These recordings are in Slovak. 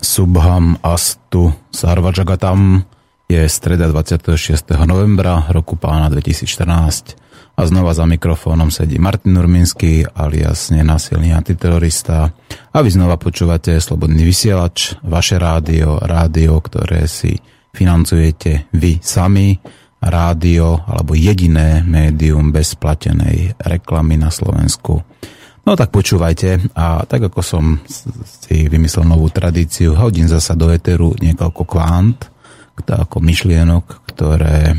Subham Astu Sarvajagatam je streda 26. novembra roku pána 2014 a znova za mikrofónom sedí Martin Urminský alias nenásilný antiterorista a vy znova počúvate Slobodný vysielač, vaše rádio, rádio, ktoré si financujete vy sami, rádio alebo jediné médium bez platenej reklamy na Slovensku. No tak počúvajte a tak ako som si vymyslel novú tradíciu, hodím zasa do eteru niekoľko kvant, ako myšlienok, ktoré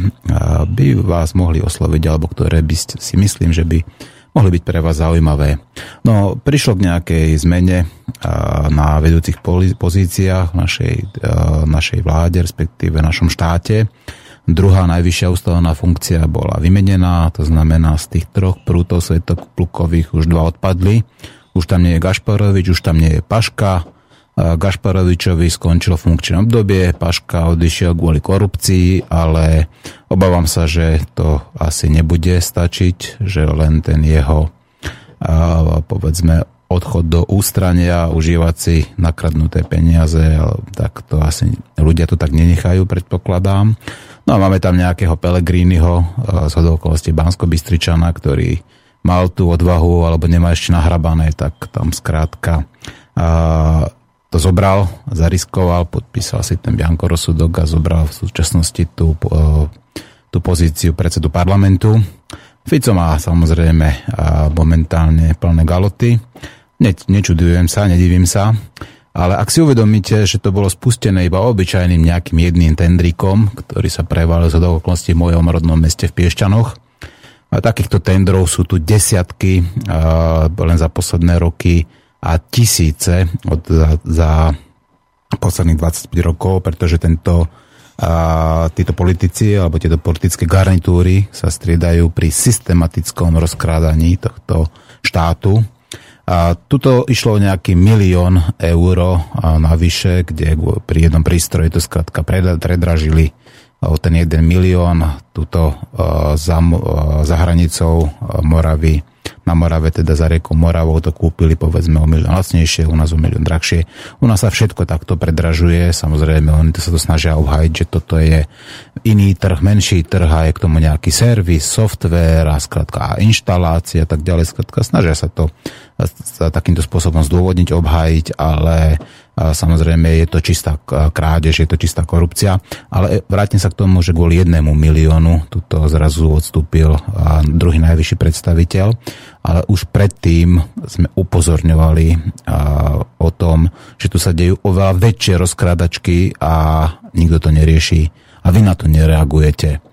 by vás mohli osloviť alebo ktoré by si myslím, že by mohli byť pre vás zaujímavé. No, prišlo k nejakej zmene na vedúcich pozíciách našej, našej vláde, respektíve našom štáte. Druhá najvyššia ústavná funkcia bola vymenená, to znamená z tých troch prútov svetoplukových už dva odpadli. Už tam nie je Gašparovič, už tam nie je Paška. Gašparovičovi skončilo funkčné obdobie, Paška odišiel kvôli korupcii, ale obávam sa, že to asi nebude stačiť, že len ten jeho povedzme odchod do ústrania, užívať si nakradnuté peniaze, tak to asi ľudia to tak nenechajú, predpokladám. No a máme tam nejakého Pelegriniho z hodovokosti bansko bystričana ktorý mal tú odvahu alebo nemá ešte nahrabané, tak tam skrátka a, to zobral, zariskoval, podpísal si ten Bianko rozsudok a zobral v súčasnosti tú, tú pozíciu predsedu parlamentu. Fico má samozrejme momentálne plné galoty. Ne, nečudujem sa, nedivím sa. Ale ak si uvedomíte, že to bolo spustené iba obyčajným nejakým jedným tendrikom, ktorý sa prevalil za okolností v mojom rodnom meste v Piešťanoch, a takýchto tendrov sú tu desiatky len za posledné roky a tisíce od, za, za posledných 25 rokov, pretože tento, a, títo politici alebo tieto politické garnitúry sa striedajú pri systematickom rozkrádaní tohto štátu a tuto išlo o nejaký milión eur navyše, kde pri jednom prístroji to skrátka predražili o ten jeden milión tuto za, za hranicou Moravy na Morave, teda za riekou Moravou to kúpili povedzme o milión lacnejšie, u nás o milión drahšie. U nás sa všetko takto predražuje, samozrejme oni to sa to snažia obhajiť, že toto je iný trh, menší trh a je k tomu nejaký servis, software a skrátka a inštalácia a tak ďalej, skrátka snažia sa to sa takýmto spôsobom zdôvodniť, obhájiť, ale samozrejme je to čistá krádež, je to čistá korupcia. Ale vrátim sa k tomu, že kvôli jednému miliónu tuto zrazu odstúpil druhý najvyšší predstaviteľ, ale už predtým sme upozorňovali o tom, že tu sa dejú oveľa väčšie rozkrádačky a nikto to nerieši a vy na to nereagujete.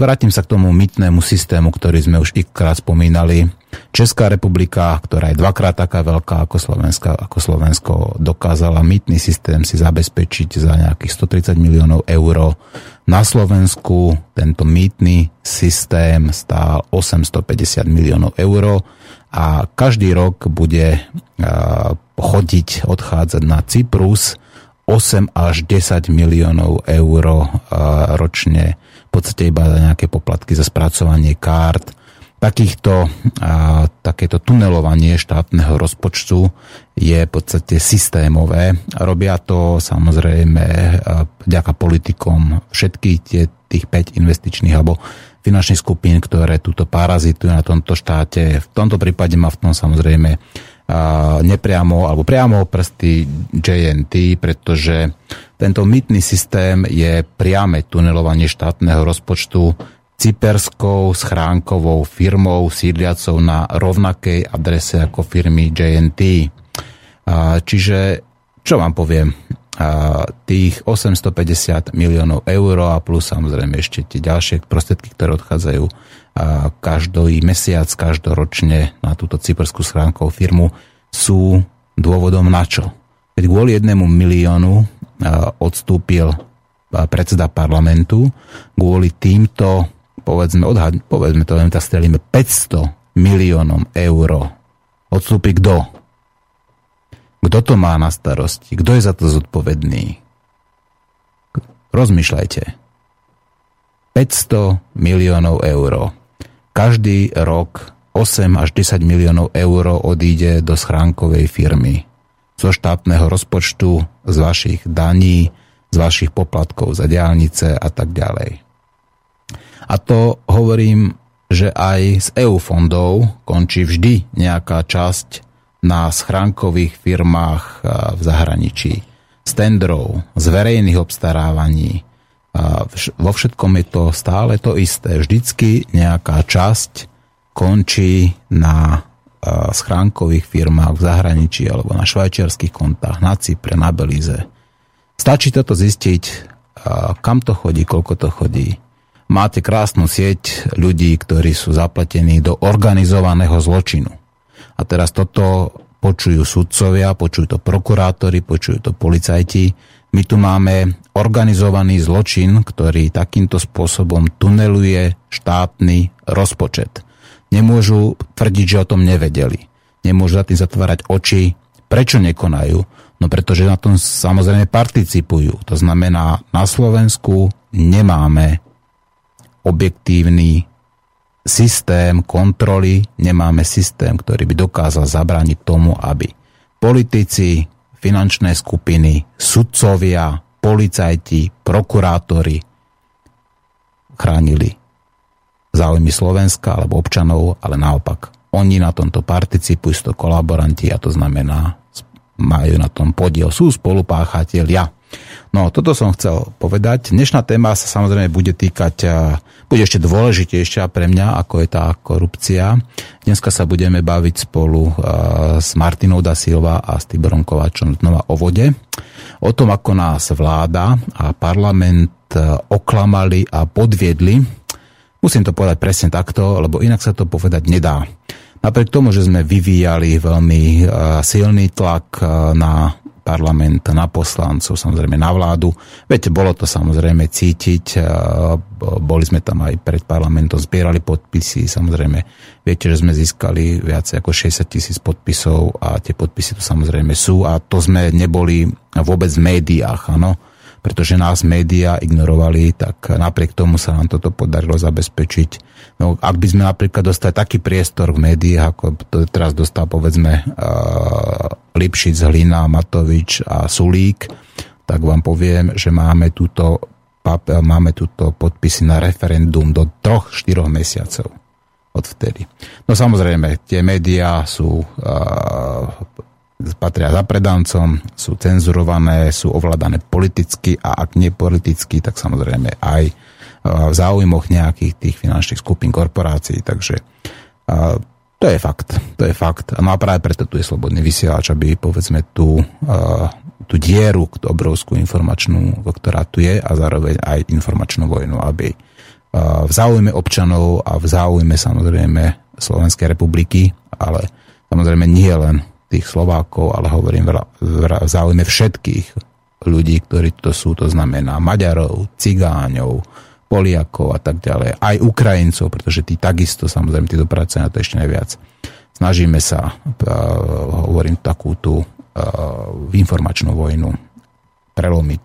Vrátim sa k tomu mytnému systému, ktorý sme už ikrát spomínali. Česká republika, ktorá je dvakrát taká veľká ako, Slovenska, ako Slovensko, dokázala mytný systém si zabezpečiť za nejakých 130 miliónov eur. Na Slovensku tento mýtny systém stál 850 miliónov eur a každý rok bude chodiť, odchádzať na Cyprus 8 až 10 miliónov eur ročne podstate iba nejaké poplatky za spracovanie kart. Takýchto, a, takéto tunelovanie štátneho rozpočtu je v podstate systémové. Robia to samozrejme vďaka politikom všetky tých 5 investičných alebo finančných skupín, ktoré túto parazitujú na tomto štáte. V tomto prípade má v tom samozrejme nepriamo alebo priamo prsty JNT, pretože tento mýtny systém je priame tunelovanie štátneho rozpočtu cyperskou schránkovou firmou sídliacou na rovnakej adrese ako firmy JNT. Čiže, čo vám poviem, tých 850 miliónov eur a plus samozrejme ešte tie ďalšie prostriedky, ktoré odchádzajú každý mesiac, každoročne na túto cyperskú schránkovú firmu sú dôvodom na čo. Keď kvôli jednému miliónu odstúpil predseda parlamentu, kvôli týmto, povedzme, odhad, povedzme to, len tak strelíme, 500 miliónom eur. Odstúpi kto? Kto to má na starosti? Kto je za to zodpovedný? Rozmýšľajte. 500 miliónov eur. Každý rok 8 až 10 miliónov eur odíde do schránkovej firmy. Zo štátneho rozpočtu, z vašich daní, z vašich poplatkov za diálnice a tak ďalej. A to hovorím, že aj z EU fondov končí vždy nejaká časť na schránkových firmách v zahraničí, z tendrov, z verejných obstarávaní. Vo všetkom je to stále to isté. Vždycky nejaká časť končí na schránkových firmách v zahraničí alebo na švajčiarských kontách, na Cypre, na Belize. Stačí toto zistiť, kam to chodí, koľko to chodí. Máte krásnu sieť ľudí, ktorí sú zapletení do organizovaného zločinu. A teraz toto počujú sudcovia, počujú to prokurátori, počujú to policajti. My tu máme organizovaný zločin, ktorý takýmto spôsobom tuneluje štátny rozpočet. Nemôžu tvrdiť, že o tom nevedeli. Nemôžu za tým zatvárať oči. Prečo nekonajú? No pretože na tom samozrejme participujú. To znamená, na Slovensku nemáme objektívny systém kontroly, nemáme systém, ktorý by dokázal zabrániť tomu, aby politici, finančné skupiny, sudcovia, policajti, prokurátori chránili záujmy Slovenska alebo občanov, ale naopak. Oni na tomto participujú, sú to kolaboranti a to znamená, majú na tom podiel, sú spolupáchatelia. No, toto som chcel povedať. Dnešná téma sa samozrejme bude týkať, bude ešte dôležitejšia pre mňa, ako je tá korupcia. Dneska sa budeme baviť spolu s Martinou da Silva a s Tiborom Kováčom znova o vode. O tom, ako nás vláda a parlament oklamali a podviedli. Musím to povedať presne takto, lebo inak sa to povedať nedá. Napriek tomu, že sme vyvíjali veľmi silný tlak na parlament, na poslancov, samozrejme na vládu. Veď bolo to samozrejme cítiť, boli sme tam aj pred parlamentom, zbierali podpisy, samozrejme viete, že sme získali viac ako 60 tisíc podpisov a tie podpisy tu samozrejme sú a to sme neboli vôbec v médiách, áno pretože nás médiá ignorovali, tak napriek tomu sa nám toto podarilo zabezpečiť. No, ak by sme napríklad dostali taký priestor v médiách, ako to teraz dostal povedzme uh, Lipšic, Hlina, Matovič a Sulík, tak vám poviem, že máme túto, máme túto podpisy na referendum do troch, štyroch mesiacov odvtedy. No samozrejme, tie médiá sú uh, patria za predancom, sú cenzurované, sú ovládané politicky a ak nie politicky, tak samozrejme aj záujmoch nejakých tých finančných skupín korporácií. Takže to je fakt. To je fakt. No a práve preto tu je slobodný vysielač, aby povedzme tú, tú dieru, tú obrovskú informačnú, ktorá tu je a zároveň aj informačnú vojnu, aby v záujme občanov a v záujme samozrejme Slovenskej republiky, ale samozrejme nie len tých Slovákov, ale hovorím v záujme všetkých ľudí, ktorí to sú, to znamená Maďarov, Cigáňov, Poliakov a tak ďalej, aj Ukrajincov, pretože tí takisto, samozrejme, tí dopracujú na to ešte najviac. Snažíme sa, uh, hovorím, takú tú uh, informačnú vojnu prelomiť,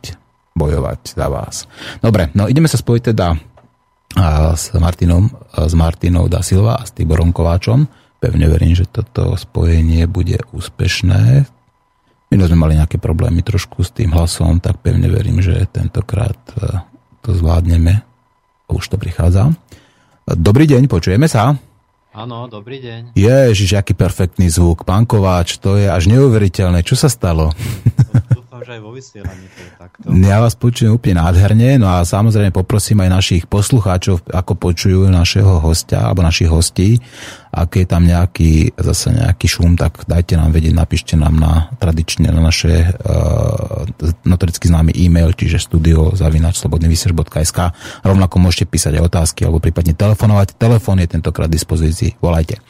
bojovať za vás. Dobre, no ideme sa spojiť teda uh, s Martinom, s Martinou da Silva a s Tiborom Kováčom Pevne verím, že toto spojenie bude úspešné. My sme mali nejaké problémy trošku s tým hlasom, tak pevne verím, že tentokrát e, to zvládneme. Už to prichádza. Dobrý deň, počujeme sa? Áno, dobrý deň. Ježiš, aký perfektný zvuk. Pán Kováč, to je až neuveriteľné. Čo sa stalo? Dúfam, že aj vo vysielaní to je takto. Ja vás počujem úplne nádherne, no a samozrejme poprosím aj našich poslucháčov, ako počujú našeho hostia, alebo našich hostí, ak je tam nejaký, zase nejaký šum, tak dajte nám vedieť, napíšte nám na tradične na naše uh, notoricky známy e-mail, čiže studio zavinač slobodnyvysiač.sk rovnako môžete písať aj otázky, alebo prípadne telefonovať. Telefón je tentokrát v dispozícii, volajte.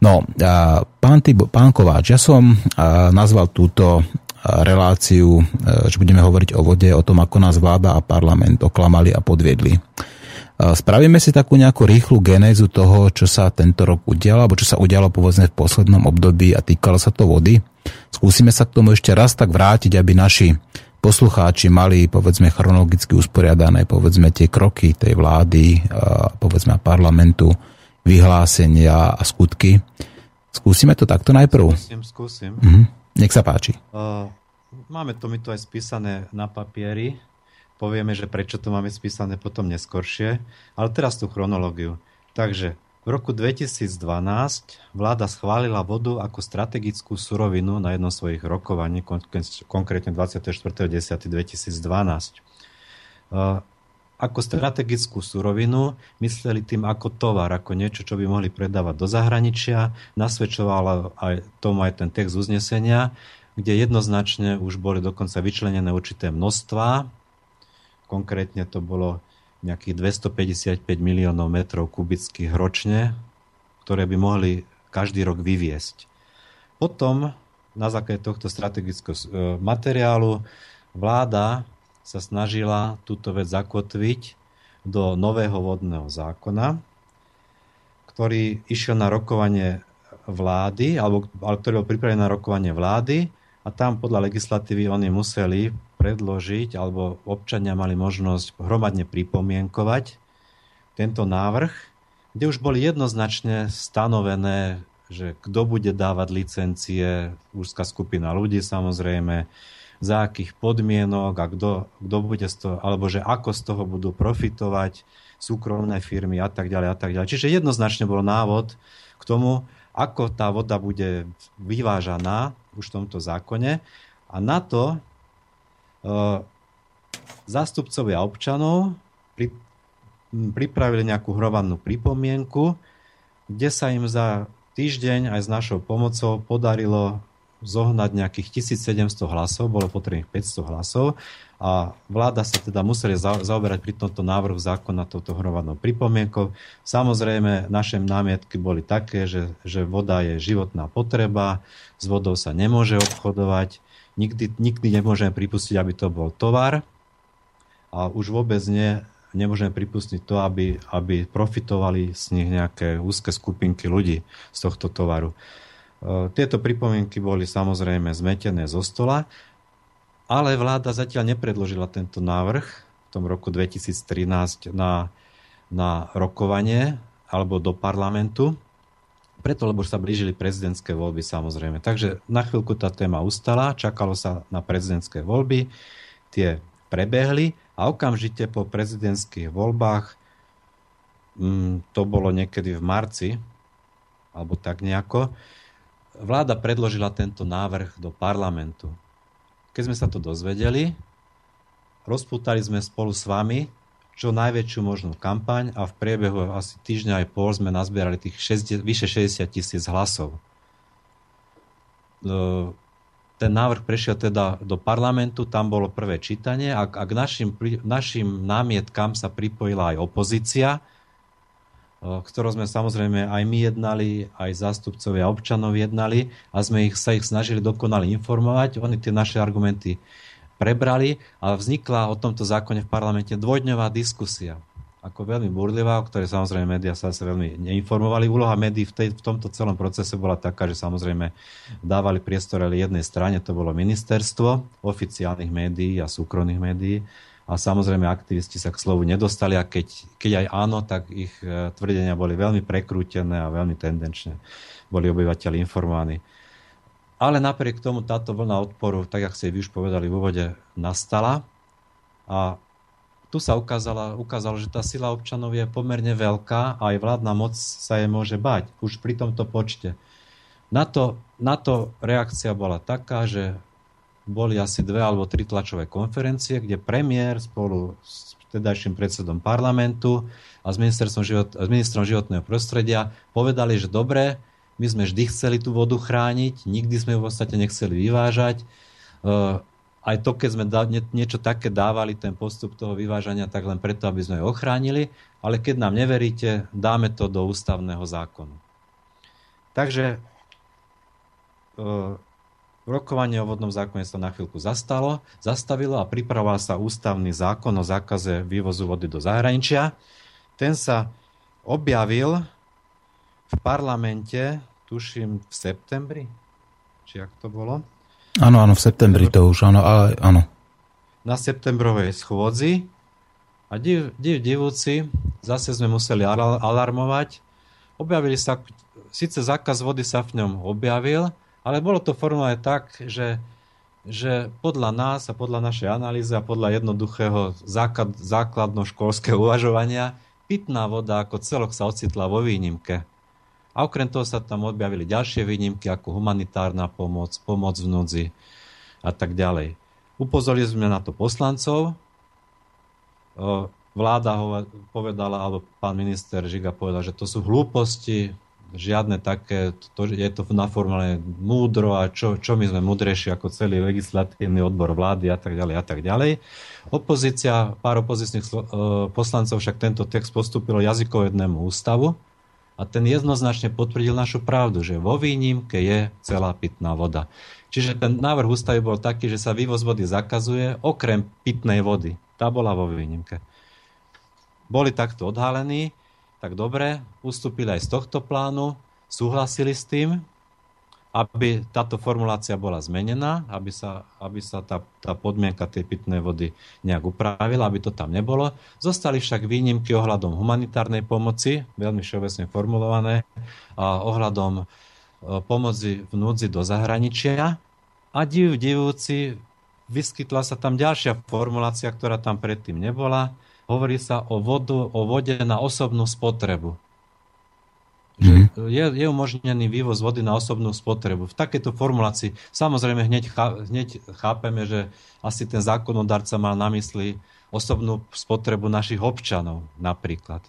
No, uh, pán, Tibo, pán Kováč, ja som uh, nazval túto reláciu, e, že budeme hovoriť o vode, o tom, ako nás vláda a parlament oklamali a podviedli. E, spravíme si takú nejakú rýchlu genézu toho, čo sa tento rok udialo, alebo čo sa udialo povedzme v poslednom období a týkalo sa to vody. Skúsime sa k tomu ešte raz tak vrátiť, aby naši poslucháči mali povedzme chronologicky usporiadané povedzme tie kroky tej vlády, povedzme parlamentu, vyhlásenia a skutky. Skúsime to takto najprv. Skúsim, skúsim. Mhm. Nech sa páči. Uh, máme to my to aj spísané na papieri. Povieme, že prečo to máme spísané potom neskoršie. Ale teraz tú chronológiu. Takže v roku 2012 vláda schválila vodu ako strategickú surovinu na jednom svojich rokovaní, konkrétne 24.10.2012. Ako strategickú surovinu, mysleli tým ako tovar, ako niečo, čo by mohli predávať do zahraničia. Nasvedčoval aj tomu aj ten text uznesenia, kde jednoznačne už boli dokonca vyčlenené určité množstva. Konkrétne to bolo nejakých 255 miliónov metrov kubických ročne, ktoré by mohli každý rok vyviesť. Potom na základe tohto strategického e, materiálu vláda sa snažila túto vec zakotviť do nového vodného zákona, ktorý išiel na rokovanie vlády, alebo, ale ktorý bol pripravený na rokovanie vlády a tam podľa legislatívy oni museli predložiť, alebo občania mali možnosť hromadne pripomienkovať tento návrh, kde už boli jednoznačne stanovené, že kto bude dávať licencie, úzka skupina ľudí samozrejme, za akých podmienok a kto, kto bude z toho, alebo že ako z toho budú profitovať súkromné firmy a tak ďalej a tak ďalej. Čiže jednoznačne bol návod k tomu, ako tá voda bude vyvážaná už v tomto zákone a na to e, zástupcovia občanov pri, pripravili nejakú hrovannú pripomienku, kde sa im za týždeň aj s našou pomocou podarilo zohnať nejakých 1700 hlasov, bolo potrebných 500 hlasov a vláda sa teda museli zaoberať pri tomto návrhu zákona touto hromadnou pripomienkou. Samozrejme, naše námietky boli také, že, že voda je životná potreba, s vodou sa nemôže obchodovať, nikdy, nikdy nemôžeme pripustiť, aby to bol tovar a už vôbec nie, nemôžeme pripustiť to, aby, aby profitovali z nich nejaké úzke skupinky ľudí z tohto tovaru. E, tieto pripomienky boli samozrejme zmetené zo stola, ale vláda zatiaľ nepredložila tento návrh v tom roku 2013 na, na rokovanie alebo do parlamentu, preto, lebo sa blížili prezidentské voľby samozrejme. Takže na chvíľku tá téma ustala, čakalo sa na prezidentské voľby, tie prebehli a okamžite po prezidentských voľbách, mm, to bolo niekedy v marci, alebo tak nejako, vláda predložila tento návrh do parlamentu. Keď sme sa to dozvedeli, rozputali sme spolu s vami čo najväčšiu možnú kampaň a v priebehu asi týždňa aj pol sme nazbierali tých 60, vyše 60 tisíc hlasov. E, ten návrh prešiel teda do parlamentu, tam bolo prvé čítanie a, k našim, našim námietkam sa pripojila aj opozícia, ktorou sme samozrejme aj my jednali, aj zástupcovia občanov jednali a sme ich, sa ich snažili dokonale informovať. Oni tie naše argumenty prebrali a vznikla o tomto zákone v parlamente dvojdňová diskusia ako veľmi burlivá, o ktorej samozrejme médiá sa veľmi neinformovali. Úloha médií v, tej, v tomto celom procese bola taká, že samozrejme dávali priestor jednej strane, to bolo ministerstvo oficiálnych médií a súkromných médií a samozrejme aktivisti sa k slovu nedostali a keď, keď aj áno, tak ich e, tvrdenia boli veľmi prekrútené a veľmi tendenčne boli obyvateľi informovaní. Ale napriek tomu táto vlna odporu, tak ako ste vy už povedali v úvode, nastala a tu sa ukázala, ukázalo, že tá sila občanov je pomerne veľká a aj vládna moc sa je môže bať už pri tomto počte. Na to, na to reakcia bola taká, že boli asi dve alebo tri tlačové konferencie, kde premiér spolu s vtedajším predsedom parlamentu a s, ministerstvom život, s ministrom životného prostredia povedali, že dobre, my sme vždy chceli tú vodu chrániť, nikdy sme ju v podstate nechceli vyvážať. Uh, aj to, keď sme niečo také dávali, ten postup toho vyvážania, tak len preto, aby sme ju ochránili, ale keď nám neveríte, dáme to do ústavného zákonu. Takže uh, rokovanie o vodnom zákone sa na chvíľku zastalo, zastavilo a pripravoval sa ústavný zákon o zákaze vývozu vody do zahraničia. Ten sa objavil v parlamente, tuším v septembri, či ak to bolo, Áno, áno, v septembri to už, áno, ale áno. Na septembrovej schôdzi a div, div divúci, zase sme museli alarmovať. Objavili sa, síce zákaz vody sa v ňom objavil, ale bolo to formulované tak, že, že podľa nás a podľa našej analýzy a podľa jednoduchého základ, základno-školského uvažovania pitná voda ako celok sa ocitla vo výnimke. A okrem toho sa tam objavili ďalšie výnimky ako humanitárna pomoc, pomoc v núdzi a tak ďalej. Upozorili sme na to poslancov. Vláda ho povedala, alebo pán minister Žiga povedal, že to sú hlúposti, žiadne také, to, je to naformulované múdro a čo, čo my sme múdrejší ako celý legislatívny odbor vlády a tak ďalej a tak ďalej. Opozícia, pár opozičných poslancov však tento text postúpilo jazykovednému ústavu, a ten jednoznačne potvrdil našu pravdu, že vo výnimke je celá pitná voda. Čiže ten návrh ústavy bol taký, že sa vývoz vody zakazuje okrem pitnej vody. Tá bola vo výnimke. Boli takto odhalení, tak dobre, ustúpili aj z tohto plánu, súhlasili s tým, aby táto formulácia bola zmenená, aby sa, aby sa tá, tá podmienka tej pitnej vody nejak upravila, aby to tam nebolo. Zostali však výnimky ohľadom humanitárnej pomoci, veľmi všeobecne formulované, a ohľadom e, pomoci v núdzi do zahraničia. A div divúci, vyskytla sa tam ďalšia formulácia, ktorá tam predtým nebola. Hovorí sa o, vodu, o vode na osobnú spotrebu že mm. je, je umožnený vývoz vody na osobnú spotrebu. V takejto formulácii samozrejme hneď, hneď chápeme, že asi ten zákonodarca mal na mysli osobnú spotrebu našich občanov napríklad.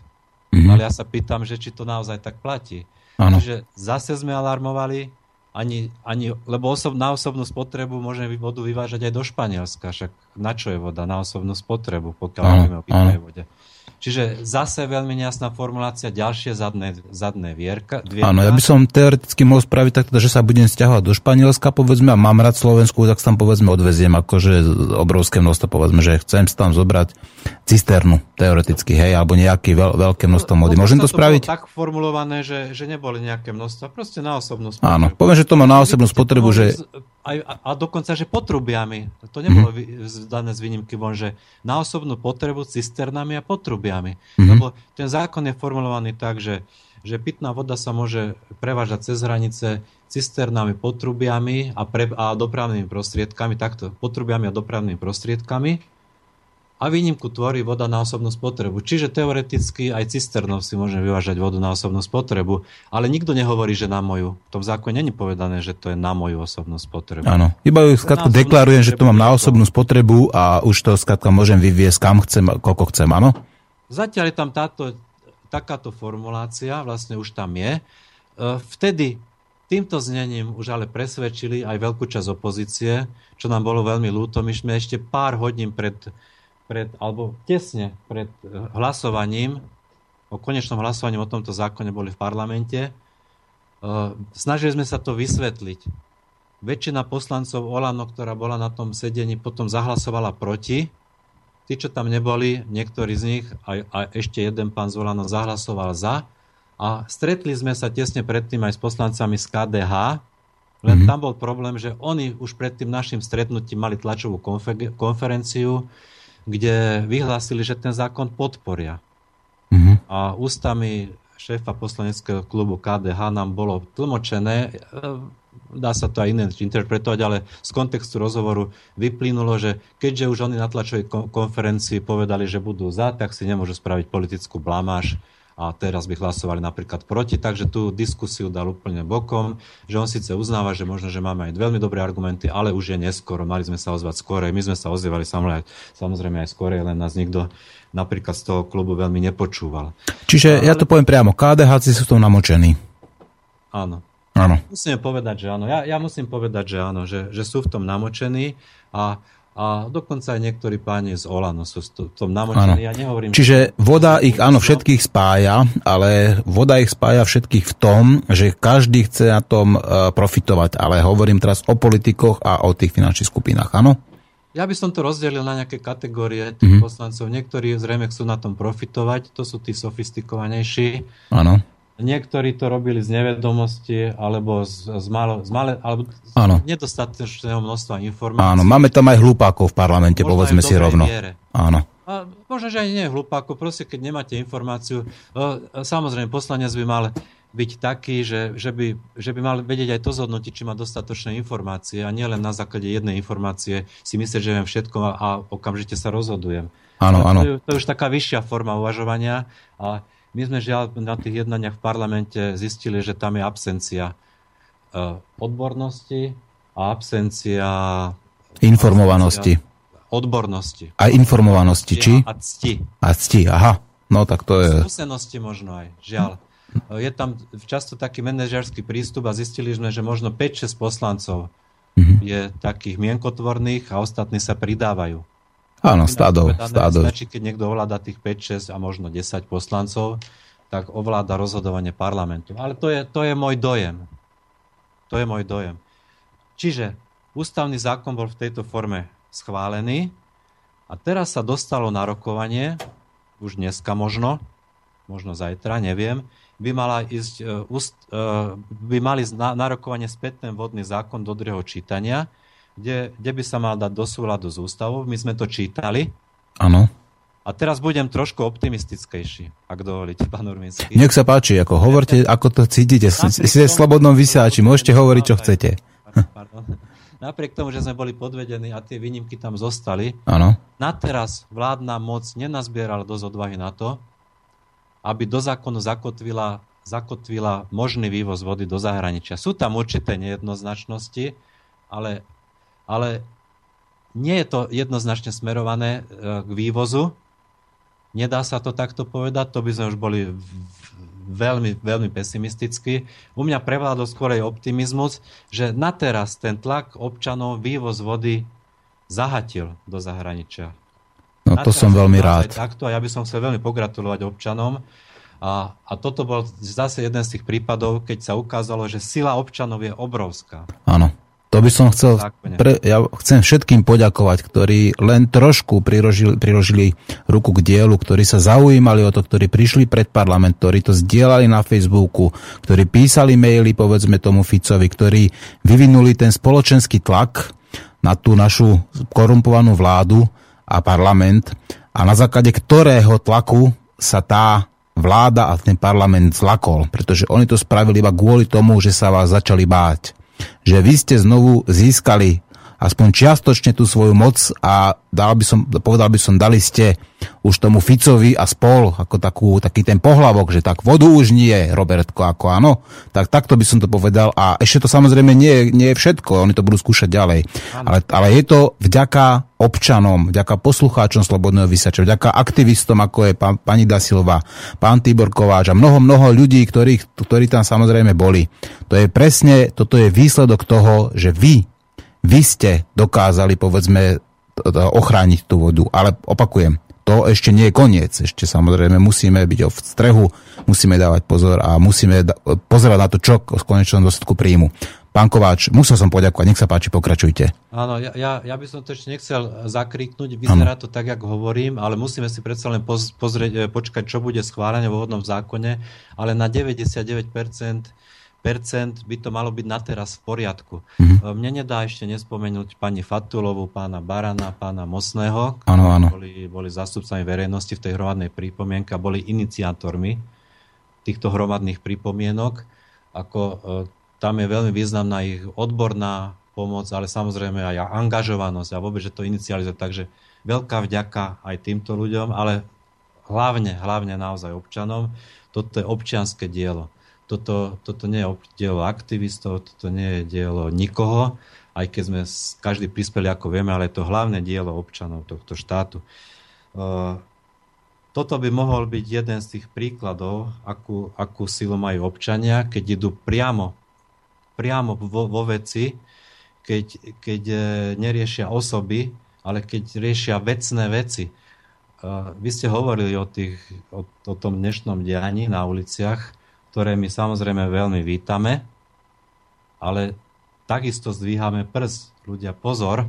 Mm. Ale ja sa pýtam, že či to naozaj tak platí. Ano. Čiže zase sme alarmovali, ani, ani, lebo osob, na osobnú spotrebu môžeme vodu vyvážať aj do Španielska, však na čo je voda? Na osobnú spotrebu, pokiaľ hovoríme o pitnej vode. Čiže zase veľmi nejasná formulácia, ďalšie zadné, zadné vierka. Dvierka. Áno, ja by som teoreticky mohol spraviť tak, že sa budem stiahovať do Španielska, povedzme, a mám rád Slovensku, tak tam povedzme odveziem akože obrovské množstvo, povedzme, že chcem tam zobrať cisternu, teoreticky, hej, alebo nejaké veľ, veľké množstvo mody. Môžem to, to spraviť? tak formulované, že, že neboli nejaké množstva, proste na osobnú spotrebu. Áno, poviem, že to má na osobnú spotrebu, že... A, a dokonca, že potrubiami. To nebolo mm-hmm. dané z výnimky von, že na osobnú potrebu cisternami a potrubiami. Mm-hmm. Lebo ten zákon je formulovaný tak, že, že pitná voda sa môže prevážať cez hranice cisternami, potrubiami a, pre, a dopravnými prostriedkami, takto, potrubiami a dopravnými prostriedkami a výnimku tvorí voda na osobnú spotrebu. Čiže teoreticky aj cisternov si môžeme vyvážať vodu na osobnú spotrebu, ale nikto nehovorí, že na moju. V tom zákone není povedané, že to je na moju osobnú spotrebu. Áno. Iba ju skladka deklarujem, že to mám na osobnú spotrebu a už to skladka môžem vyviesť kam chcem, koľko chcem, áno? Zatiaľ je tam táto, takáto formulácia, vlastne už tam je. E, vtedy týmto znením už ale presvedčili aj veľkú časť opozície, čo nám bolo veľmi ľúto. My sme ešte pár hodín pred pred, alebo tesne pred eh, hlasovaním, o konečnom hlasovaní o tomto zákone boli v parlamente, eh, snažili sme sa to vysvetliť. Väčšina poslancov Olano, ktorá bola na tom sedení, potom zahlasovala proti. Tí, čo tam neboli, niektorí z nich, a, a ešte jeden pán z zahlasoval za. A stretli sme sa tesne predtým aj s poslancami z KDH, len mm-hmm. tam bol problém, že oni už pred tým našim stretnutím mali tlačovú konferenciu, kde vyhlásili, že ten zákon podporia. Mm-hmm. A ústami šéfa poslaneckého klubu KDH nám bolo tlmočené, e, dá sa to aj iné interpretovať, ale z kontextu rozhovoru vyplynulo, že keďže už oni na tlačovej konferencii povedali, že budú za, tak si nemôžu spraviť politickú blamáž a teraz by hlasovali napríklad proti, takže tú diskusiu dal úplne bokom, že on síce uznáva, že možno, že máme aj veľmi dobré argumenty, ale už je neskoro, mali sme sa ozvať skôr, my sme sa ozývali samozrejme aj skôr, len nás nikto napríklad z toho klubu veľmi nepočúval. Čiže ale... ja to poviem priamo, KDH sú to namočení. Áno. Áno. Musíme povedať, že áno. Ja, ja musím povedať, že áno, že, že sú v tom namočení a a dokonca aj niektorí páni z Olano sú v tom namočení. Ja nehovorím, Čiže voda ich, áno, všetkých spája, ale voda ich spája všetkých v tom, že každý chce na tom e, profitovať. Ale hovorím teraz o politikoch a o tých finančných skupinách, áno? Ja by som to rozdelil na nejaké kategórie tých mm-hmm. poslancov. Niektorí zrejme chcú na tom profitovať, to sú tí sofistikovanejší. Áno. Niektorí to robili z nevedomosti alebo z, z, malo, z, male, alebo z nedostatečného množstva informácií. Áno, máme tam aj hlupákov v parlamente, možno povedzme si rovno. Viere. Áno. A možno, že aj nie hlupákov, proste keď nemáte informáciu. Samozrejme, poslanec by mal byť taký, že, že, by, že by mal vedieť aj to zhodnotiť, či má dostatočné informácie a nie len na základe jednej informácie si myslieť, že viem všetko a, a okamžite sa rozhodujem. Áno, áno. To, je, to je už taká vyššia forma uvažovania a my sme žiaľ na tých jednaniach v parlamente zistili, že tam je absencia e, odbornosti a absencia informovanosti. Odbornosti. A informovanosti, či? A cti. A cti, aha. No tak to je... Skúsenosti možno aj, žiaľ. E, je tam často taký manažerský prístup a zistili sme, že možno 5-6 poslancov mm-hmm. je takých mienkotvorných a ostatní sa pridávajú. Áno, stádov. stádov. Stačí, keď niekto ovláda tých 5, 6 a možno 10 poslancov, tak ovláda rozhodovanie parlamentu. Ale to je, to je môj dojem. To je môj dojem. Čiže ústavný zákon bol v tejto forme schválený a teraz sa dostalo na rokovanie, už dneska možno, možno zajtra, neviem, by, mala ísť, uh, uh, by mali na, na rokovanie späť ten vodný zákon do druhého čítania, kde, kde by sa mal dať do súladu s ústavou. My sme to čítali. Áno. A teraz budem trošku optimistickejší, ak dovolíte, pán Urminský. Nech sa páči, ako hovorte, ako to cítite. Ste v slobodnom vysiači, môžete hovoriť, čo chcete. Pardon. Napriek tomu, že sme boli podvedení a tie výnimky tam zostali, Áno. na teraz vládna moc nenazbierala dosť odvahy na to, aby do zákonu zakotvila, zakotvila možný vývoz vody do zahraničia. Sú tam určité nejednoznačnosti, ale ale nie je to jednoznačne smerované e, k vývozu. Nedá sa to takto povedať, to by sme už boli veľmi, veľmi pesimistickí. U mňa prevládol skôr aj optimizmus, že na teraz ten tlak občanov vývoz vody zahatil do zahraničia. No to som veľmi rád. Takto a ja by som chcel veľmi pogratulovať občanom. A, a toto bol zase jeden z tých prípadov, keď sa ukázalo, že sila občanov je obrovská. Áno. To by som chcel, pre, ja chcem všetkým poďakovať, ktorí len trošku priložili, priložili ruku k dielu, ktorí sa zaujímali o to, ktorí prišli pred parlament, ktorí to zdieľali na Facebooku, ktorí písali maily, povedzme tomu Ficovi, ktorí vyvinuli ten spoločenský tlak na tú našu korumpovanú vládu a parlament a na základe ktorého tlaku sa tá vláda a ten parlament zlakol, pretože oni to spravili iba kvôli tomu, že sa vás začali báť že vy ste znovu získali aspoň čiastočne tú svoju moc a dal by som, povedal by som, dali ste už tomu Ficovi a spol ako takú, taký ten pohlavok, že tak vodu už nie, Robertko, ako áno. Tak takto by som to povedal a ešte to samozrejme nie, nie je všetko, oni to budú skúšať ďalej. Ale, ale je to vďaka občanom, vďaka poslucháčom Slobodného vysača, vďaka aktivistom, ako je pán, pani Dasilova, pán Tibor Kováč a mnoho, mnoho ľudí, ktorí, ktorí tam samozrejme boli. To je presne, toto je výsledok toho, že vy vy ste dokázali, povedzme, ochrániť tú vodu. Ale opakujem, to ešte nie je koniec. Ešte samozrejme musíme byť v strehu, musíme dávať pozor a musíme pozerať na to, čo v konečnom dôsledku príjmu. Pán Kováč, musel som poďakovať, nech sa páči, pokračujte. Áno, ja, ja, ja by som to ešte nechcel zakriknúť, vyzerá ano. to tak, ako hovorím, ale musíme si predsa len pozrieť, e, počkať, čo bude schválené vo hodnom zákone, ale na 99% by to malo byť na teraz v poriadku. Mm-hmm. Mne nedá ešte nespomenúť pani Fatulovu, pána Barana, pána Mosného, ano, ano. Boli, boli zástupcami verejnosti v tej hromadnej prípomienke a boli iniciátormi týchto hromadných prípomienok. Ako, e, tam je veľmi významná ich odborná pomoc, ale samozrejme aj angažovanosť a vôbec, že to inicializuje. Takže veľká vďaka aj týmto ľuďom, ale hlavne, hlavne naozaj občanom. Toto je občianské dielo. Toto, toto nie je dielo aktivistov, toto nie je dielo nikoho, aj keď sme každý prispeli, ako vieme, ale je to hlavné dielo občanov tohto štátu. Toto by mohol byť jeden z tých príkladov, akú, akú silu majú občania, keď idú priamo, priamo vo, vo veci, keď, keď e, neriešia osoby, ale keď riešia vecné veci. Vy ste hovorili o, tých, o, o tom dnešnom dianí na uliciach, ktoré my samozrejme veľmi vítame, ale takisto zdvíhame prst. Ľudia, pozor,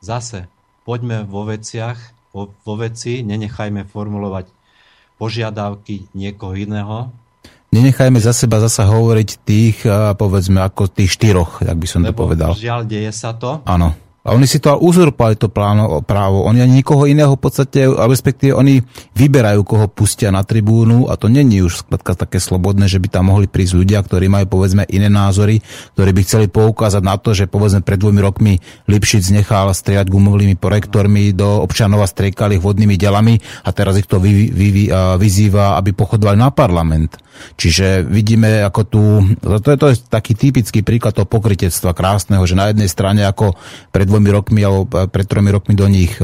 zase poďme vo veciach, vo, vo veci, nenechajme formulovať požiadavky niekoho iného. Nenechajme za seba zasa hovoriť tých, povedzme, ako tých štyroch, tak by som Lebo to povedal. Žiaľ, deje sa to. Áno. A oni si to uzurpovali to pláno, právo. Oni ani nikoho iného v podstate, respektíve oni vyberajú, koho pustia na tribúnu a to není už skladka také slobodné, že by tam mohli prísť ľudia, ktorí majú povedzme iné názory, ktorí by chceli poukázať na to, že povedzme pred dvomi rokmi Lipšic nechal striať gumovými projektormi do občanov a striekali vodnými delami a teraz ich to vy, vy, vy, vyzýva, aby pochodovali na parlament. Čiže vidíme, ako tu, to je, to je taký typický príklad toho pokritectva krásneho, že na jednej strane ako pred dvomi rokmi alebo pred tromi rokmi do nich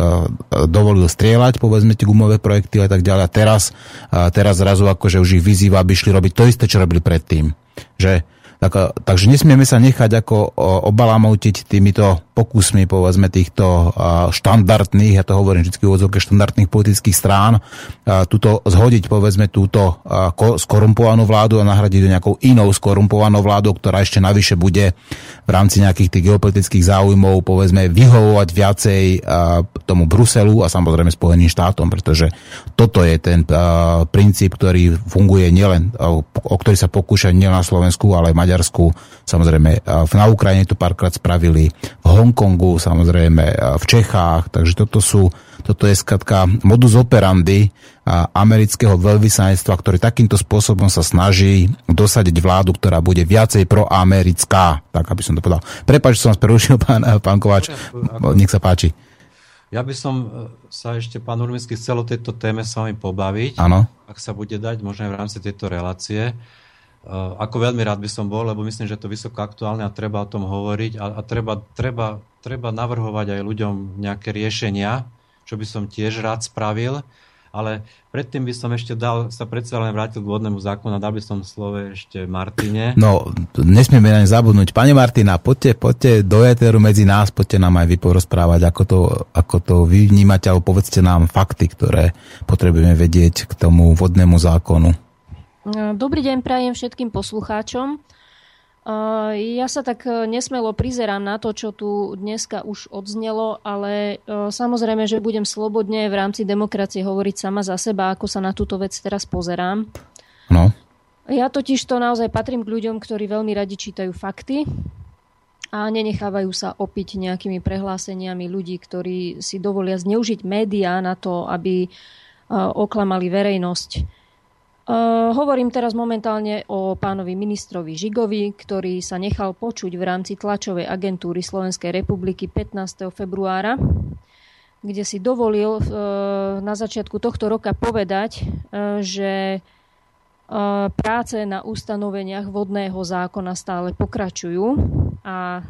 dovolil strieľať, povedzme tie gumové projekty a tak ďalej. A teraz, teraz zrazu akože už ich vyzýva, aby šli robiť to isté, čo robili predtým. Že tak, takže nesmieme sa nechať ako obalamutiť týmito pokusmi, povedzme, týchto štandardných, ja to hovorím vždy v štandardných politických strán, túto zhodiť, povedzme, túto skorumpovanú vládu a nahradiť do nejakou inou skorumpovanou vládou, ktorá ešte navyše bude v rámci nejakých tých geopolitických záujmov, povedzme, vyhovovať viacej tomu Bruselu a samozrejme Spojeným štátom, pretože toto je ten princíp, ktorý funguje nielen, o ktorý sa pokúšajú nielen na Slovensku, ale aj Maďarsku, samozrejme na Ukrajine to párkrát spravili, v Hongkongu, samozrejme v Čechách, takže toto sú toto je skratka modus operandi amerického veľvyslanectva, ktorý takýmto spôsobom sa snaží dosadiť vládu, ktorá bude viacej proamerická, tak aby som to povedal. Prepač, som vás prerušil, pán, pán Kováč, nech sa páči. Ja by som e, sa ešte, pán Urmický, chcel o tejto téme s vami pobaviť. Áno. Ak sa bude dať, možno aj v rámci tejto relácie. Eh, ako veľmi rád by som bol, lebo myslím, že to je vysoko aktuálne a treba o tom hovoriť a, a treba, treba, treba navrhovať aj ľuďom nejaké riešenia, čo by som tiež rád spravil. Ale predtým by som ešte dal, sa predsa len vrátil k vodnému zákonu a dal by som slove ešte Martine. No, nesmieme ne zabudnúť. Pani Martina, poďte, poďte do éteru medzi nás, poďte nám aj vy porozprávať, ako to, ako to vy vnímate, alebo povedzte nám fakty, ktoré potrebujeme vedieť k tomu vodnému zákonu. Dobrý deň prajem všetkým poslucháčom. Ja sa tak e, nesmelo prizerám na to, čo tu dneska už odznelo, ale samozrejme, že budem slobodne v rámci demokracie hovoriť sama za seba, ako sa na túto vec teraz pozerám. No. Ja totiž to naozaj patrím k ľuďom, ktorí veľmi radi čítajú fakty a nenechávajú sa opiť nejakými prehláseniami ľudí, ktorí si dovolia zneužiť médiá na to, aby oklamali verejnosť. Uh, hovorím teraz momentálne o pánovi ministrovi Žigovi, ktorý sa nechal počuť v rámci tlačovej agentúry Slovenskej republiky 15. februára, kde si dovolil uh, na začiatku tohto roka povedať, uh, že práce na ustanoveniach vodného zákona stále pokračujú a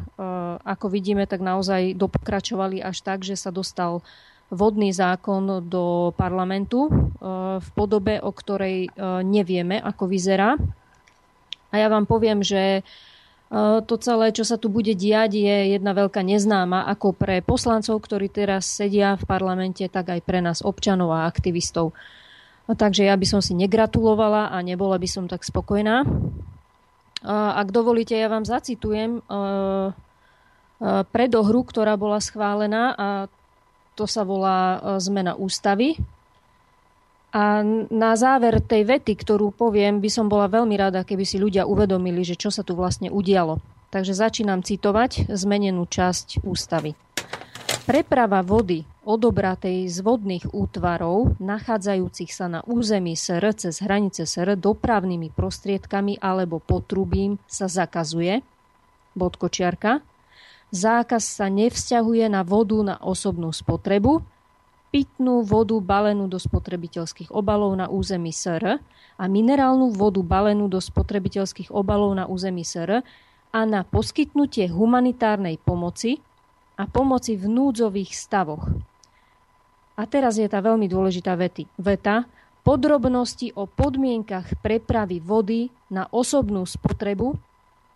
ako vidíme, tak naozaj dopokračovali až tak, že sa dostal vodný zákon do parlamentu e, v podobe, o ktorej e, nevieme, ako vyzerá. A ja vám poviem, že e, to celé, čo sa tu bude diať, je jedna veľká neznáma, ako pre poslancov, ktorí teraz sedia v parlamente, tak aj pre nás občanov a aktivistov. Takže ja by som si negratulovala a nebola by som tak spokojná. Ak dovolíte, ja vám zacitujem predohru, ktorá bola schválená a to sa volá e, zmena ústavy. A na záver tej vety, ktorú poviem, by som bola veľmi rada, keby si ľudia uvedomili, že čo sa tu vlastne udialo. Takže začínam citovať zmenenú časť ústavy. Preprava vody odobratej z vodných útvarov, nachádzajúcich sa na území SR cez hranice SR dopravnými prostriedkami alebo potrubím sa zakazuje. Bodkočiarka zákaz sa nevzťahuje na vodu na osobnú spotrebu pitnú vodu balenú do spotrebiteľských obalov na území SR a minerálnu vodu balenú do spotrebiteľských obalov na území SR a na poskytnutie humanitárnej pomoci a pomoci v núdzových stavoch. A teraz je tá veľmi dôležitá vety. veta. Podrobnosti o podmienkach prepravy vody na osobnú spotrebu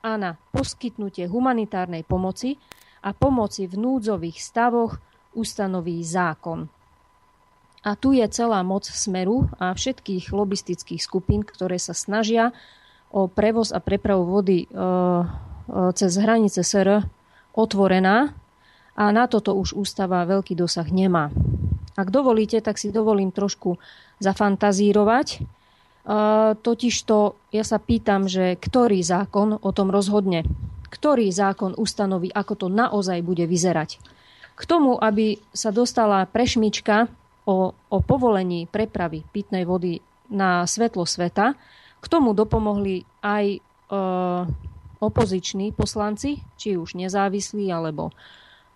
a na poskytnutie humanitárnej pomoci a pomoci v núdzových stavoch ustanoví zákon. A tu je celá moc Smeru a všetkých lobistických skupín, ktoré sa snažia o prevoz a prepravu vody e, e, cez hranice SR otvorená a na toto už ústava veľký dosah nemá. Ak dovolíte, tak si dovolím trošku zafantazírovať. E, totižto ja sa pýtam, že ktorý zákon o tom rozhodne? Ktorý zákon ustanoví, ako to naozaj bude vyzerať? K tomu, aby sa dostala prešmička o, o povolení prepravy pitnej vody na svetlo sveta. K tomu dopomohli aj e, opoziční poslanci, či už nezávislí alebo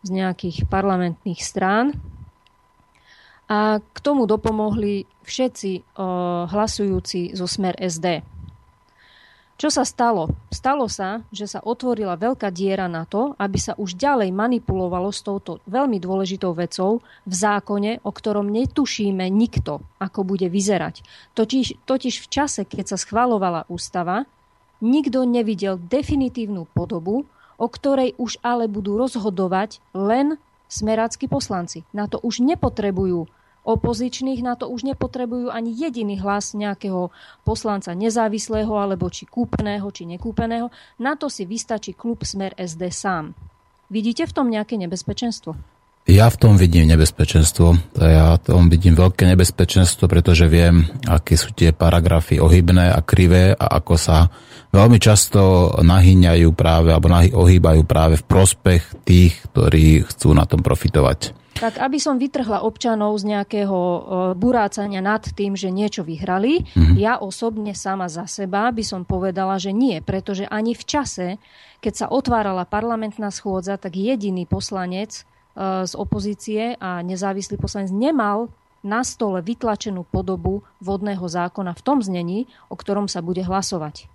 z nejakých parlamentných strán. A k tomu dopomohli všetci hlasujúci zo smer SD. Čo sa stalo? Stalo sa, že sa otvorila veľká diera na to, aby sa už ďalej manipulovalo s touto veľmi dôležitou vecou v zákone, o ktorom netušíme nikto, ako bude vyzerať. Totiž, totiž v čase, keď sa schvalovala ústava, nikto nevidel definitívnu podobu, o ktorej už ale budú rozhodovať len smerácky poslanci. Na to už nepotrebujú opozičných na to už nepotrebujú ani jediný hlas nejakého poslanca nezávislého alebo či kúpeného, či nekúpeného. Na to si vystačí klub Smer SD sám. Vidíte v tom nejaké nebezpečenstvo? Ja v tom vidím nebezpečenstvo. Ja v tom vidím veľké nebezpečenstvo, pretože viem, aké sú tie paragrafy ohybné a krivé a ako sa veľmi často nahyňajú práve alebo ohýbajú práve v prospech tých, ktorí chcú na tom profitovať. Tak aby som vytrhla občanov z nejakého uh, burácania nad tým, že niečo vyhrali, mm-hmm. ja osobne sama za seba by som povedala, že nie, pretože ani v čase, keď sa otvárala parlamentná schôdza, tak jediný poslanec uh, z opozície a nezávislý poslanec nemal na stole vytlačenú podobu vodného zákona v tom znení, o ktorom sa bude hlasovať.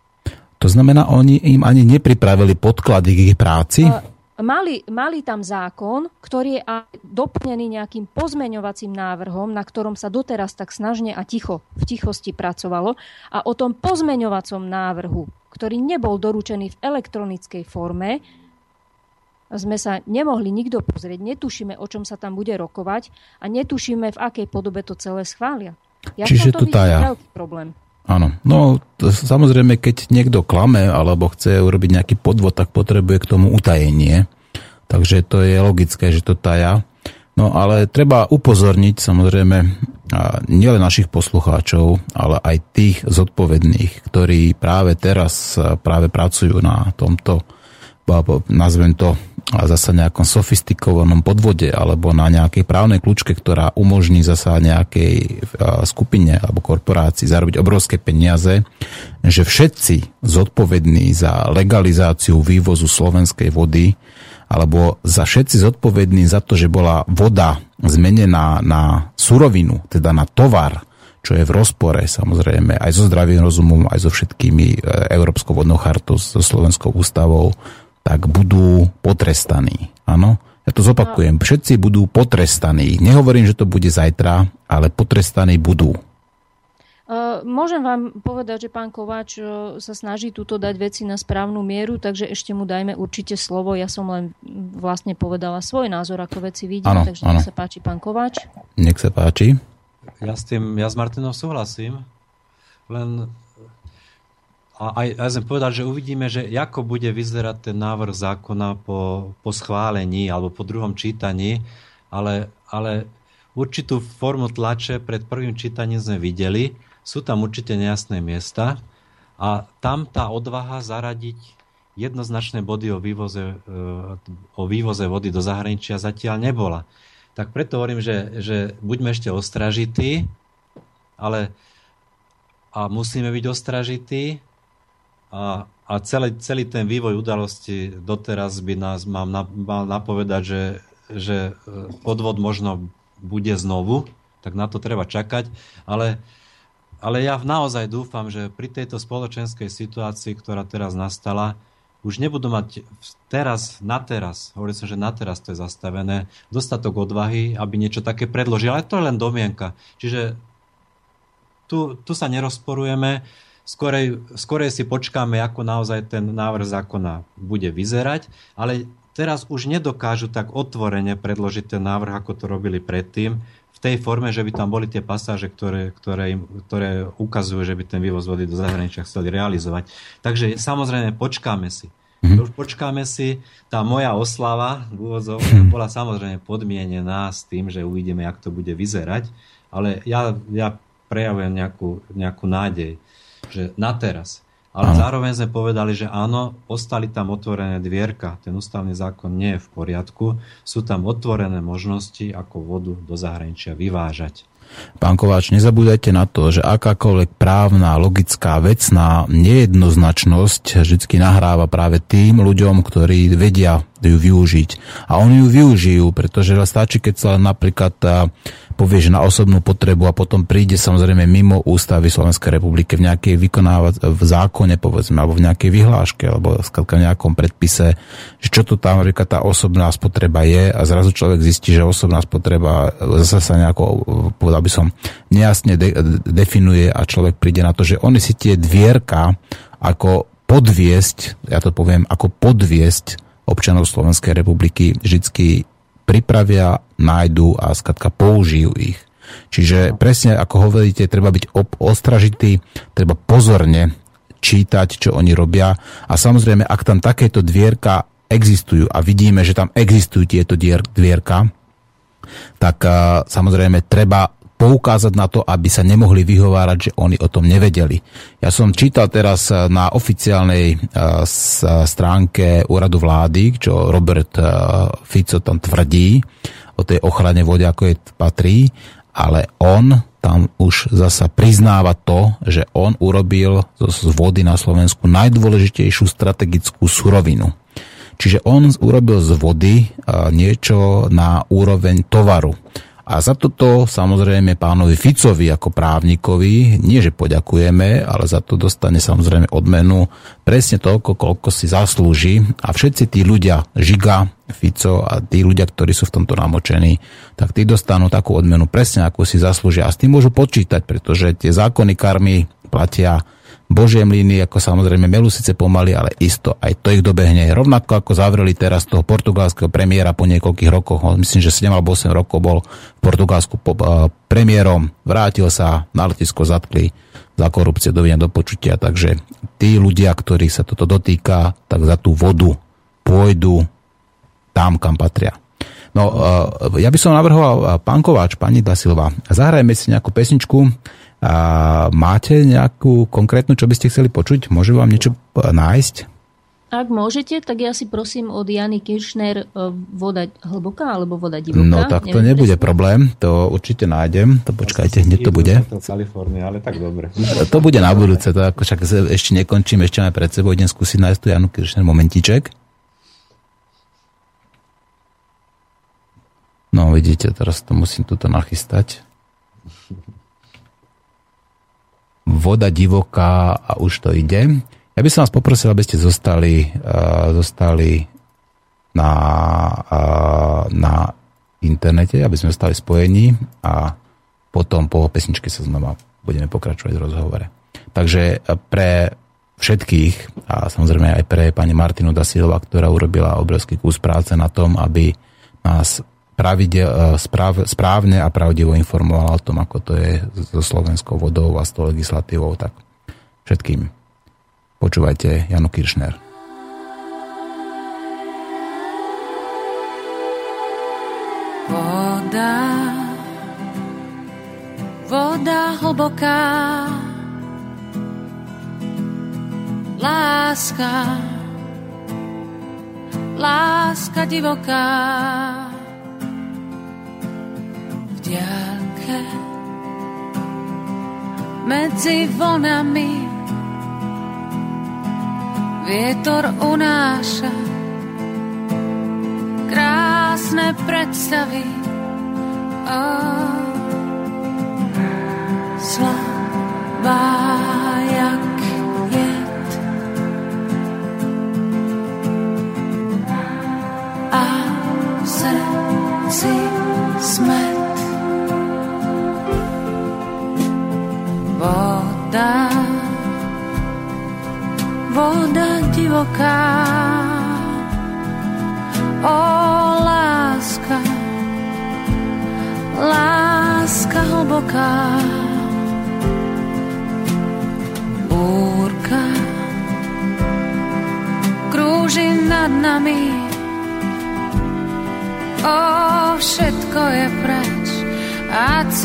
To znamená, oni im ani nepripravili podklady k ich práci? Uh, mali, mali tam zákon, ktorý je doplnený nejakým pozmeňovacím návrhom, na ktorom sa doteraz tak snažne a ticho, v tichosti pracovalo. A o tom pozmeňovacom návrhu, ktorý nebol doručený v elektronickej forme, sme sa nemohli nikto pozrieť, netušíme, o čom sa tam bude rokovať a netušíme, v akej podobe to celé schvália. Ja Čiže to ja. veľký problém. Áno, no samozrejme, keď niekto klame alebo chce urobiť nejaký podvod, tak potrebuje k tomu utajenie. Takže to je logické, že to taja. No ale treba upozorniť samozrejme nielen našich poslucháčov, ale aj tých zodpovedných, ktorí práve teraz práve pracujú na tomto, nazvem to, zasa nejakom sofistikovanom podvode alebo na nejakej právnej kľúčke, ktorá umožní zasa nejakej skupine alebo korporácii zarobiť obrovské peniaze, že všetci zodpovední za legalizáciu vývozu slovenskej vody alebo za všetci zodpovední za to, že bola voda zmenená na surovinu, teda na tovar, čo je v rozpore samozrejme aj so zdravým rozumom, aj so všetkými e, Európskou vodnou chartou, so Slovenskou ústavou, tak budú potrestaní. Áno? Ja to zopakujem. Všetci budú potrestaní. Nehovorím, že to bude zajtra, ale potrestaní budú. Môžem vám povedať, že pán Kováč sa snaží túto dať veci na správnu mieru, takže ešte mu dajme určite slovo. Ja som len vlastne povedala svoj názor, ako veci vidím, ano, takže ano. nech sa páči pán Kováč. Nech sa páči. Ja s tým, ja s Martinom súhlasím, len a aj, aj som povedal, že uvidíme, že ako bude vyzerať ten návrh zákona po, po schválení alebo po druhom čítaní, ale, ale určitú formu tlače pred prvým čítaním sme videli, sú tam určite nejasné miesta a tam tá odvaha zaradiť jednoznačné body o vývoze, e, o vývoze vody do zahraničia zatiaľ nebola. Tak preto hovorím, že, že buďme ešte ostražití, ale a musíme byť ostražití, a, a celý, celý ten vývoj udalosti doteraz by nás mal, na, mal napovedať, že, že e, podvod možno bude znovu, tak na to treba čakať, ale, ale ja naozaj dúfam, že pri tejto spoločenskej situácii, ktorá teraz nastala, už nebudú mať teraz, na teraz, hovorím som, že na teraz to je zastavené, dostatok odvahy, aby niečo také predložili, ale to je len domienka. Čiže tu, tu sa nerozporujeme, skorej, skorej si počkáme, ako naozaj ten návrh zákona bude vyzerať, ale teraz už nedokážu tak otvorene predložiť ten návrh, ako to robili predtým, v tej forme, že by tam boli tie pasáže, ktoré, ktoré, im, ktoré ukazujú, že by ten vývoz vody do zahraničia chceli realizovať. Takže samozrejme počkáme si. Mm-hmm. Už počkáme si. Tá moja oslava v úvodzovkách bola samozrejme podmienená s tým, že uvidíme, jak to bude vyzerať, ale ja, ja prejavujem nejakú, nejakú nádej, že na teraz ale ano. zároveň sme povedali, že áno, ostali tam otvorené dvierka. Ten ústavný zákon nie je v poriadku. Sú tam otvorené možnosti, ako vodu do zahraničia vyvážať. Pán Kováč, nezabúdajte na to, že akákoľvek právna, logická, vecná nejednoznačnosť vždy nahráva práve tým ľuďom, ktorí vedia ju využiť. A oni ju využijú, pretože stačí, keď sa napríklad povieš na osobnú potrebu a potom príde samozrejme mimo ústavy Slovenskej republiky v nejakej vykonávať v zákone povedzme, alebo v nejakej vyhláške, alebo v nejakom predpise, že čo to tam napríklad tá osobná spotreba je a zrazu človek zistí, že osobná spotreba zase sa nejako, povedal by som, nejasne de- definuje a človek príde na to, že oni si tie dvierka ako podviesť, ja to poviem, ako podviesť občanov Slovenskej republiky vždycky pripravia, nájdu a skratka použijú ich. Čiže presne ako hovoríte, treba byť ostražitý, treba pozorne čítať, čo oni robia a samozrejme, ak tam takéto dvierka existujú a vidíme, že tam existujú tieto dvierka, tak samozrejme treba poukázať na to, aby sa nemohli vyhovárať, že oni o tom nevedeli. Ja som čítal teraz eh, na oficiálnej eh, stránke úradu vlády, čo Robert eh, Fico tam tvrdí o tej ochrane vody, ako je patrí, ale on tam už zasa priznáva to, že on urobil z vody na Slovensku najdôležitejšiu strategickú surovinu. Čiže on urobil z vody niečo na úroveň tovaru. A za toto samozrejme pánovi Ficovi ako právnikovi, nie že poďakujeme, ale za to dostane samozrejme odmenu presne toľko, koľko si zaslúži. A všetci tí ľudia, Žiga, Fico a tí ľudia, ktorí sú v tomto namočení, tak tí dostanú takú odmenu presne, ako si zaslúžia. A s tým môžu počítať, pretože tie zákony karmy platia Božie mlyny, ako samozrejme melú síce pomaly, ale isto aj to ich dobehne. Rovnako ako zavreli teraz toho portugalského premiéra po niekoľkých rokoch, myslím, že 7 alebo 8 rokov bol v Portugalsku premiérom, vrátil sa, na letisko zatkli za korupcie, dovidenia do počutia, takže tí ľudia, ktorí sa toto dotýka, tak za tú vodu pôjdu tam, kam patria. No, ja by som navrhoval, pán Kováč, pani Dasilva, zahrajme si nejakú pesničku, a máte nejakú konkrétnu, čo by ste chceli počuť? Môže vám niečo nájsť? Ak môžete, tak ja si prosím od Jany Kiršner e, voda hlboká alebo voda divoká. No tak to Neviem nebude presne. problém, to určite nájdem. To počkajte, hneď to bude. Kalifornia, ale tak dobre. To bude na budúce, to ako však ešte nekončím, ešte máme pred sebou, idem skúsiť nájsť tu Janu Kiršner, momentiček. No vidíte, teraz to musím tuto nachystať voda divoká a už to ide. Ja by som vás poprosil, aby ste zostali, uh, zostali na, uh, na internete, aby sme zostali spojení a potom po pesničke sa znova budeme pokračovať v rozhovore. Takže pre všetkých a samozrejme aj pre pani Martinu Dasilova, ktorá urobila obrovský kus práce na tom, aby nás pravide, e, správ, správne a pravdivo informovala o tom, ako to je so slovenskou vodou a s tou legislatívou, tak všetkým. Počúvajte Janu Kiršner. Voda, voda hlboká, láska, láska divoká diálke medzi vlnami vietor unáša krásne predstavy Voda, voda divoká, o láska, láska hlboká. Búrka. Krúži nad nami, o všetko je preč. Janke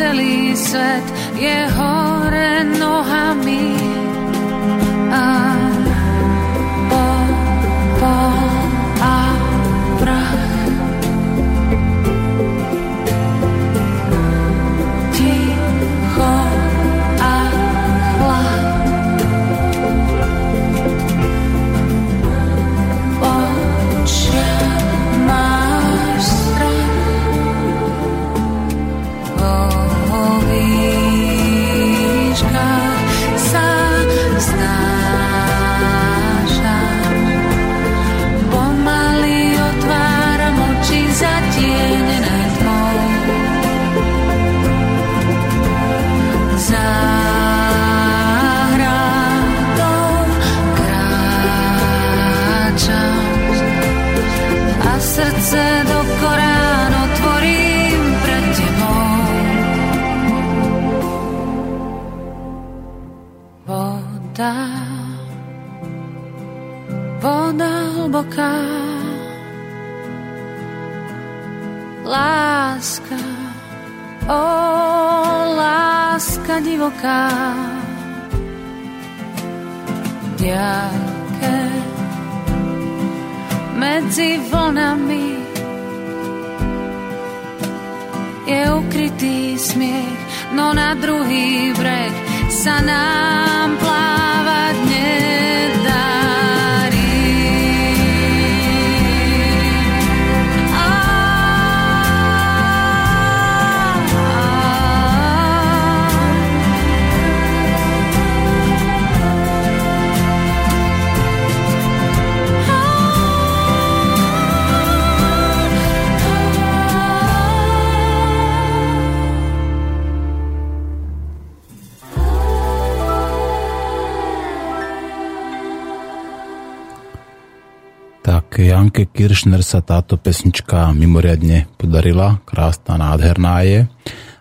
Kiršner sa táto pesnička mimoriadne podarila, krásna, nádherná je.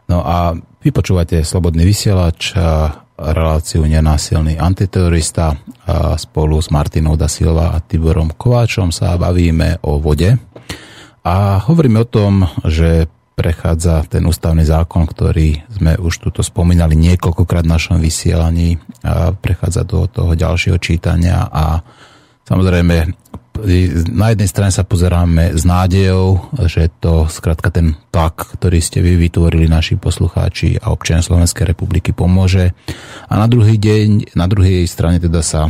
No a vypočúvate Slobodný vysielač, reláciu Nenásilný antiterorista a spolu s Martinou da Silva a Tiborom Kováčom sa bavíme o vode a hovoríme o tom, že prechádza ten ústavný zákon, ktorý sme už tuto spomínali niekoľkokrát v našom vysielaní, a prechádza do toho ďalšieho čítania a samozrejme na jednej strane sa pozeráme s nádejou, že to skrátka ten tlak, ktorý ste vy vytvorili naši poslucháči a občania Slovenskej republiky pomôže. A na druhý deň, na druhej strane teda sa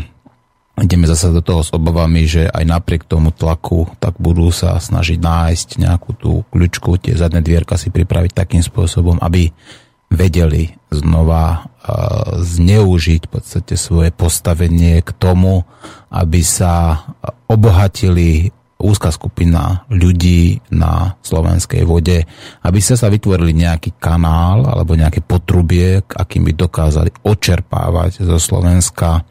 ideme zase do toho s obavami, že aj napriek tomu tlaku, tak budú sa snažiť nájsť nejakú tú kľúčku, tie zadné dvierka si pripraviť takým spôsobom, aby vedeli znova zneužiť v podstate svoje postavenie k tomu, aby sa obohatili úzka skupina ľudí na slovenskej vode, aby sa sa vytvorili nejaký kanál alebo nejaké potrubie, akým by dokázali očerpávať zo Slovenska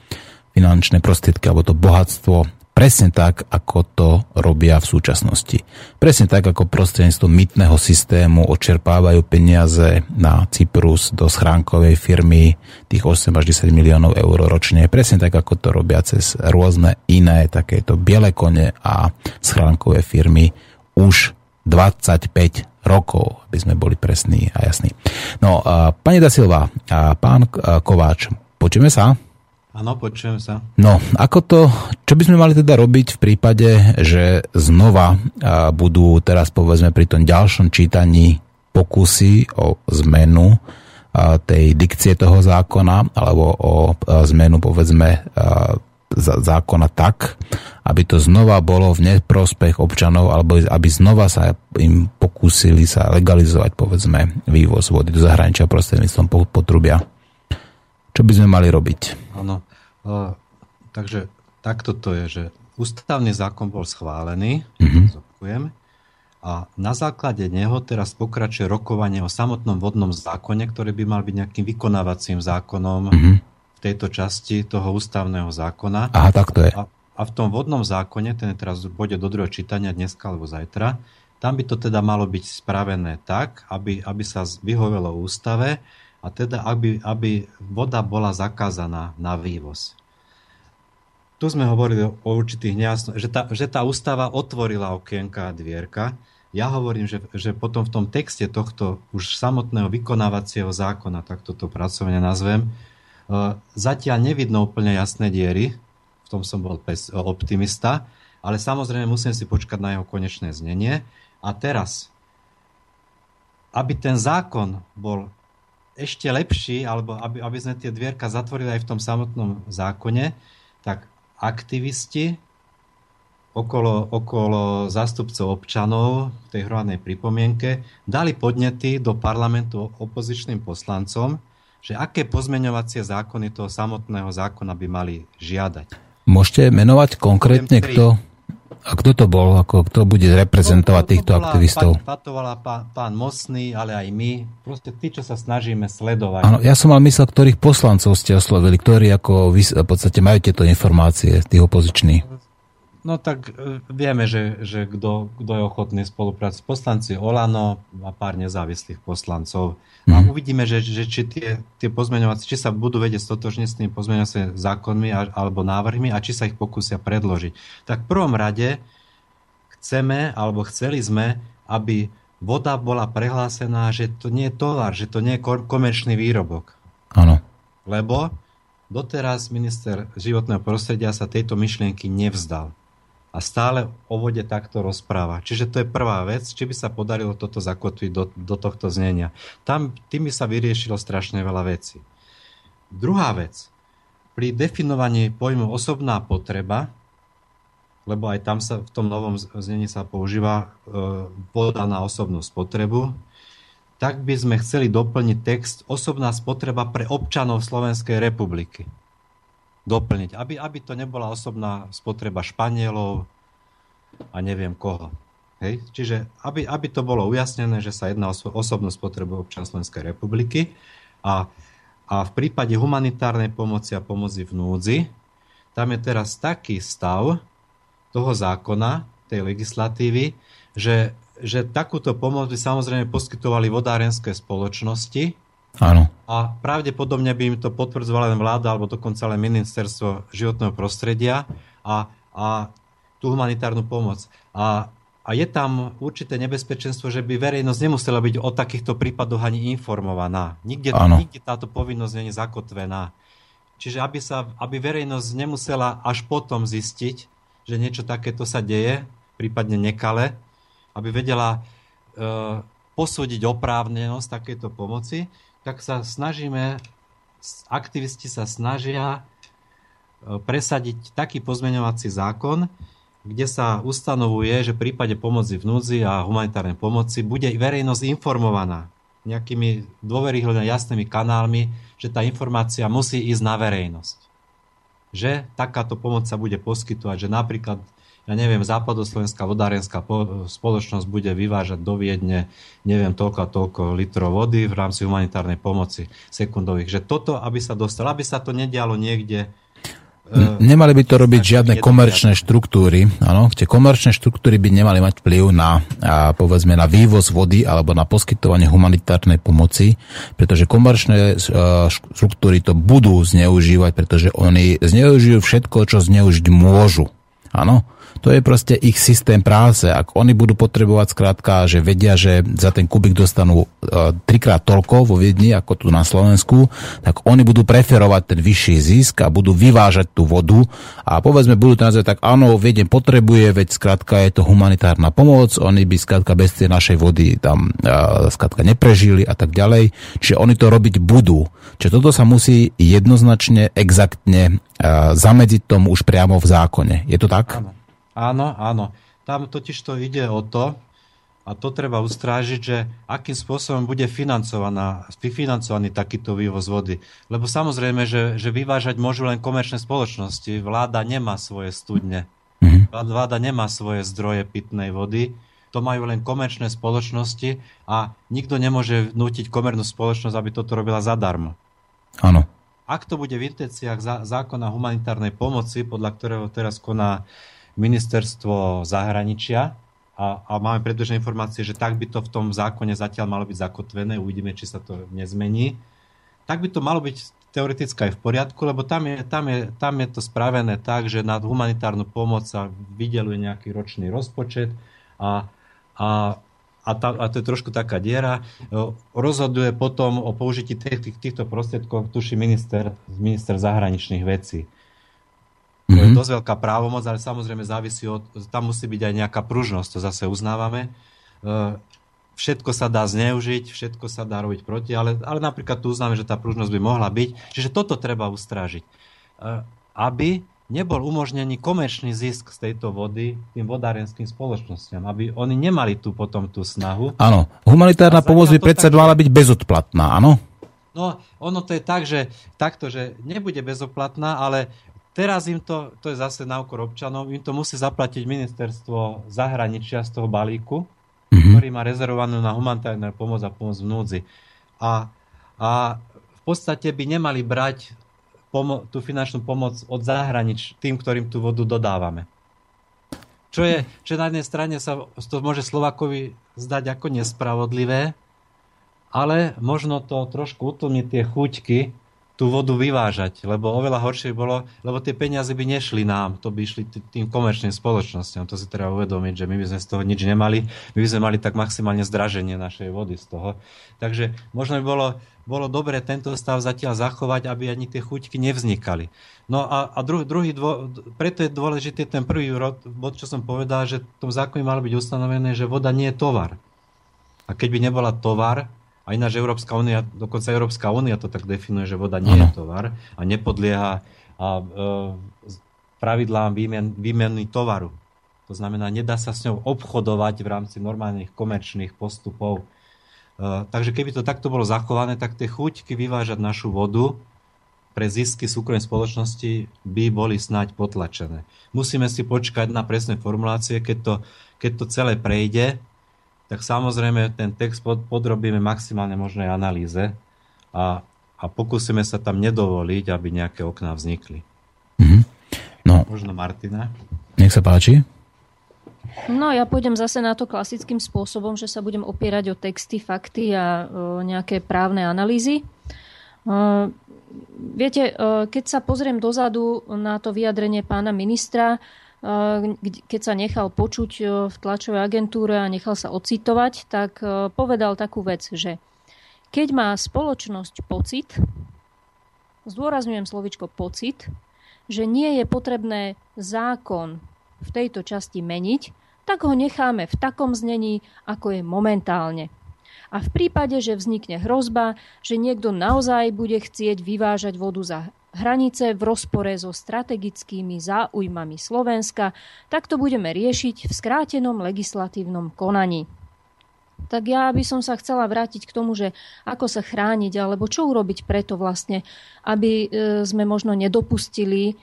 finančné prostriedky alebo to bohatstvo Presne tak, ako to robia v súčasnosti. Presne tak, ako prostredníctvom mytného systému odčerpávajú peniaze na Cyprus do schránkovej firmy tých 8 až 10 miliónov eur ročne. Presne tak, ako to robia cez rôzne iné takéto biele kone a schránkové firmy už 25 rokov, aby sme boli presní a jasní. No, pani Da Silva, pán Kováč, počujeme sa? Áno, počujem sa. No, ako to, čo by sme mali teda robiť v prípade, že znova budú teraz povedzme pri tom ďalšom čítaní pokusy o zmenu tej dikcie toho zákona alebo o zmenu povedzme zákona tak, aby to znova bolo v neprospech občanov, alebo aby znova sa im pokúsili sa legalizovať, povedzme, vývoz vody do zahraničia prostredníctvom potrubia. Čo by sme mali robiť? Áno, uh, takže takto to je, že ústavný zákon bol schválený, zopakujem, a na základe neho teraz pokračuje rokovanie o samotnom vodnom zákone, ktorý by mal byť nejakým vykonávacím zákonom uh-huh. v tejto časti toho ústavného zákona. Aha, tak to je. A, a v tom vodnom zákone, ten teraz bude do druhého čítania dneska alebo zajtra, tam by to teda malo byť spravené tak, aby, aby sa vyhovelo ústave a teda aby, aby voda bola zakázaná na vývoz. Tu sme hovorili o určitých nejasnostiach, že tá, že tá ústava otvorila okienka a dvierka, ja hovorím, že, že potom v tom texte tohto už samotného vykonávacieho zákona, tak toto pracovne nazvem, e, zatiaľ nevidno úplne jasné diery, v tom som bol optimista, ale samozrejme musím si počkať na jeho konečné znenie. A teraz, aby ten zákon bol ešte lepší, alebo aby, aby sme tie dvierka zatvorili aj v tom samotnom zákone, tak aktivisti okolo, okolo zástupcov občanov v tej hromadnej pripomienke dali podnety do parlamentu opozičným poslancom, že aké pozmeňovacie zákony toho samotného zákona by mali žiadať. Môžete menovať konkrétne, kto, a kto to bol, ako kto bude reprezentovať to, to, to týchto aktivistov? Patovala pán, pán Mosný, ale aj my. Proste tí, čo sa snažíme sledovať. Áno, ja som mal myslel, ktorých poslancov ste oslovili, ktorí ako vy, v podstate majú tieto informácie, tých opozičných. No tak e, vieme, že, že kto, kto je ochotný spolupracovať. Poslanci Olano a pár nezávislých poslancov. Mm. A mhm. uvidíme, že, že či tie, tie pozmeňovacie, či sa budú vedieť stotožniť s tými pozmeňovacími zákonmi a, alebo návrhmi a či sa ich pokúsia predložiť. Tak v prvom rade chceme, alebo chceli sme, aby voda bola prehlásená, že to nie je tovar, že to nie je komerčný výrobok. Áno. Lebo doteraz minister životného prostredia sa tejto myšlienky nevzdal a stále o vode takto rozpráva. Čiže to je prvá vec, či by sa podarilo toto zakotviť do, do tohto znenia. Tam, tým by sa vyriešilo strašne veľa vecí. Druhá vec, pri definovaní pojmu osobná potreba, lebo aj tam sa v tom novom znení sa používa e, voda na osobnú spotrebu, tak by sme chceli doplniť text osobná spotreba pre občanov Slovenskej republiky doplniť, aby, aby to nebola osobná spotreba Španielov a neviem koho. Hej? Čiže aby, aby to bolo ujasnené, že sa jedná o osobnú spotrebu občan Slovenskej republiky a, a v prípade humanitárnej pomoci a pomoci v núdzi, tam je teraz taký stav toho zákona, tej legislatívy, že, že takúto pomoc by samozrejme poskytovali vodárenské spoločnosti, Áno. A pravdepodobne by im to potvrdzovala len vláda alebo dokonca len ministerstvo životného prostredia a, a tú humanitárnu pomoc. A, a je tam určité nebezpečenstvo, že by verejnosť nemusela byť o takýchto prípadoch ani informovaná. Nikde, nikde táto povinnosť nie je zakotvená. Čiže aby, sa, aby verejnosť nemusela až potom zistiť, že niečo takéto sa deje, prípadne nekale, aby vedela e, posúdiť oprávnenosť takéto pomoci, tak sa snažíme, aktivisti sa snažia e, presadiť taký pozmeňovací zákon, kde sa ustanovuje, že v prípade pomoci v núdzi a humanitárnej pomoci bude verejnosť informovaná nejakými dôveryhodnými jasnými kanálmi, že tá informácia musí ísť na verejnosť. Že takáto pomoc sa bude poskytovať, že napríklad ja neviem, západoslovenská vodárenská spoločnosť bude vyvážať do Viedne, neviem, toľko a toľko litrov vody v rámci humanitárnej pomoci sekundových. Že toto, aby sa dostalo, aby sa to nedialo niekde e, Nemali by to robiť žiadne komerčné štruktúry. Áno, tie komerčné štruktúry by nemali mať vplyv na, a, povedzme, na vývoz vody alebo na poskytovanie humanitárnej pomoci, pretože komerčné a, štruktúry to budú zneužívať, pretože oni zneužijú všetko, čo zneužiť môžu. Áno, to je proste ich systém práce. Ak oni budú potrebovať skrátka, že vedia, že za ten kubik dostanú e, trikrát toľko vo Viedni ako tu na Slovensku, tak oni budú preferovať ten vyšší zisk a budú vyvážať tú vodu a povedzme budú to nazvať tak, áno, Viedne potrebuje, veď skrátka je to humanitárna pomoc, oni by skrátka bez tej našej vody tam e, skrátka neprežili a tak ďalej. Čiže oni to robiť budú. Čiže toto sa musí jednoznačne, exaktne e, zamedziť tomu už priamo v zákone. Je to tak? Áno. Áno, áno. Tam totiž to ide o to, a to treba ustrážiť, že akým spôsobom bude financovaná, vyfinancovaný takýto vývoz vody. Lebo samozrejme, že, že vyvážať môžu len komerčné spoločnosti. Vláda nemá svoje studne. Mm-hmm. Vláda nemá svoje zdroje pitnej vody. To majú len komerčné spoločnosti a nikto nemôže nútiť komernú spoločnosť, aby toto robila zadarmo. Áno. Ak to bude v intenciách zákona humanitárnej pomoci, podľa ktorého teraz koná ministerstvo zahraničia, a, a máme predbežné informácie, že tak by to v tom zákone zatiaľ malo byť zakotvené, uvidíme, či sa to nezmení, tak by to malo byť teoreticky aj v poriadku, lebo tam je, tam, je, tam je to spravené tak, že na humanitárnu pomoc sa vydeluje nejaký ročný rozpočet a, a, a, tá, a to je trošku taká diera. Rozhoduje potom o použití tých, týchto prostriedkov, tuší minister, minister zahraničných vecí. To je mhm. dosť veľká právomoc, ale samozrejme závisí od... Tam musí byť aj nejaká pružnosť, to zase uznávame. E, všetko sa dá zneužiť, všetko sa dá robiť proti, ale, ale napríklad tu uznáme, že tá pružnosť by mohla byť. Čiže toto treba ustrážiť. E, aby nebol umožnený komerčný zisk z tejto vody tým vodárenským spoločnosťam, aby oni nemali tu potom tú snahu. Áno, humanitárna pomoc by predsa mala byť bezodplatná, áno? No, ono to je tak, že takto, že nebude bezoplatná, ale Teraz im to, to je zase na úkor občanov, im to musí zaplatiť ministerstvo zahraničia z toho balíku, mm-hmm. ktorý má rezervovanú na humanitárnu pomoc a pomoc v núdzi. A, a v podstate by nemali brať pomo- tú finančnú pomoc od zahranič tým, ktorým tú vodu dodávame. Čo je, čo na jednej strane sa to môže Slovakovi zdať ako nespravodlivé, ale možno to trošku utlmi tie chuťky, tú vodu vyvážať, lebo oveľa horšie bolo, lebo tie peniaze by nešli nám, to by išli tým komerčným spoločnosťam. To si treba uvedomiť, že my by sme z toho nič nemali, my by sme mali tak maximálne zdraženie našej vody z toho. Takže možno by bolo, bolo dobre tento stav zatiaľ zachovať, aby ani tie chuťky nevznikali. No a, a druhý, druhý dvo, preto je dôležitý ten prvý bod, čo som povedal, že v tom zákone malo byť ustanovené, že voda nie je tovar. A keď by nebola tovar, a ináč Európska únia, dokonca Európska únia to tak definuje, že voda nie ano. je tovar a nepodlieha a, e, pravidlám výmen, výmeny tovaru. To znamená, nedá sa s ňou obchodovať v rámci normálnych komerčných postupov. E, takže keby to takto bolo zachované, tak tie chuťky vyvážať našu vodu pre zisky súkromnej spoločnosti by boli snáď potlačené. Musíme si počkať na presné formulácie, keď to, keď to celé prejde, tak samozrejme ten text podrobíme maximálne možnej analýze a, a pokúsime sa tam nedovoliť, aby nejaké okná vznikli. Mm-hmm. No. Možno Martina. Nech sa páči. No ja pôjdem zase na to klasickým spôsobom, že sa budem opierať o texty, fakty a o nejaké právne analýzy. Uh, viete, uh, keď sa pozriem dozadu na to vyjadrenie pána ministra, keď sa nechal počuť e, v tlačovej agentúre a nechal sa ocitovať, tak e, povedal takú vec, že keď má spoločnosť pocit, zdôrazňujem slovičko pocit, že nie je potrebné zákon v tejto časti meniť, tak ho necháme v takom znení, ako je momentálne. A v prípade, že vznikne hrozba, že niekto naozaj bude chcieť vyvážať vodu za hranice v rozpore so strategickými záujmami Slovenska, tak to budeme riešiť v skrátenom legislatívnom konaní. Tak ja by som sa chcela vrátiť k tomu, že ako sa chrániť, alebo čo urobiť preto vlastne, aby e, sme možno nedopustili e,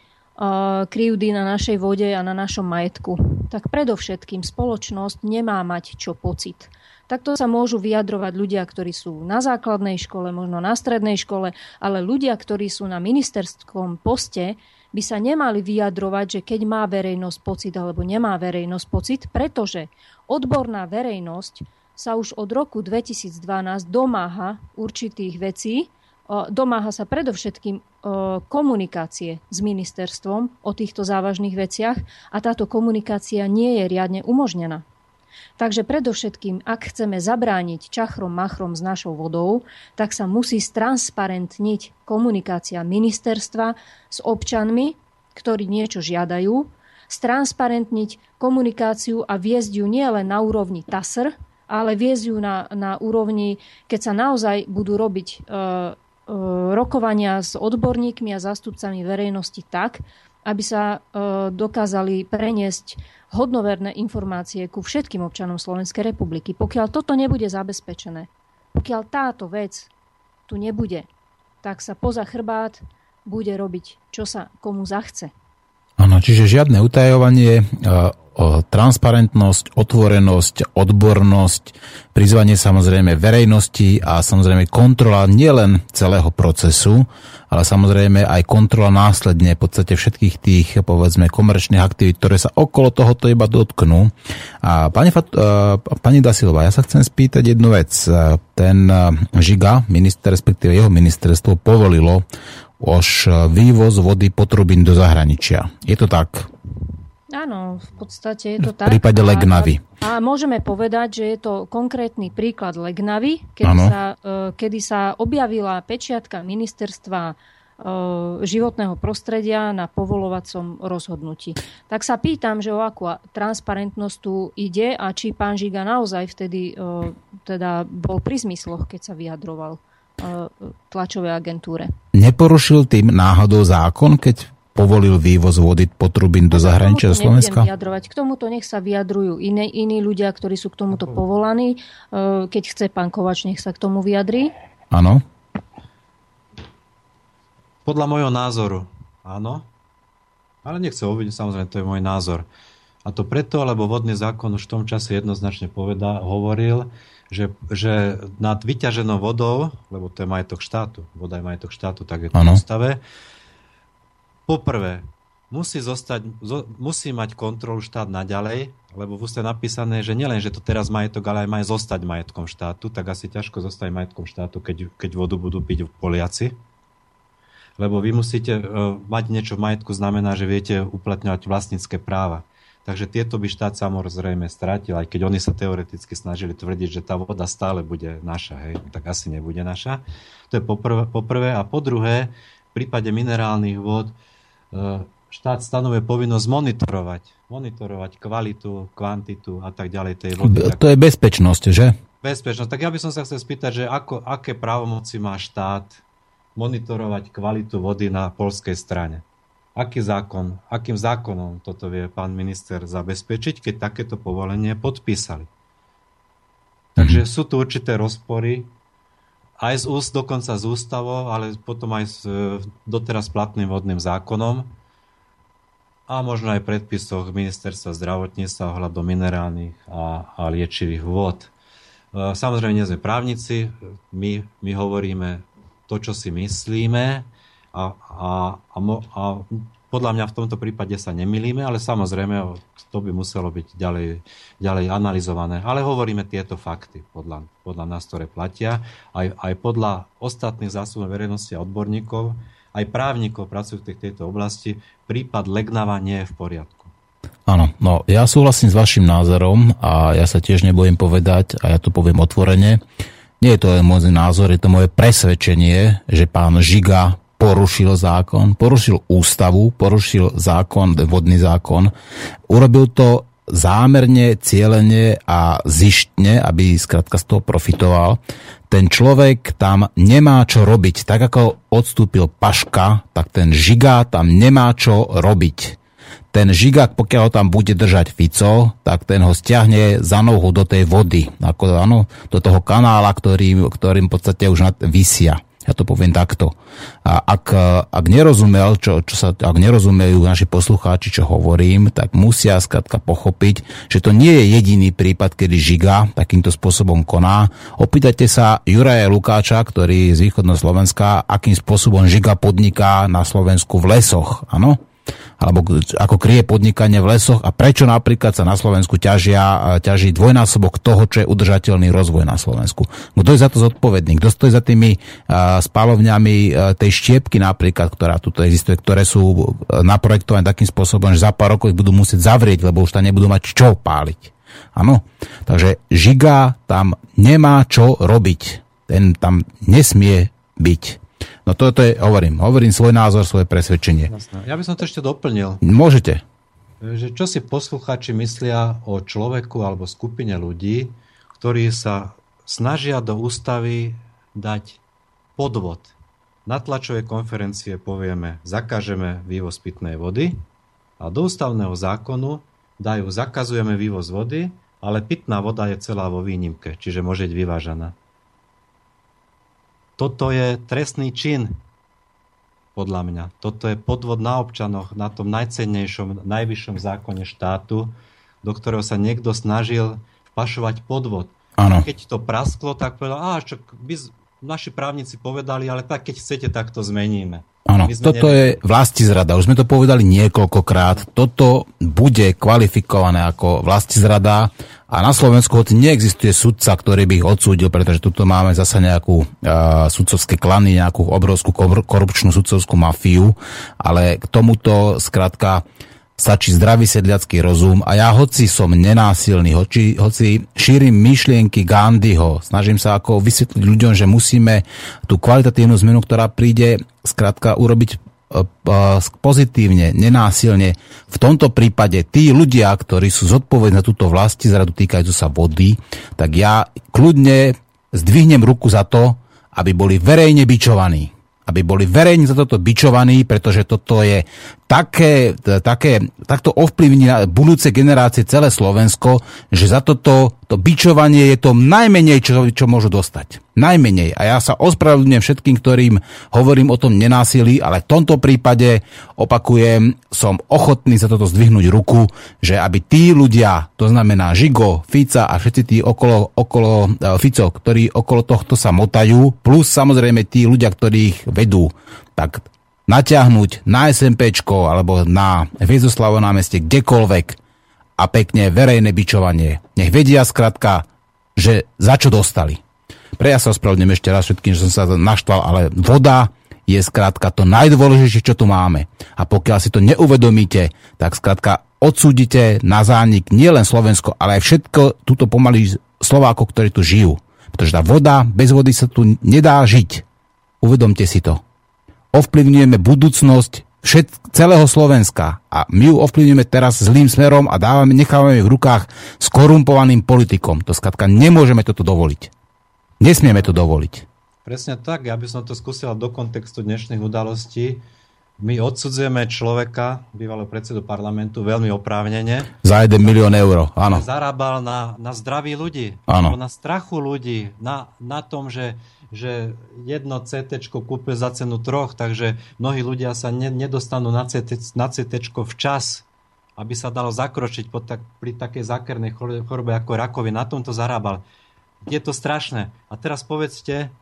krivdy na našej vode a na našom majetku. Tak predovšetkým spoločnosť nemá mať čo pocit. Takto sa môžu vyjadrovať ľudia, ktorí sú na základnej škole, možno na strednej škole, ale ľudia, ktorí sú na ministerskom poste, by sa nemali vyjadrovať, že keď má verejnosť pocit alebo nemá verejnosť pocit, pretože odborná verejnosť sa už od roku 2012 domáha určitých vecí, domáha sa predovšetkým komunikácie s ministerstvom o týchto závažných veciach a táto komunikácia nie je riadne umožnená. Takže predovšetkým, ak chceme zabrániť čachrom machrom s našou vodou, tak sa musí stransparentniť komunikácia ministerstva s občanmi, ktorí niečo žiadajú, stransparentniť komunikáciu a viesť ju nielen na úrovni TASR, ale viesť ju na, na úrovni, keď sa naozaj budú robiť e, e, rokovania s odborníkmi a zástupcami verejnosti tak, aby sa e, dokázali preniesť hodnoverné informácie ku všetkým občanom Slovenskej republiky. Pokiaľ toto nebude zabezpečené, pokiaľ táto vec tu nebude, tak sa poza chrbát bude robiť, čo sa komu zachce. Áno, čiže žiadne utajovanie, transparentnosť, otvorenosť, odbornosť, prizvanie samozrejme verejnosti a samozrejme kontrola nielen celého procesu, ale samozrejme aj kontrola následne v podstate všetkých tých, povedzme, komerčných aktivít, ktoré sa okolo tohoto iba dotknú. A pani, uh, pani Dasilová, ja sa chcem spýtať jednu vec. Ten Žiga, minister, respektíve jeho ministerstvo, povolilo už vývoz vody potrubín do zahraničia. Je to tak? Áno, v podstate je to tak. V prípade Legnavy. A, a môžeme povedať, že je to konkrétny príklad Legnavy, kedy, sa, uh, kedy sa objavila pečiatka ministerstva uh, životného prostredia na povolovacom rozhodnutí. Tak sa pýtam, že o akú transparentnosť tu ide a či pán Žiga naozaj vtedy teda bol pri zmysloch, keď sa vyjadroval tlačovej agentúre. Neporušil tým náhodou zákon, keď povolil vývoz vody potrubín do zahraničia do Slovenska? Vyjadrovať. K tomuto nech sa vyjadrujú iné, iní ľudia, ktorí sú k tomuto povolaní. E, keď chce pán Kovač, nech sa k tomu vyjadri. Áno. Podľa môjho názoru, áno. Ale nechce uvidieť, samozrejme, to je môj názor. A to preto, lebo vodný zákon už v tom čase jednoznačne povedal, hovoril, že, že nad vyťaženou vodou, lebo to je majetok štátu, voda je majetok štátu, tak je to v ústave, Poprvé, musí, zostať, zo, musí mať kontrolu štát naďalej, lebo v úste napísané, že nielen, že to teraz majetok, ale aj má zostať majetkom štátu, tak asi ťažko zostať majetkom štátu, keď, keď vodu budú piť Poliaci. Lebo vy musíte uh, mať niečo v majetku, znamená, že viete uplatňovať vlastnícke práva. Takže tieto by štát samozrejme stratil, aj keď oni sa teoreticky snažili tvrdiť, že tá voda stále bude naša, hej, tak asi nebude naša. To je poprvé, poprvé. A po druhé, v prípade minerálnych vod, E, štát stanovuje povinnosť monitorovať, monitorovať kvalitu, kvantitu a tak ďalej tej vody. To je bezpečnosť, že? Bezpečnosť. Tak ja by som sa chcel spýtať, že ako, aké právomoci má štát monitorovať kvalitu vody na polskej strane. Aký zákon, akým zákonom toto vie pán minister zabezpečiť, keď takéto povolenie podpísali? Takže mm-hmm. sú tu určité rozpory aj z úst, dokonca z ústavou, ale potom aj s e, doteraz platným vodným zákonom a možno aj predpisoch ministerstva zdravotníctva ohľadom minerálnych a, a liečivých vôd. E, samozrejme, nie sme právnici, my, my hovoríme to, čo si myslíme a, a, a, a podľa mňa v tomto prípade sa nemilíme, ale samozrejme to by muselo byť ďalej, ďalej analyzované. Ale hovoríme tieto fakty podľa, podľa nás, ktoré platia. Aj, aj podľa ostatných zásobov verejnosti a odborníkov, aj právnikov pracujúcich v tejto oblasti, prípad Legnava nie je v poriadku. Áno, no ja súhlasím s vašim názorom a ja sa tiež nebojím povedať, a ja to poviem otvorene, nie je to len môj názor, je to moje presvedčenie, že pán Žiga porušil zákon, porušil ústavu, porušil zákon, vodný zákon. Urobil to zámerne, cieľene a zištne, aby skrátka z toho profitoval. Ten človek tam nemá čo robiť. Tak ako odstúpil Paška, tak ten Žiga tam nemá čo robiť. Ten Žigák, pokiaľ ho tam bude držať Fico, tak ten ho stiahne za nohu do tej vody, ako, ano, do toho kanála, ktorým, ktorým v podstate už nad, vysia. Ja to poviem takto. A ak, ak nerozumel, čo, čo sa, ak nerozumejú naši poslucháči, čo hovorím, tak musia skladka pochopiť, že to nie je jediný prípad, kedy Žiga takýmto spôsobom koná. Opýtajte sa Juraja Lukáča, ktorý z východného Slovenska, akým spôsobom Žiga podniká na Slovensku v lesoch. Áno? Alebo ako kryje podnikanie v lesoch a prečo napríklad sa na Slovensku ťažia, ťaží dvojnásobok toho, čo je udržateľný rozvoj na Slovensku. Kto je za to zodpovedný? Kto stojí za tými uh, spálovňami uh, tej štiepky napríklad, ktorá tu existuje, ktoré sú naprojektované takým spôsobom, že za pár rokov ich budú musieť zavrieť, lebo už tam nebudú mať čo páliť. Áno, takže žiga tam nemá čo robiť. Ten tam nesmie byť. No toto je, hovorím, hovorím svoj názor, svoje presvedčenie. Jasné. Ja by som to ešte doplnil. Môžete. Že čo si poslucháči myslia o človeku alebo skupine ľudí, ktorí sa snažia do ústavy dať podvod. Na tlačovej konferencie povieme, zakážeme vývoz pitnej vody a do ústavného zákonu dajú, zakazujeme vývoz vody, ale pitná voda je celá vo výnimke, čiže môže byť vyvážaná. Toto je trestný čin, podľa mňa. Toto je podvod na občanoch, na tom najcennejšom, najvyššom zákone štátu, do ktorého sa niekto snažil pašovať podvod. Ano. Keď to prasklo, tak povedal, a čo by naši právnici povedali, ale tak keď chcete, tak to zmeníme. Áno, toto neviem. je vlasti zrada. Už sme to povedali niekoľkokrát. Toto bude kvalifikované ako vlasti zrada a na Slovensku hoci neexistuje sudca, ktorý by ich odsúdil, pretože tuto máme zasa nejakú uh, sudcovské klany, nejakú obrovskú korupčnú sudcovskú mafiu, ale k tomuto skrátka stačí zdravý sedliacký rozum a ja hoci som nenásilný, hoci, hoci šírim myšlienky Gandhiho, snažím sa ako vysvetliť ľuďom, že musíme tú kvalitatívnu zmenu, ktorá príde skrátka urobiť E, pozitívne, nenásilne. V tomto prípade tí ľudia, ktorí sú zodpovední za túto vlasti zradu týkajúcu sa vody, tak ja kľudne zdvihnem ruku za to, aby boli verejne bičovaní aby boli verejne za toto bičovaní, pretože toto je také, také, takto ovplyvní budúce generácie celé Slovensko, že za toto to bičovanie je to najmenej, čo, čo môžu dostať. Najmenej. A ja sa ospravedlňujem všetkým, ktorým hovorím o tom nenásilí, ale v tomto prípade, opakujem, som ochotný za toto zdvihnúť ruku, že aby tí ľudia, to znamená Žigo, Fica a všetci tí okolo, okolo uh, Fico, ktorí okolo tohto sa motajú, plus samozrejme tí ľudia, ktorí ich vedú, tak natiahnuť na SMPčko alebo na Hviezoslavo námestie kdekoľvek a pekne verejné bičovanie. Nech vedia skratka, že za čo dostali. Pre ja sa ospravedlňujem ešte raz všetkým, že som sa naštval, ale voda je skrátka to najdôležitejšie, čo tu máme. A pokiaľ si to neuvedomíte, tak skrátka odsúdite na zánik nielen Slovensko, ale aj všetko túto pomaly Slovákov, ktorí tu žijú. Pretože tá voda, bez vody sa tu nedá žiť. Uvedomte si to ovplyvňujeme budúcnosť všet, celého Slovenska a my ju ovplyvňujeme teraz zlým smerom a dávame, nechávame v rukách skorumpovaným politikom. To skladka nemôžeme toto dovoliť. Nesmieme to dovoliť. Presne tak, ja by som to skúsil do kontextu dnešných udalostí. My odsudzujeme človeka, bývalého predsedu parlamentu, veľmi oprávnene. Za 1 milión eur, áno. Zarábal na, na zdraví ľudí, áno. na strachu ľudí, na, na tom, že že jedno CT kúpe za cenu troch, takže mnohí ľudia sa ne, nedostanú na CT, na včas, aby sa dalo zakročiť pod tak, pri takej zákernej chorobe ako rakovi. Na tom to zarábal. Je to strašné. A teraz povedzte,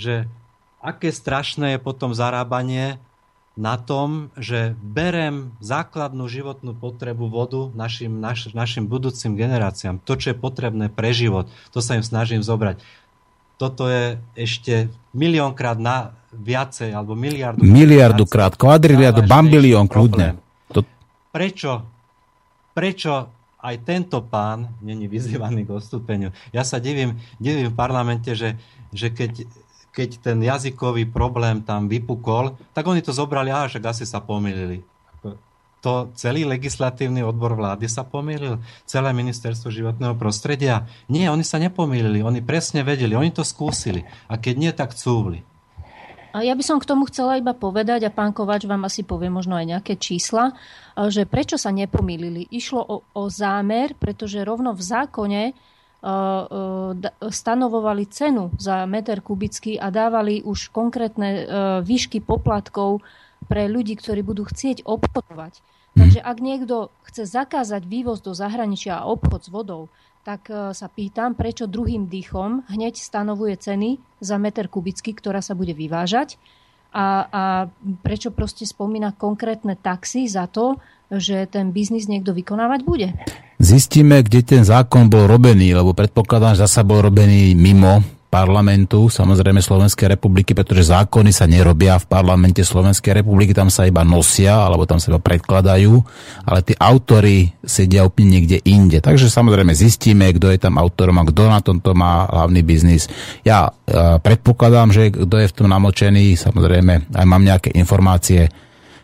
že aké strašné je potom zarábanie na tom, že berem základnú životnú potrebu vodu našim, naš, našim budúcim generáciám. To, čo je potrebné pre život, to sa im snažím zobrať toto je ešte miliónkrát na viacej, alebo miliardu. Miliardu krát, kvadriliardu, bambilión kľudne. To... Prečo, prečo aj tento pán není vyzývaný k odstúpeniu? Ja sa divím, divím v parlamente, že, že keď, keď ten jazykový problém tam vypukol, tak oni to zobrali, a že asi sa pomýlili to celý legislatívny odbor vlády sa pomýlil, celé ministerstvo životného prostredia. Nie, oni sa nepomýlili, oni presne vedeli, oni to skúsili. A keď nie, tak cúvli. A ja by som k tomu chcela iba povedať, a pán Kovač vám asi povie možno aj nejaké čísla, že prečo sa nepomýlili. Išlo o, o zámer, pretože rovno v zákone stanovovali cenu za meter kubický a dávali už konkrétne výšky poplatkov pre ľudí, ktorí budú chcieť obchodovať. Takže ak niekto chce zakázať vývoz do zahraničia a obchod s vodou, tak e, sa pýtam, prečo druhým dýchom hneď stanovuje ceny za meter kubický, ktorá sa bude vyvážať a, a prečo proste spomína konkrétne taxy za to, že ten biznis niekto vykonávať bude. Zistíme, kde ten zákon bol robený, lebo predpokladám, že zasa bol robený mimo parlamentu, samozrejme Slovenskej republiky, pretože zákony sa nerobia v parlamente Slovenskej republiky, tam sa iba nosia, alebo tam sa iba predkladajú, ale tí autory sedia úplne niekde inde. Takže samozrejme zistíme, kto je tam autorom a kto na tomto má hlavný biznis. Ja uh, predpokladám, že kto je v tom namočený, samozrejme aj mám nejaké informácie.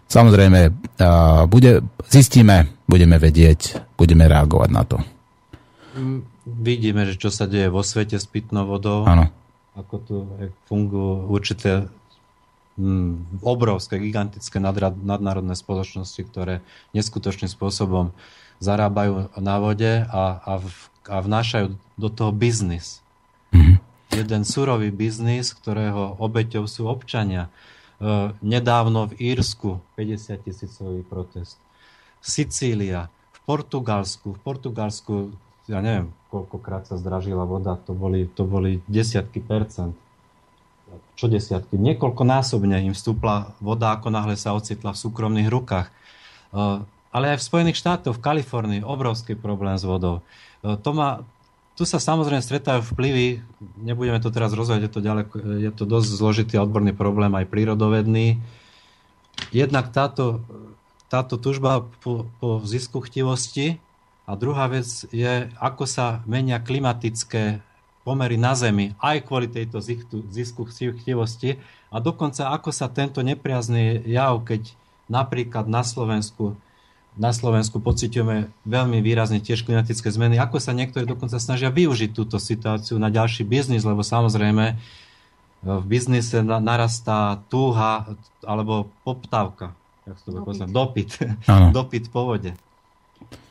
Samozrejme, uh, bude, zistíme, budeme vedieť, budeme reagovať na to. Mm vidíme, že čo sa deje vo svete s pitnou vodou. Áno. Ako tu fungujú určité hm, obrovské, gigantické nadnárodné spoločnosti, ktoré neskutočným spôsobom zarábajú na vode a, a, v, a vnášajú do toho biznis. Mm-hmm. Jeden surový biznis, ktorého obeťou sú občania. E, nedávno v Írsku 50 tisícový protest. Sicília, v Portugalsku, v Portugalsku, ja neviem, koľkokrát sa zdražila voda, to boli, to boli desiatky percent. Čo desiatky? Niekoľkonásobne im vstúpla voda, ako náhle sa ocitla v súkromných rukách. E, ale aj v Spojených štátoch, v Kalifornii, obrovský problém s vodou. E, to má, tu sa samozrejme stretajú vplyvy, nebudeme to teraz rozhodať, je to, ďaleko, je to dosť zložitý odborný problém, aj prírodovedný. Jednak táto, táto tužba po, po zisku chtivosti a druhá vec je, ako sa menia klimatické pomery na Zemi aj kvôli tejto zisku chtivosti a dokonca ako sa tento nepriazný jav, keď napríklad na Slovensku na Slovensku pociťujeme veľmi výrazne tiež klimatické zmeny, ako sa niektorí dokonca snažia využiť túto situáciu na ďalší biznis, lebo samozrejme v biznise narastá túha alebo poptávka, jak to dopyt. dopyt, dopyt po vode.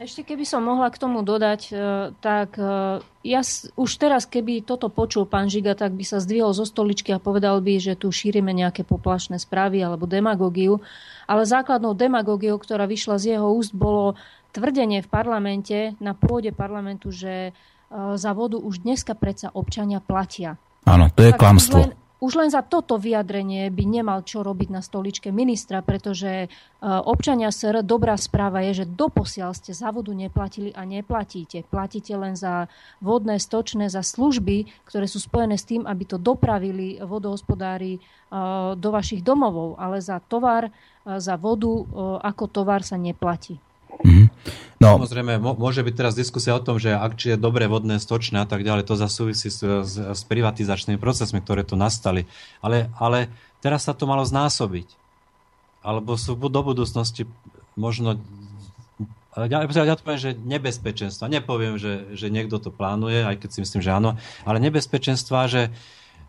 Ešte keby som mohla k tomu dodať, e, tak e, ja už teraz, keby toto počul pán Žiga, tak by sa zdvihol zo stoličky a povedal by, že tu šírime nejaké poplašné správy alebo demagógiu. Ale základnou demagógiou, ktorá vyšla z jeho úst, bolo tvrdenie v parlamente, na pôde parlamentu, že e, za vodu už dneska predsa občania platia. Áno, to je tak klamstvo. Len, už len za toto vyjadrenie by nemal čo robiť na stoličke ministra, pretože e, občania SR dobrá správa je, že doposiaľ ste za vodu neplatili a neplatíte. Platíte len za vodné, stočné, za služby, ktoré sú spojené s tým, aby to dopravili vodohospodári e, do vašich domovov, ale za tovar, e, za vodu ako tovar sa neplatí. Mm-hmm. No. Samozrejme, môže byť teraz diskusia o tom, že ak či je dobre vodné, stočné a tak ďalej, to zasúvisí s, s, s privatizačnými procesmi, ktoré tu nastali. Ale, ale teraz sa to malo znásobiť. Alebo sú do budúcnosti možno ja, ja to poviem, že nebezpečenstva. Nepoviem, že, že niekto to plánuje, aj keď si myslím, že áno, ale nebezpečenstva, že,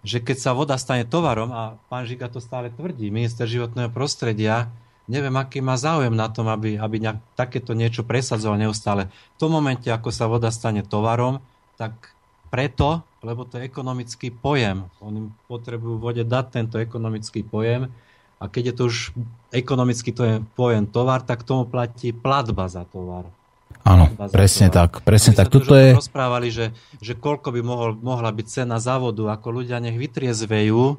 že keď sa voda stane tovarom, a pán Žiga to stále tvrdí, minister životného prostredia, neviem, aký má záujem na tom, aby, aby nejak, takéto niečo presadzoval neustále. V tom momente, ako sa voda stane tovarom, tak preto, lebo to je ekonomický pojem. Oni potrebujú vode dať tento ekonomický pojem a keď je to už ekonomický to je pojem tovar, tak tomu platí platba za tovar. Áno, presne tovar. tak. Presne tak. Tuto je... rozprávali, že, že koľko by mohol, mohla byť cena závodu, ako ľudia nech vytriezvejú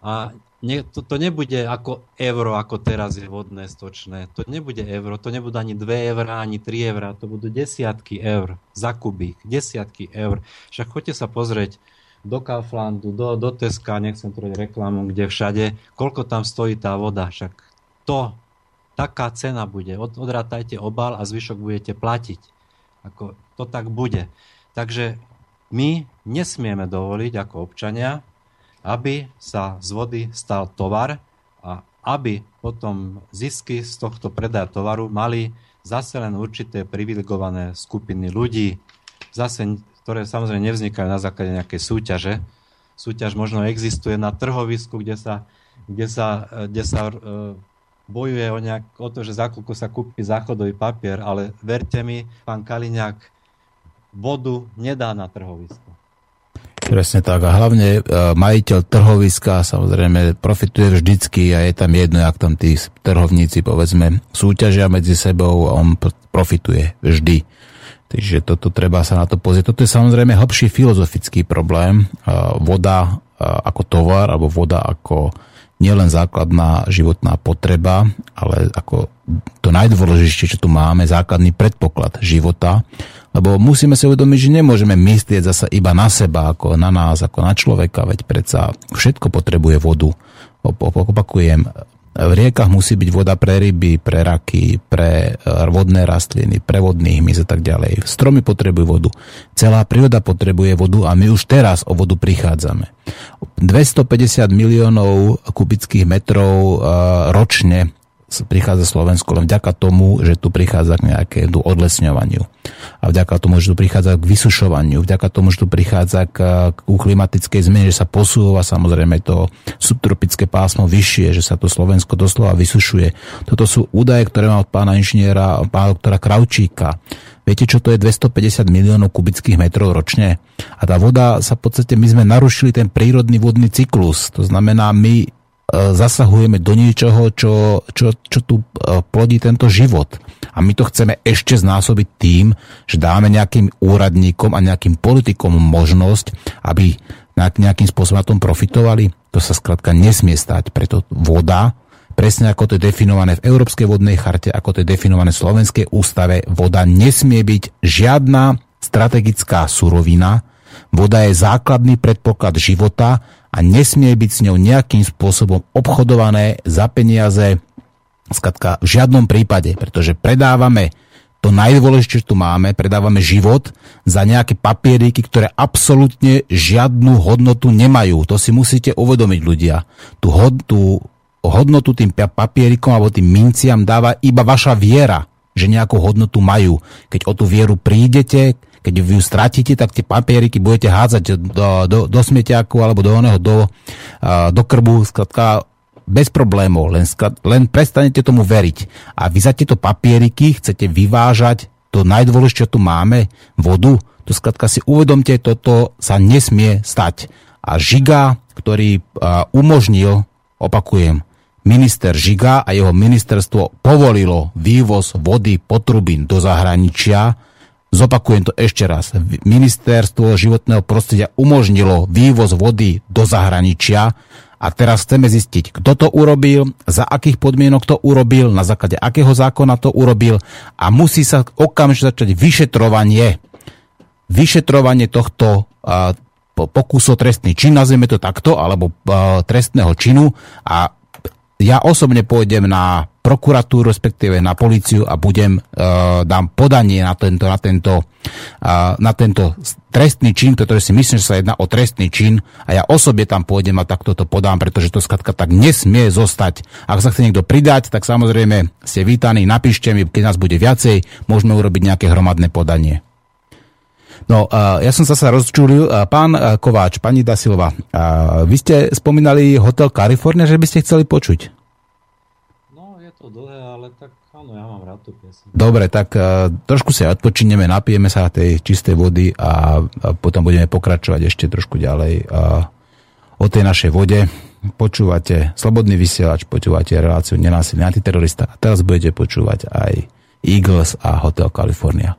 a nie, to, to nebude ako euro, ako teraz je vodné stočné. To nebude euro, to nebudú ani 2 eurá, ani 3 eurá, to budú desiatky eur za kubík, desiatky eur. Však choďte sa pozrieť do Kauflandu, do, do Teska, nechcem tu reklamu, kde všade, koľko tam stojí tá voda. Však to, taká cena bude. Od, odrátajte obal a zvyšok budete platiť. Ako, to tak bude. Takže my nesmieme dovoliť ako občania, aby sa z vody stal tovar a aby potom zisky z tohto predaja tovaru mali zase len určité privilegované skupiny ľudí, zase, ktoré samozrejme nevznikajú na základe nejakej súťaže. Súťaž možno existuje na trhovisku, kde sa, kde sa, kde sa e, bojuje o, nejak, o to, že za koľko sa kúpi záchodový papier, ale verte mi, pán Kaliňák, vodu nedá na trhovisko. Presne tak. A hlavne e, majiteľ trhoviska samozrejme profituje vždycky a je tam jedno, ak tam tí trhovníci povedzme súťažia medzi sebou a on profituje vždy. Takže toto treba sa na to pozrieť. Toto je samozrejme hlbší filozofický problém. E, voda e, ako tovar alebo voda ako nielen základná životná potreba, ale ako to najdôležitejšie, čo tu máme, základný predpoklad života lebo musíme si uvedomiť, že nemôžeme myslieť zasa iba na seba, ako na nás, ako na človeka, veď predsa všetko potrebuje vodu. Opakujem, v riekach musí byť voda pre ryby, pre raky, pre e, vodné rastliny, pre vodných hmyz a tak ďalej. Stromy potrebujú vodu. Celá príroda potrebuje vodu a my už teraz o vodu prichádzame. 250 miliónov kubických metrov e, ročne prichádza Slovensko len vďaka tomu, že tu prichádza k nejakému odlesňovaniu. A vďaka tomu, že tu prichádza k vysušovaniu, vďaka tomu, že tu prichádza k, k klimatickej zmene, že sa posúva samozrejme to subtropické pásmo vyššie, že sa to Slovensko doslova vysušuje. Toto sú údaje, ktoré mám od pána inžiniera, pána doktora Kraučíka. Viete, čo to je 250 miliónov kubických metrov ročne? A tá voda sa v podstate, my sme narušili ten prírodný vodný cyklus. To znamená, my zasahujeme do niečoho, čo, čo, čo tu e, plodí tento život. A my to chceme ešte znásobiť tým, že dáme nejakým úradníkom a nejakým politikom možnosť, aby nejakým spôsobom na tom profitovali. To sa skrátka nesmie stať. Preto voda, presne ako to je definované v Európskej vodnej charte, ako to je definované v Slovenskej ústave, voda nesmie byť žiadna strategická surovina, Voda je základný predpoklad života a nesmie byť s ňou nejakým spôsobom obchodované za peniaze, skratka v žiadnom prípade, pretože predávame to najdôležitejšie, čo tu máme, predávame život za nejaké papieriky, ktoré absolútne žiadnu hodnotu nemajú. To si musíte uvedomiť ľudia. Tú, hod, tú hodnotu tým papierikom alebo tým minciam dáva iba vaša viera, že nejakú hodnotu majú. Keď o tú vieru prídete, keď ju stratíte, tak tie papieriky budete hádzať do, do, do smetiaku alebo do oného, do, do krbu, skratka bez problémov, len, len prestanete tomu veriť. A vy za tieto papieriky chcete vyvážať to najdôležitejšie, čo tu máme, vodu, to skratka si uvedomte, toto sa nesmie stať. A Žiga, ktorý umožnil, opakujem, minister Žiga a jeho ministerstvo povolilo vývoz vody potrubín do zahraničia, Zopakujem to ešte raz. Ministerstvo životného prostredia umožnilo vývoz vody do zahraničia a teraz chceme zistiť, kto to urobil, za akých podmienok to urobil, na základe akého zákona to urobil a musí sa okamžite začať vyšetrovanie. Vyšetrovanie tohto uh, pokusu trestný čin, nazvieme to takto, alebo uh, trestného činu a ja osobne pôjdem na prokuratúru, respektíve na policiu a budem, uh, dám podanie na tento, na tento, uh, na tento trestný čin, pretože si myslím, že sa jedná o trestný čin a ja osobne tam pôjdem a takto to podám, pretože to skratka tak nesmie zostať. Ak sa chce niekto pridať, tak samozrejme ste vítaní, napíšte mi, keď nás bude viacej, môžeme urobiť nejaké hromadné podanie. No, ja som sa sa rozčúlil. Pán Kováč, pani Dasilova, vy ste spomínali Hotel California, že by ste chceli počuť dlhé, ale tak áno, ja mám rád tú piesň. Dobre, tak uh, trošku sa odpočineme, napijeme sa tej čistej vody a, a potom budeme pokračovať ešte trošku ďalej uh, o tej našej vode. Počúvate Slobodný vysielač, počúvate reláciu Nenásilný antiterorista a teraz budete počúvať aj Eagles a Hotel California.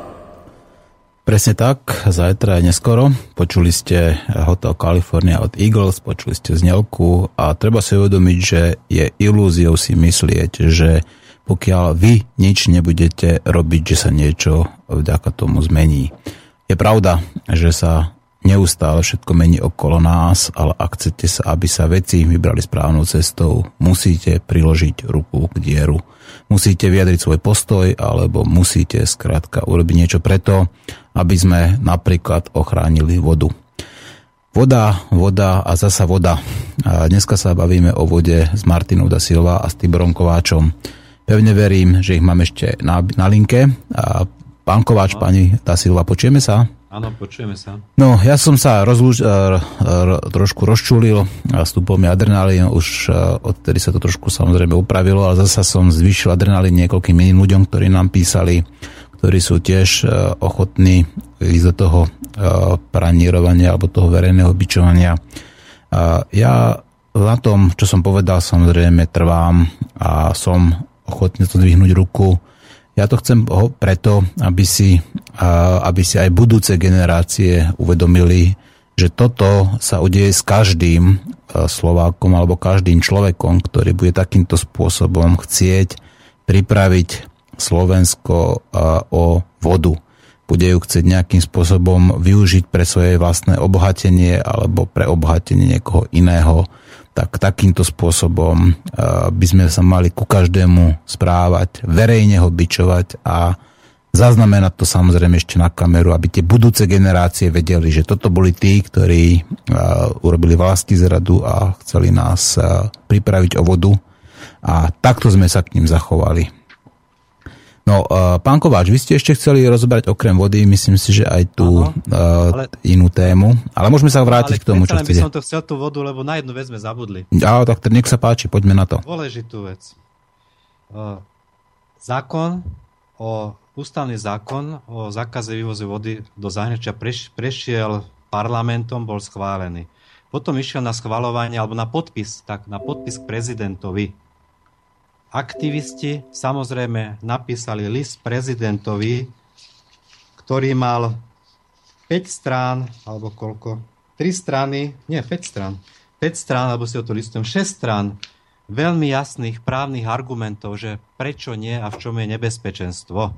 Presne tak, zajtra je neskoro. Počuli ste Hotel California od Eagles, počuli ste znelku a treba si uvedomiť, že je ilúziou si myslieť, že pokiaľ vy nič nebudete robiť, že sa niečo vďaka tomu zmení. Je pravda, že sa neustále všetko mení okolo nás, ale ak chcete sa, aby sa veci vybrali správnou cestou, musíte priložiť ruku k dieru. Musíte vyjadriť svoj postoj, alebo musíte skrátka urobiť niečo preto, aby sme napríklad ochránili vodu. Voda, voda a zasa voda. A dneska sa bavíme o vode s Martinou da Silva a s Tiborom Kováčom. Pevne verím, že ich mám ešte na, na linke. A pán Kováč, pani da Silva, počujeme sa? Áno, počujeme sa. No, ja som sa rozlúč, r, r, trošku rozčulil, vstúpol mi adrenalín, už odtedy sa to trošku samozrejme upravilo, ale zasa som zvýšil adrenalín niekoľkým iným ľuďom, ktorí nám písali, ktorí sú tiež ochotní ísť do toho pranírovania alebo toho verejného bičovania. Ja na tom, čo som povedal, samozrejme trvám a som ochotný to zdvihnúť ruku ja to chcem preto, aby si, aby si aj budúce generácie uvedomili, že toto sa udeje s každým Slovákom alebo každým človekom, ktorý bude takýmto spôsobom chcieť pripraviť Slovensko o vodu. Bude ju chcieť nejakým spôsobom využiť pre svoje vlastné obohatenie alebo pre obohatenie niekoho iného, tak takýmto spôsobom by sme sa mali ku každému správať, verejne ho bičovať a zaznamenať to samozrejme ešte na kameru, aby tie budúce generácie vedeli, že toto boli tí, ktorí urobili vlastní zradu a chceli nás pripraviť o vodu a takto sme sa k ním zachovali. No, uh, pán Kováč, vy ste ešte chceli rozobrať okrem vody, myslím si, že aj tú uh, ale, inú tému, ale môžeme sa vrátiť ale k tomu, čo chcete. by som to chcel tú vodu, lebo na jednu vec sme zabudli. Ja, tak nech sa páči, poďme na to. Dôležitú vec. Uh, zákon o ústavný zákon o zákaze vývozu vody do zahraničia preš, prešiel parlamentom, bol schválený. Potom išiel na schvalovanie alebo na podpis, tak na podpis k prezidentovi. Aktivisti samozrejme napísali list prezidentovi, ktorý mal 5 strán, alebo koľko? 3 strany, nie 5 strán. 5 strán, alebo si o to listujem, 6 strán veľmi jasných právnych argumentov, že prečo nie a v čom je nebezpečenstvo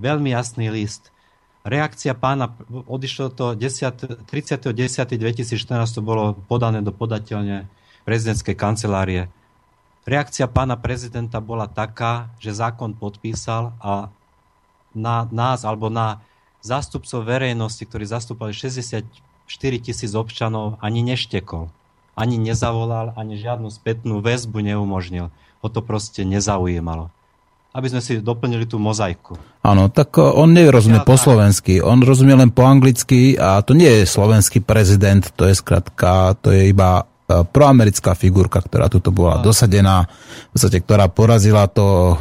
veľmi jasný list. Reakcia pána, odišlo to 30.10.2014, to bolo podané do podateľne prezidentskej kancelárie. Reakcia pána prezidenta bola taká, že zákon podpísal a na nás alebo na zástupcov verejnosti, ktorí zastúpali 64 tisíc občanov, ani neštekol. Ani nezavolal, ani žiadnu spätnú väzbu neumožnil. Ho to proste nezaujímalo aby sme si doplnili tú mozaiku. Áno, tak eh, on nerozumie po slovensky, on rozumie len po anglicky a to nie je slovenský prezident, to je skratka, to je iba proamerická figurka, ktorá tuto bola dosadená, v podstate, ktorá porazila to, eh,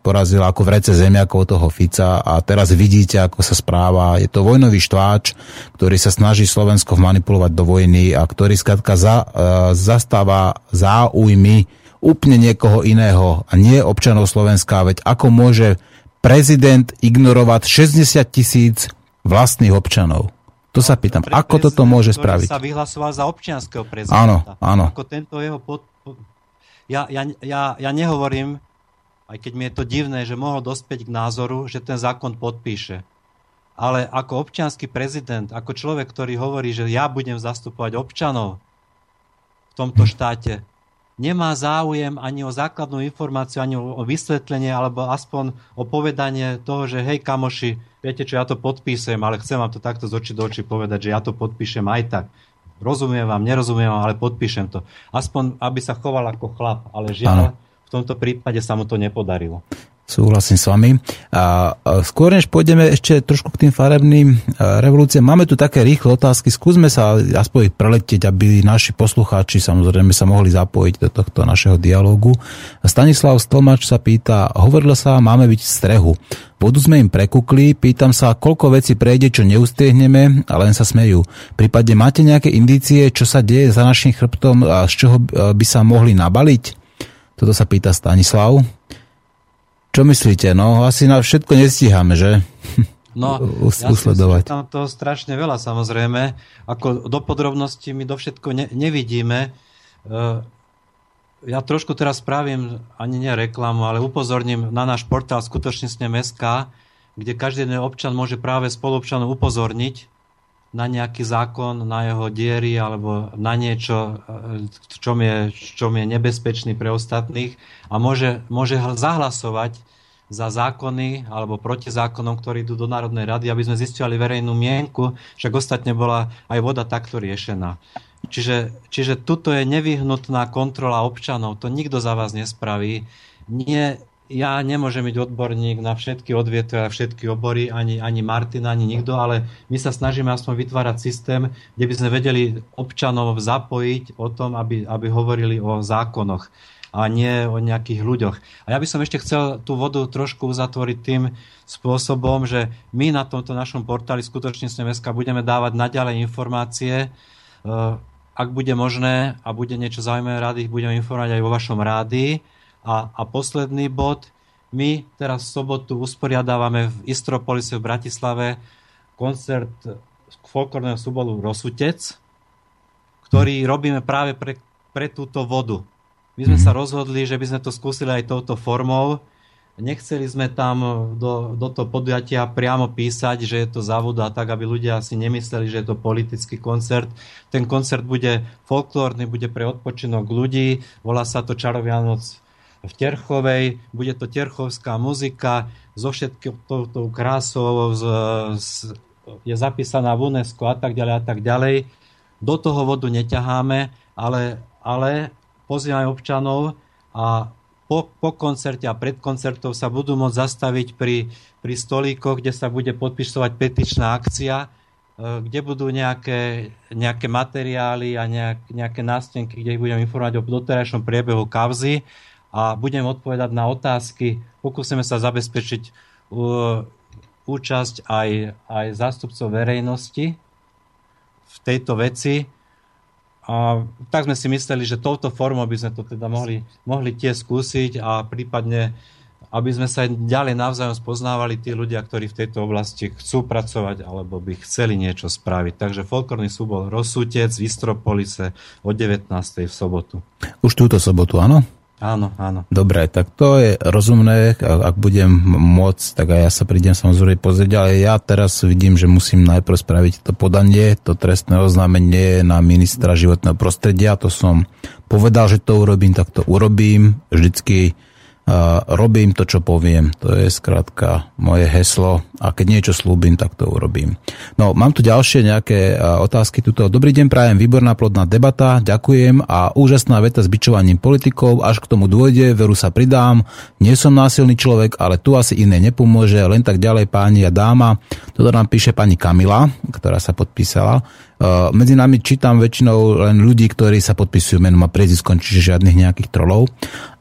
porazila ako v rece zemiakov toho Fica a teraz vidíte, ako sa správa. Je to vojnový štváč, ktorý sa snaží Slovensko manipulovať do vojny a ktorý skratka za, zastáva záujmy úplne niekoho iného a nie občanov Slovenska, veď ako môže prezident ignorovať 60 tisíc vlastných občanov? To sa pýtam, ako toto môže spraviť? sa vyhlasoval za občianského prezidenta. Áno, áno. Ako tento jeho pod... ja, ja, ja, ja nehovorím, aj keď mi je to divné, že mohol dospieť k názoru, že ten zákon podpíše. Ale ako občianský prezident, ako človek, ktorý hovorí, že ja budem zastupovať občanov v tomto štáte, nemá záujem ani o základnú informáciu, ani o vysvetlenie, alebo aspoň o povedanie toho, že hej kamoši, viete čo, ja to podpísem, ale chcem vám to takto z očí do očí povedať, že ja to podpíšem aj tak. Rozumiem vám, nerozumiem vám, ale podpíšem to. Aspoň, aby sa choval ako chlap, ale žiaľ, v tomto prípade sa mu to nepodarilo. Súhlasím s vami. A skôr než pôjdeme ešte trošku k tým farebným revolúciám, máme tu také rýchle otázky. Skúsme sa aspoň preletieť, aby naši poslucháči samozrejme sa mohli zapojiť do tohto našeho dialógu. Stanislav Stlmač sa pýta, hovorilo sa, máme byť v strehu. Vodu sme im prekukli, pýtam sa, koľko veci prejde, čo neustiehneme, a len sa smejú. Prípadne máte nejaké indície, čo sa deje za našim chrbtom a z čoho by sa mohli nabaliť? Toto sa pýta Stanislav. Čo myslíte? No, asi na všetko nestíhame, že? No, ja usledovať. Si, tam toho strašne veľa, samozrejme. Ako do podrobností my do všetko ne- nevidíme. Uh, ja trošku teraz spravím, ani nie reklamu, ale upozorním na náš portál skutočne SK, kde každý občan môže práve spolupčanov upozorniť na nejaký zákon, na jeho diery alebo na niečo, v čom je, čom je nebezpečný pre ostatných a môže, môže zahlasovať za zákony alebo proti zákonom, ktorí idú do Národnej rady, aby sme zistili verejnú mienku, však ostatne bola aj voda takto riešená. Čiže, čiže tuto je nevyhnutná kontrola občanov, to nikto za vás nespraví. Nie, ja nemôžem byť odborník na všetky odvietvia, všetky obory, ani, ani Martin, ani nikto, ale my sa snažíme aspoň vytvárať systém, kde by sme vedeli občanov zapojiť o tom, aby, aby hovorili o zákonoch a nie o nejakých ľuďoch. A ja by som ešte chcel tú vodu trošku uzatvoriť tým spôsobom, že my na tomto našom portáli skutočne SMSK budeme dávať naďalej informácie, e, ak bude možné a bude niečo zaujímavé rádi, ich budeme informovať aj vo vašom rádi a, a posledný bod, my teraz v sobotu usporiadávame v Istropolise v Bratislave koncert folklórneho súboru Rosutec, ktorý robíme práve pre, pre túto vodu. My sme sa rozhodli, že by sme to skúsili aj touto formou. Nechceli sme tam do, do toho podujatia priamo písať, že je to závoda tak, aby ľudia si nemysleli, že je to politický koncert. Ten koncert bude folklórny, bude pre odpočinok ľudí, volá sa to Čarovia noc v Terchovej, bude to terchovská muzika so všetkou tou krásou, z, z, je zapísaná v UNESCO a tak ďalej a tak ďalej. Do toho vodu neťaháme, ale, ale pozývame občanov a po, po koncerte a pred koncertov sa budú môcť zastaviť pri, pri stolíkoch, kde sa bude podpisovať petičná akcia, e, kde budú nejaké, nejaké materiály a nejak, nejaké nástenky, kde ich budem informovať o doterajšom priebehu kavzy a budem odpovedať na otázky. Pokúsime sa zabezpečiť uh, účasť aj, aj zástupcov verejnosti v tejto veci a tak sme si mysleli, že touto formou by sme to teda mohli, mohli tie skúsiť a prípadne, aby sme sa ďalej navzájom spoznávali tí ľudia, ktorí v tejto oblasti chcú pracovať alebo by chceli niečo spraviť. Takže folklórny súbol Rosútec v Istropolise o 19. v sobotu. Už túto sobotu, áno? Áno, áno. Dobre, tak to je rozumné, ak budem môcť, tak aj ja sa prídem samozrejme pozrieť, ale ja teraz vidím, že musím najprv spraviť to podanie, to trestné oznámenie na ministra životného prostredia, to som povedal, že to urobím, tak to urobím, vždycky robím to, čo poviem. To je skrátka moje heslo a keď niečo slúbim, tak to urobím. No, mám tu ďalšie nejaké otázky. Tuto. Dobrý deň, prajem, výborná plodná debata, ďakujem a úžasná veta s bičovaním politikov, až k tomu dôjde, veru sa pridám. Nie som násilný človek, ale tu asi iné nepomôže, len tak ďalej páni a dáma. Toto nám píše pani Kamila, ktorá sa podpísala. Uh, medzi nami čítam väčšinou len ľudí, ktorí sa podpisujú menom a prieziskom, čiže žiadnych nejakých trolov.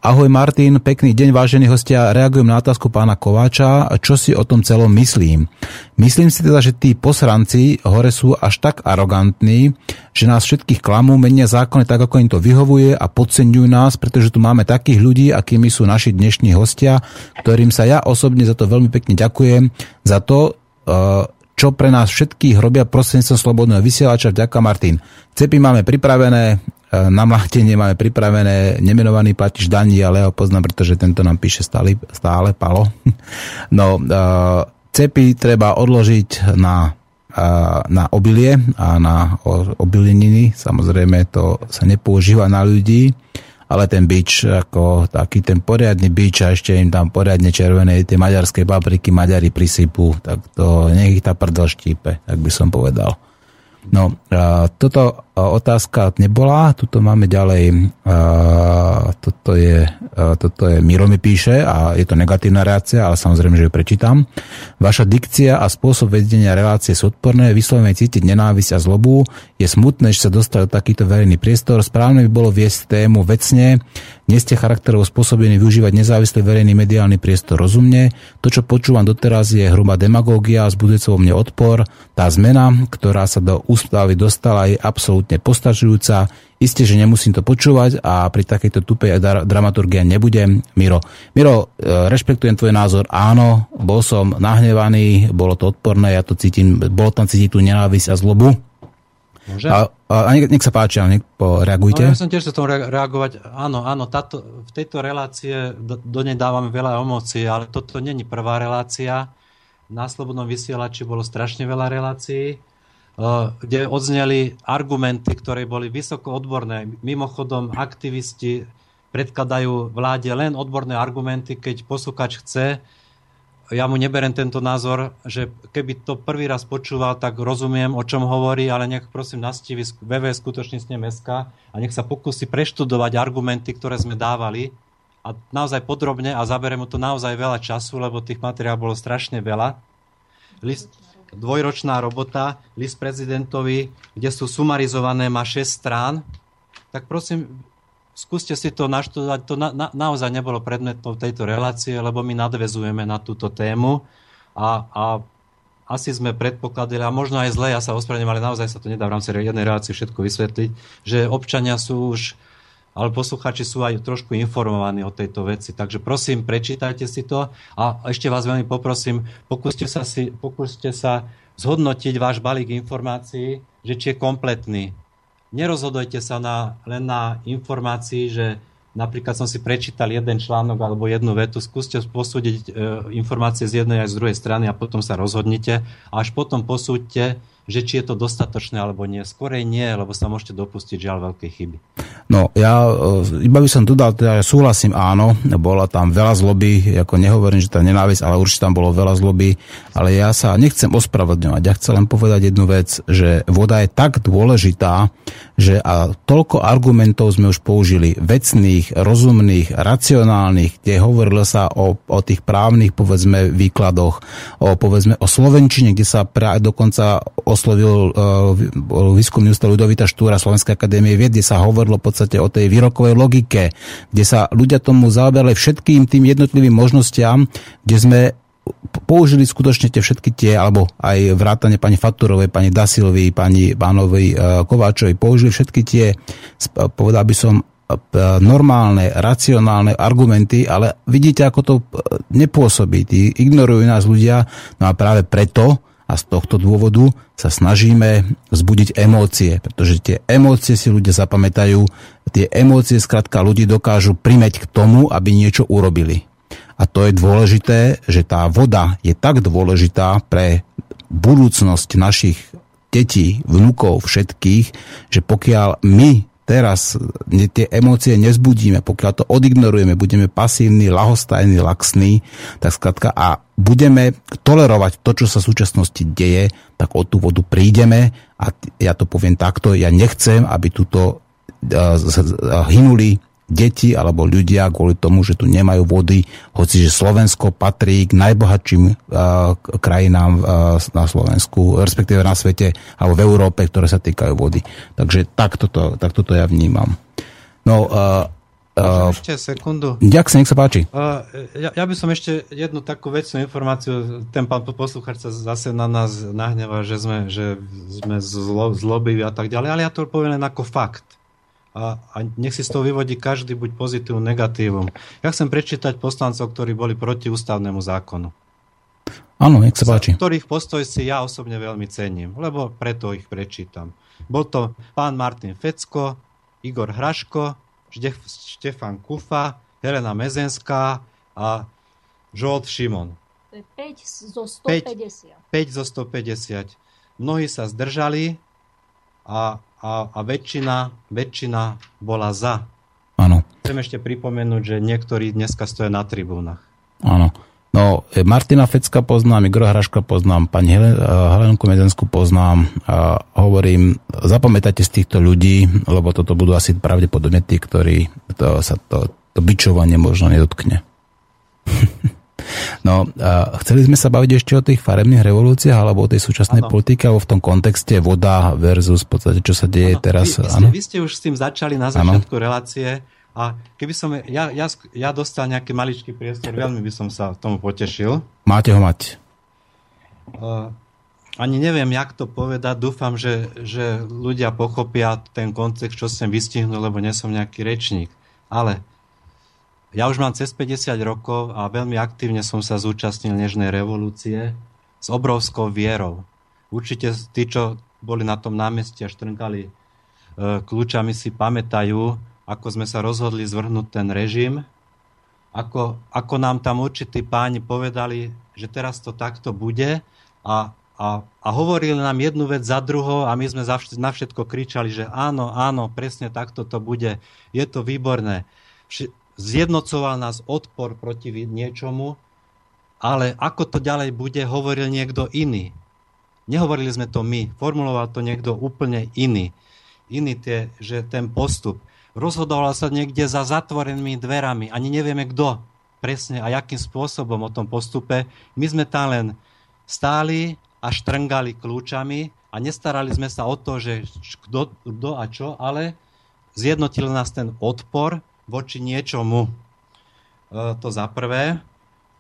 Ahoj Martin, pekný deň vážení hostia. Reagujem na otázku pána Kováča. Čo si o tom celom myslím? Myslím si teda, že tí posranci hore sú až tak arogantní, že nás všetkých klamú, menia zákony tak, ako im to vyhovuje a podceňujú nás, pretože tu máme takých ľudí, akými sú naši dnešní hostia, ktorým sa ja osobne za to veľmi pekne ďakujem. Za to, uh, čo pre nás všetkých robia prostredníctvom slobodného vysielača. Vďaka Martin. Cepy máme pripravené, e, na mlachtenie máme pripravené, nemenovaný platiš daní, ale ho poznám, pretože tento nám píše stále, stále Palo. No, e, cepy treba odložiť na, e, na obilie a na obileniny. Samozrejme, to sa nepoužíva na ľudí ale ten bič, ako taký ten poriadny bič a ešte im tam poriadne červené tie maďarské papriky Maďari prisypú, tak to nech ich tá prdel štípe, tak by som povedal. No, a toto otázka nebola, tuto máme ďalej, a toto, je, a toto je, Miro mi píše a je to negatívna reakcia, ale samozrejme, že ju prečítam. Vaša dikcia a spôsob vedenia relácie sú odporné, vyslovene cítiť nenávisť a zlobu, je smutné, že sa dostali do takýto verejný priestor, správne by bolo viesť tému vecne, nie ste charakterovo spôsobení využívať nezávislý verejný mediálny priestor rozumne. To, čo počúvam doteraz, je hrubá demagógia, zbudujúca vo mne odpor. Tá zmena, ktorá sa do ústavy dostala, je absolútne postačujúca. Isté, že nemusím to počúvať a pri takejto tupej dramaturgie nebudem. Miro, Miro, e, rešpektujem tvoj názor. Áno, bol som nahnevaný, bolo to odporné, ja to cítim, bolo tam cítiť tú nenávisť a zlobu Môže? A, a nech, nech sa páči, nech reagujte. No, ja som tiež sa tomu reagovať. Áno, áno, táto, v tejto relácie do, do nej dávame veľa emócií, ale toto není prvá relácia. Na Slobodnom vysielači bolo strašne veľa relácií, kde odzneli argumenty, ktoré boli vysoko odborné. Mimochodom, aktivisti predkladajú vláde len odborné argumenty, keď posluchač chce, ja mu neberem tento názor, že keby to prvý raz počúval, tak rozumiem, o čom hovorí, ale nech prosím nastívi VV skutočne SK a nech sa pokusí preštudovať argumenty, ktoré sme dávali a naozaj podrobne a zabere mu to naozaj veľa času, lebo tých materiálov bolo strašne veľa. List, dvojročná robota, list prezidentovi, kde sú sumarizované, má 6 strán, tak prosím, skúste si to naštudovať. To na, na, naozaj nebolo predmetom tejto relácie, lebo my nadvezujeme na túto tému a, a asi sme predpokladali, a možno aj zle, ja sa ospravedlňujem, ale naozaj sa to nedá v rámci jednej relácie všetko vysvetliť, že občania sú už, ale posluchači sú aj trošku informovaní o tejto veci. Takže prosím, prečítajte si to. A ešte vás veľmi poprosím, pokúste sa, si, pokúste sa zhodnotiť váš balík informácií, že či je kompletný. Nerozhodujte sa na, len na informácii, že napríklad som si prečítal jeden článok alebo jednu vetu, skúste posúdiť e, informácie z jednej aj z druhej strany a potom sa rozhodnite. A až potom posúďte, že či je to dostatočné alebo nie. Skorej nie, lebo sa môžete dopustiť žiaľ veľkej chyby. No, ja e, iba by som dodal, teda ja súhlasím, áno, bola tam veľa zloby, ako nehovorím, že tá nenávisť, ale určite tam bolo veľa zloby, ale ja sa nechcem ospravedlňovať. Ja chcem len povedať jednu vec, že voda je tak dôležitá, že a toľko argumentov sme už použili, vecných, rozumných, racionálnych, kde hovorilo sa o, o tých právnych, povedzme, výkladoch, o, povedzme, o Slovenčine, kde sa pra, dokonca oslovil uh, výskumný ústav Ludovita Štúra Slovenskej akadémie vied, kde sa hovorilo v podstate o tej výrokovej logike, kde sa ľudia tomu zaoberali všetkým tým jednotlivým možnostiam, kde sme použili skutočne tie všetky tie, alebo aj vrátane pani Faturovej, pani Dasilvy, pani Bánovej e, Kováčovej, použili všetky tie, povedal by som, e, normálne, racionálne argumenty, ale vidíte, ako to nepôsobí. Tí ignorujú nás ľudia, no a práve preto a z tohto dôvodu sa snažíme vzbudiť emócie, pretože tie emócie si ľudia zapamätajú, tie emócie skrátka ľudí dokážu primeť k tomu, aby niečo urobili. A to je dôležité, že tá voda je tak dôležitá pre budúcnosť našich detí, vnúkov, všetkých, že pokiaľ my teraz tie emócie nezbudíme, pokiaľ to odignorujeme, budeme pasívni, lahostajní, laxní, tak skladka a budeme tolerovať to, čo sa v súčasnosti deje, tak o tú vodu prídeme a ja to poviem takto, ja nechcem, aby túto hynuli deti alebo ľudia kvôli tomu, že tu nemajú vody, hoci že Slovensko patrí k najbohatším uh, krajinám uh, na Slovensku, respektíve na svete alebo v Európe, ktoré sa týkajú vody. Takže takto to, takto to ja vnímam. No, Uh, ešte sekundu. Ďakujem, nech sa páči. Uh, ja, ja by som ešte jednu takú vecnú informáciu, ten pán posluchač sa zase na nás nahneva, že sme, že sme zlo, zlobiví a tak ďalej, ale ja to poviem len ako fakt a, a nech si z toho vyvodí každý buď pozitívum, negatívum. Ja chcem prečítať poslancov, ktorí boli proti ústavnému zákonu. Áno, nech sa páči. Ktorých postoj si ja osobne veľmi cením, lebo preto ich prečítam. Bol to pán Martin Fecko, Igor Hraško, Štef, Štefan Kufa, Helena Mezenská a Žolt Šimon. To je 5 zo 150. 5, 5 zo 150. Mnohí sa zdržali a a, a väčšina, väčšina bola za. Áno. Chcem ešte pripomenúť, že niektorí dneska stoja na tribúnach. Áno. No, e, Martina Fecka poznám, Igor Hraška poznám, pani Helen, e, Helenku Medenskú poznám a hovorím, zapamätajte z týchto ľudí, lebo toto budú asi pravdepodobne tí, ktorí to, sa to, to byčovanie možno nedotkne. No, a chceli sme sa baviť ešte o tých farebných revolúciách alebo o tej súčasnej ano. politike alebo v tom kontexte voda versus v podstate, čo sa deje ano. teraz. Vy, vy, ste, vy ste už s tým začali na začiatku ano. relácie a keby som, ja, ja, ja dostal nejaký maličký priestor, veľmi by som sa tomu potešil. Máte ho mať. Uh, ani neviem, jak to povedať. Dúfam, že, že ľudia pochopia ten kontext, čo sem vystihnú, lebo nie som nejaký rečník. Ale ja už mám cez 50 rokov a veľmi aktívne som sa zúčastnil Nežnej revolúcie s obrovskou vierou. Určite tí, čo boli na tom námestí a štrnkali e, kľúčami, si pamätajú, ako sme sa rozhodli zvrhnúť ten režim, ako, ako nám tam určití páni povedali, že teraz to takto bude a, a, a hovorili nám jednu vec za druhou a my sme na všetko kričali, že áno, áno, presne takto to bude, je to výborné zjednocoval nás odpor proti niečomu, ale ako to ďalej bude, hovoril niekto iný. Nehovorili sme to my, formuloval to niekto úplne iný. Iný tie, že ten postup. Rozhodoval sa niekde za zatvorenými dverami. Ani nevieme kto presne a jakým spôsobom o tom postupe. My sme tam len stáli a štrngali kľúčami a nestarali sme sa o to, že kto, a čo, ale zjednotil nás ten odpor voči niečomu. E, to za prvé.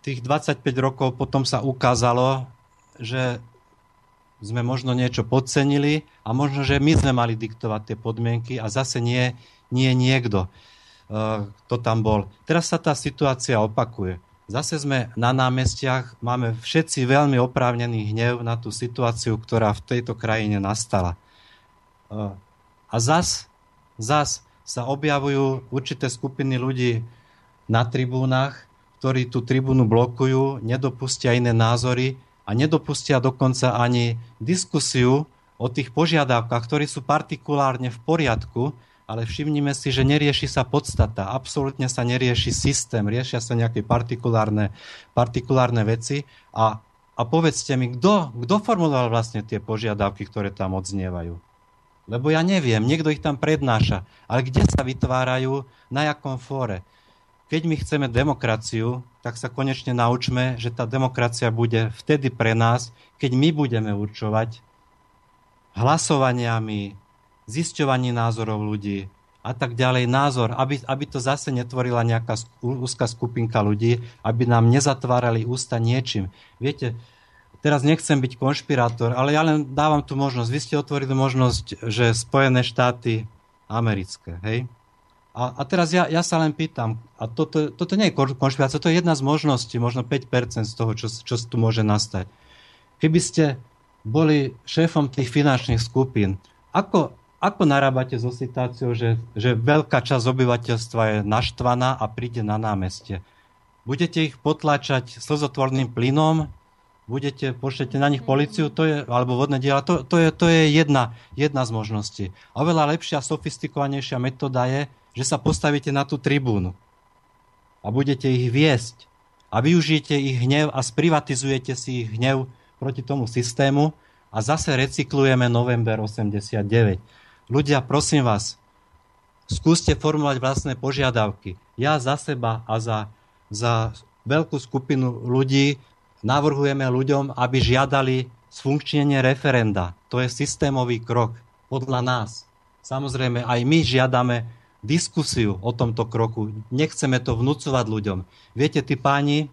Tých 25 rokov potom sa ukázalo, že sme možno niečo podcenili a možno, že my sme mali diktovať tie podmienky a zase nie, nie niekto, e, kto tam bol. Teraz sa tá situácia opakuje. Zase sme na námestiach, máme všetci veľmi oprávnený hnev na tú situáciu, ktorá v tejto krajine nastala. E, a zas, zas sa objavujú určité skupiny ľudí na tribúnach, ktorí tú tribúnu blokujú, nedopustia iné názory a nedopustia dokonca ani diskusiu o tých požiadavkách, ktorí sú partikulárne v poriadku, ale všimnime si, že nerieši sa podstata, absolútne sa nerieši systém, riešia sa nejaké partikulárne, partikulárne veci a, a povedzte mi, kto, kto formuloval vlastne tie požiadavky, ktoré tam odznievajú? Lebo ja neviem, niekto ich tam prednáša, ale kde sa vytvárajú, na jakom fóre? Keď my chceme demokraciu, tak sa konečne naučme, že tá demokracia bude vtedy pre nás, keď my budeme určovať hlasovaniami, zisťovaní názorov ľudí a tak ďalej názor, aby, aby to zase netvorila nejaká úzka skupinka ľudí, aby nám nezatvárali ústa niečím. Viete, teraz nechcem byť konšpirátor, ale ja len dávam tu možnosť. Vy ste otvorili možnosť, že Spojené štáty americké, hej? A, a teraz ja, ja sa len pýtam, a toto, toto nie je konšpirácia, to je jedna z možností, možno 5% z toho, čo, čo tu môže nastať. Keby ste boli šéfom tých finančných skupín, ako, ako narábate so situáciou, že, že veľká časť obyvateľstva je naštvaná a príde na námestie? Budete ich potlačať slzotvorným plynom? Budete, pošlete na nich policiu, to je, alebo vodné diela, to, to, je, to je jedna, jedna z možností. A oveľa lepšia, sofistikovanejšia metóda je, že sa postavíte na tú tribúnu a budete ich viesť a využijete ich hnev a sprivatizujete si ich hnev proti tomu systému a zase recyklujeme november 89. Ľudia, prosím vás, skúste formulovať vlastné požiadavky. Ja za seba a za, za veľkú skupinu ľudí navrhujeme ľuďom, aby žiadali sfunkčnenie referenda. To je systémový krok podľa nás. Samozrejme, aj my žiadame diskusiu o tomto kroku. Nechceme to vnúcovať ľuďom. Viete, tí páni,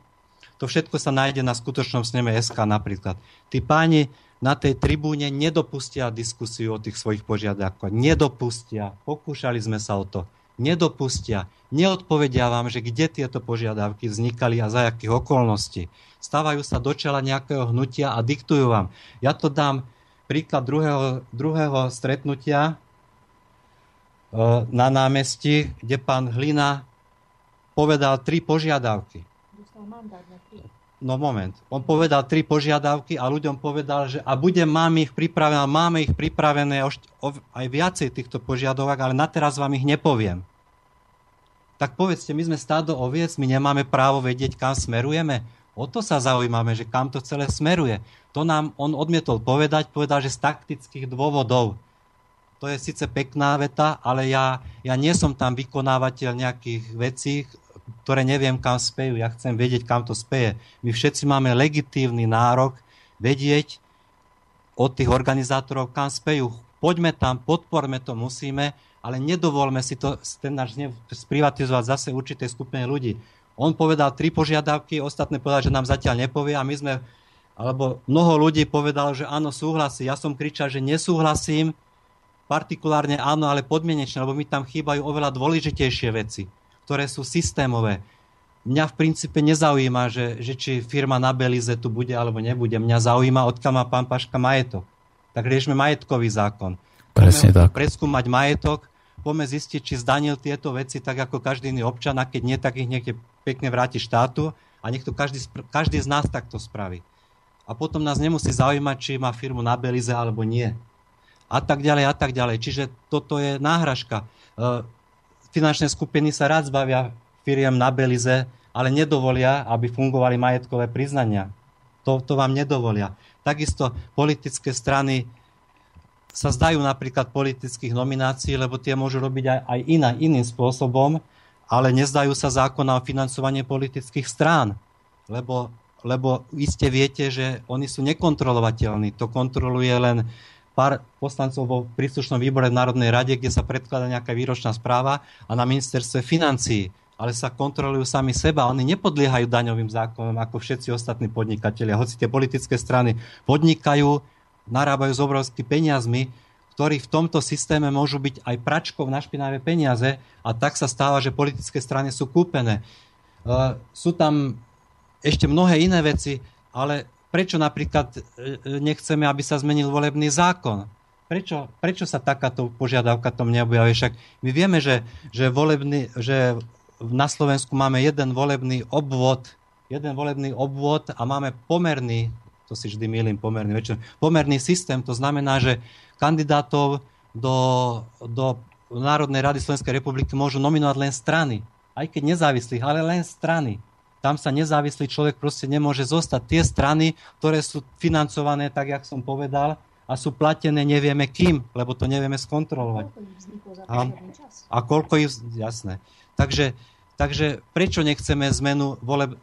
to všetko sa nájde na skutočnom sneme SK napríklad. Tí páni na tej tribúne nedopustia diskusiu o tých svojich požiadavkoch. Nedopustia. Pokúšali sme sa o to. Nedopustia. Neodpovedia vám, že kde tieto požiadavky vznikali a za akých okolností. Stávajú sa do čela nejakého hnutia a diktujú vám. Ja to dám príklad druhého, druhého stretnutia e, na námestí, kde pán Hlina povedal tri požiadavky. No moment, on povedal tri požiadavky a ľuďom povedal, že a budem, máme ich pripravené, máme ich pripravené aj viacej týchto požiadavok, ale na teraz vám ich nepoviem. Tak povedzte, my sme stádo oviec, my nemáme právo vedieť, kam smerujeme. O to sa zaujímame, že kam to celé smeruje. To nám on odmietol povedať, povedal, že z taktických dôvodov. To je síce pekná veta, ale ja, ja nie som tam vykonávateľ nejakých vecí, ktoré neviem, kam spejú. Ja chcem vedieť, kam to speje. My všetci máme legitívny nárok vedieť od tých organizátorov, kam spejú. Poďme tam, podporme to, musíme, ale nedovolme si to, ten náš sprivatizovať zase určitej skupine ľudí. On povedal tri požiadavky, ostatné povedal, že nám zatiaľ nepovie a my sme, alebo mnoho ľudí povedalo, že áno, súhlasí. Ja som kričal, že nesúhlasím, partikulárne áno, ale podmienečne, lebo mi tam chýbajú oveľa dôležitejšie veci ktoré sú systémové. Mňa v princípe nezaujíma, že, že či firma na Belize tu bude alebo nebude. Mňa zaujíma, odkiaľ má pán Paška majetok. Tak riešme majetkový zákon. Presne poďme tak. preskúmať majetok, poďme zistiť, či zdanil tieto veci tak ako každý iný občan a keď nie, tak ich niekde pekne vráti štátu a nech to každý, každý z nás takto spraví. A potom nás nemusí zaujímať, či má firmu na Belize alebo nie. A tak ďalej, a tak ďalej. Čiže toto je náhražka. E, finančné skupiny sa rád zbavia firiem na Belize, ale nedovolia, aby fungovali majetkové priznania. To, to vám nedovolia. Takisto politické strany sa zdajú napríklad politických nominácií, lebo tie môžu robiť aj, aj iná, iným spôsobom, ale nezdajú sa zákona o financovanie politických strán, lebo, lebo iste viete, že oni sú nekontrolovateľní. To kontroluje len pár poslancov vo príslušnom výbore v Národnej rade, kde sa predkladá nejaká výročná správa a na ministerstve financií ale sa kontrolujú sami seba. Oni nepodliehajú daňovým zákonom ako všetci ostatní podnikatelia. Hoci tie politické strany podnikajú, narábajú s obrovskými peniazmi, ktorí v tomto systéme môžu byť aj pračkou na špinavé peniaze a tak sa stáva, že politické strany sú kúpené. Uh, sú tam ešte mnohé iné veci, ale prečo napríklad e, e, nechceme, aby sa zmenil volebný zákon? prečo, prečo sa takáto požiadavka tom neobjaví? Však my vieme, že, že, volebný, že na Slovensku máme jeden volebný obvod, jeden volebný obvod a máme pomerný, to si vždy milím, pomerný, väčšinou, pomerný systém, to znamená, že kandidátov do, do Národnej rady Slovenskej republiky môžu nominovať len strany, aj keď nezávislých, ale len strany. Tam sa nezávislý človek proste nemôže zostať. Tie strany, ktoré sú financované, tak jak som povedal, a sú platené nevieme kým, lebo to nevieme skontrolovať. A, a koľko ich, jasné. Takže, takže prečo nechceme zmenu voleb,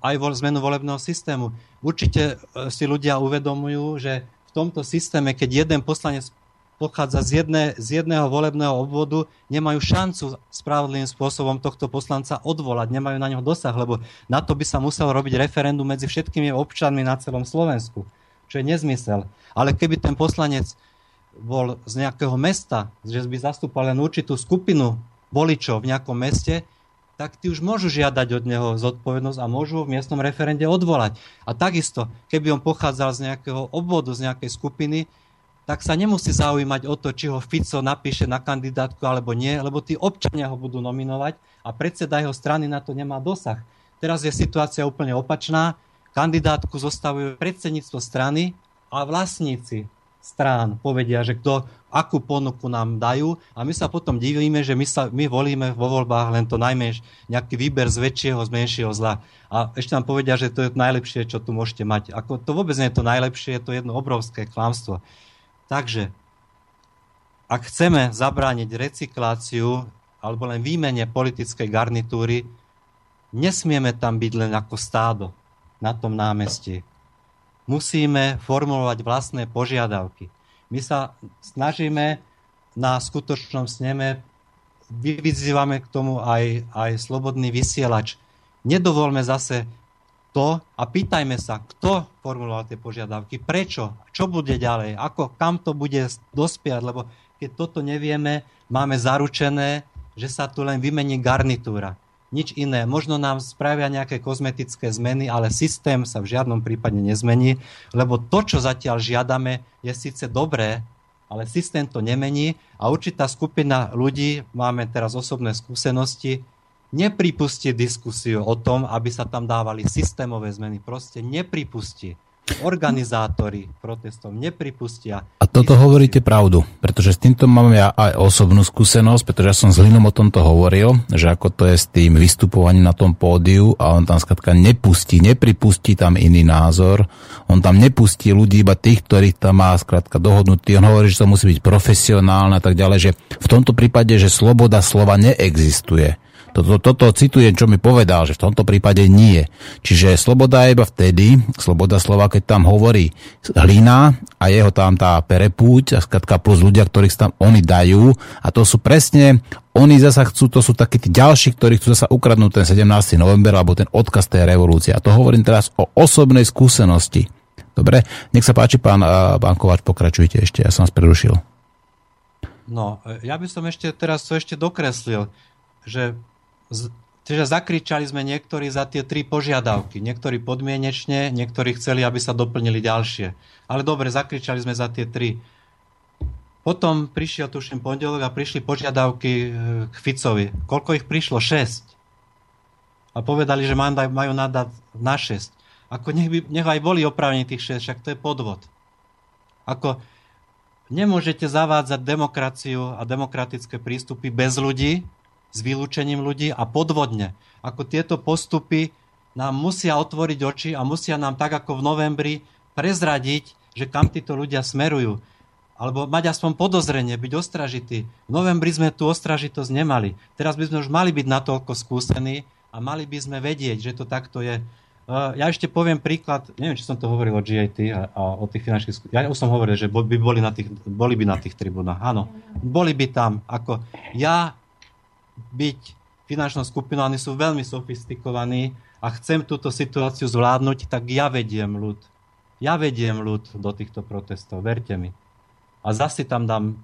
aj vo, zmenu volebného systému? Určite e, si ľudia uvedomujú, že v tomto systéme, keď jeden poslanec pochádza z, jedné, z jedného volebného obvodu, nemajú šancu spravodlivým spôsobom tohto poslanca odvolať, nemajú na neho dosah, lebo na to by sa muselo robiť referendum medzi všetkými občanmi na celom Slovensku čo je nezmysel. Ale keby ten poslanec bol z nejakého mesta, že by zastúpal len určitú skupinu voličov v nejakom meste, tak tí už môžu žiadať od neho zodpovednosť a môžu v miestnom referende odvolať. A takisto, keby on pochádzal z nejakého obvodu, z nejakej skupiny, tak sa nemusí zaujímať o to, či ho Fico napíše na kandidátku alebo nie, lebo tí občania ho budú nominovať a predseda jeho strany na to nemá dosah. Teraz je situácia úplne opačná kandidátku zostavujú predsedníctvo strany a vlastníci strán povedia, že kto, akú ponuku nám dajú a my sa potom divíme, že my, sa, my volíme vo voľbách len to najmenš, nejaký výber z väčšieho, z menšieho zla. A ešte nám povedia, že to je najlepšie, čo tu môžete mať. Ako, to vôbec nie je to najlepšie, je to jedno obrovské klamstvo. Takže, ak chceme zabrániť recykláciu alebo len výmene politickej garnitúry, nesmieme tam byť len ako stádo na tom námestí. Musíme formulovať vlastné požiadavky. My sa snažíme na skutočnom sneme, vyzývame k tomu aj, aj slobodný vysielač. Nedovolme zase to a pýtajme sa, kto formuloval tie požiadavky, prečo, čo bude ďalej, ako, kam to bude dospiať, lebo keď toto nevieme, máme zaručené, že sa tu len vymení garnitúra nič iné. Možno nám spravia nejaké kozmetické zmeny, ale systém sa v žiadnom prípade nezmení, lebo to, čo zatiaľ žiadame, je síce dobré, ale systém to nemení a určitá skupina ľudí, máme teraz osobné skúsenosti, nepripustí diskusiu o tom, aby sa tam dávali systémové zmeny. Proste nepripustí organizátori protestov nepripustia. A toto diskusiu. hovoríte pravdu, pretože s týmto mám ja aj osobnú skúsenosť, pretože ja som s Linom o tomto hovoril, že ako to je s tým vystupovaním na tom pódiu a on tam skladka nepustí, nepripustí tam iný názor, on tam nepustí ľudí, iba tých, ktorých tam má skladka dohodnutý, on hovorí, že to musí byť profesionálne a tak ďalej, že v tomto prípade, že sloboda slova neexistuje toto, toto citujem, čo mi povedal, že v tomto prípade nie. Čiže sloboda je iba vtedy, sloboda slova, keď tam hovorí hlina a jeho tam tá perepúť a skratka plus ľudia, ktorých tam oni dajú a to sú presne oni zasa chcú, to sú takí tí ďalší, ktorí chcú zasa ukradnúť ten 17. november alebo ten odkaz tej revolúcie. A to hovorím teraz o osobnej skúsenosti. Dobre, nech sa páči, pán, pán Kovač, pokračujte ešte, ja som vás prerušil. No, ja by som ešte teraz to ešte dokreslil, že Čiže zakričali sme niektorí za tie tri požiadavky. Niektorí podmienečne, niektorí chceli, aby sa doplnili ďalšie. Ale dobre, zakričali sme za tie tri. Potom prišiel, tuším, pondelok a prišli požiadavky e, k Ficovi. Koľko ich prišlo? 6. A povedali, že majú nadať na 6. Ako nech, by, nech aj boli opravení tých 6, však to je podvod. Ako nemôžete zavádzať demokraciu a demokratické prístupy bez ľudí, s vylúčením ľudí a podvodne. Ako tieto postupy nám musia otvoriť oči a musia nám tak ako v novembri prezradiť, že kam títo ľudia smerujú. Alebo mať aspoň podozrenie, byť ostražitý. V novembri sme tú ostražitosť nemali. Teraz by sme už mali byť natoľko skúsení a mali by sme vedieť, že to takto je. Ja ešte poviem príklad, neviem, či som to hovoril o GIT a, a o tých finančných Ja už som hovoril, že by boli, na tých, boli by na tých tribunách. Áno, boli by tam. Ako ja byť finančnou skupinou, oni sú veľmi sofistikovaní a chcem túto situáciu zvládnuť, tak ja vediem ľud. Ja vediem ľud do týchto protestov, verte mi. A zase tam dám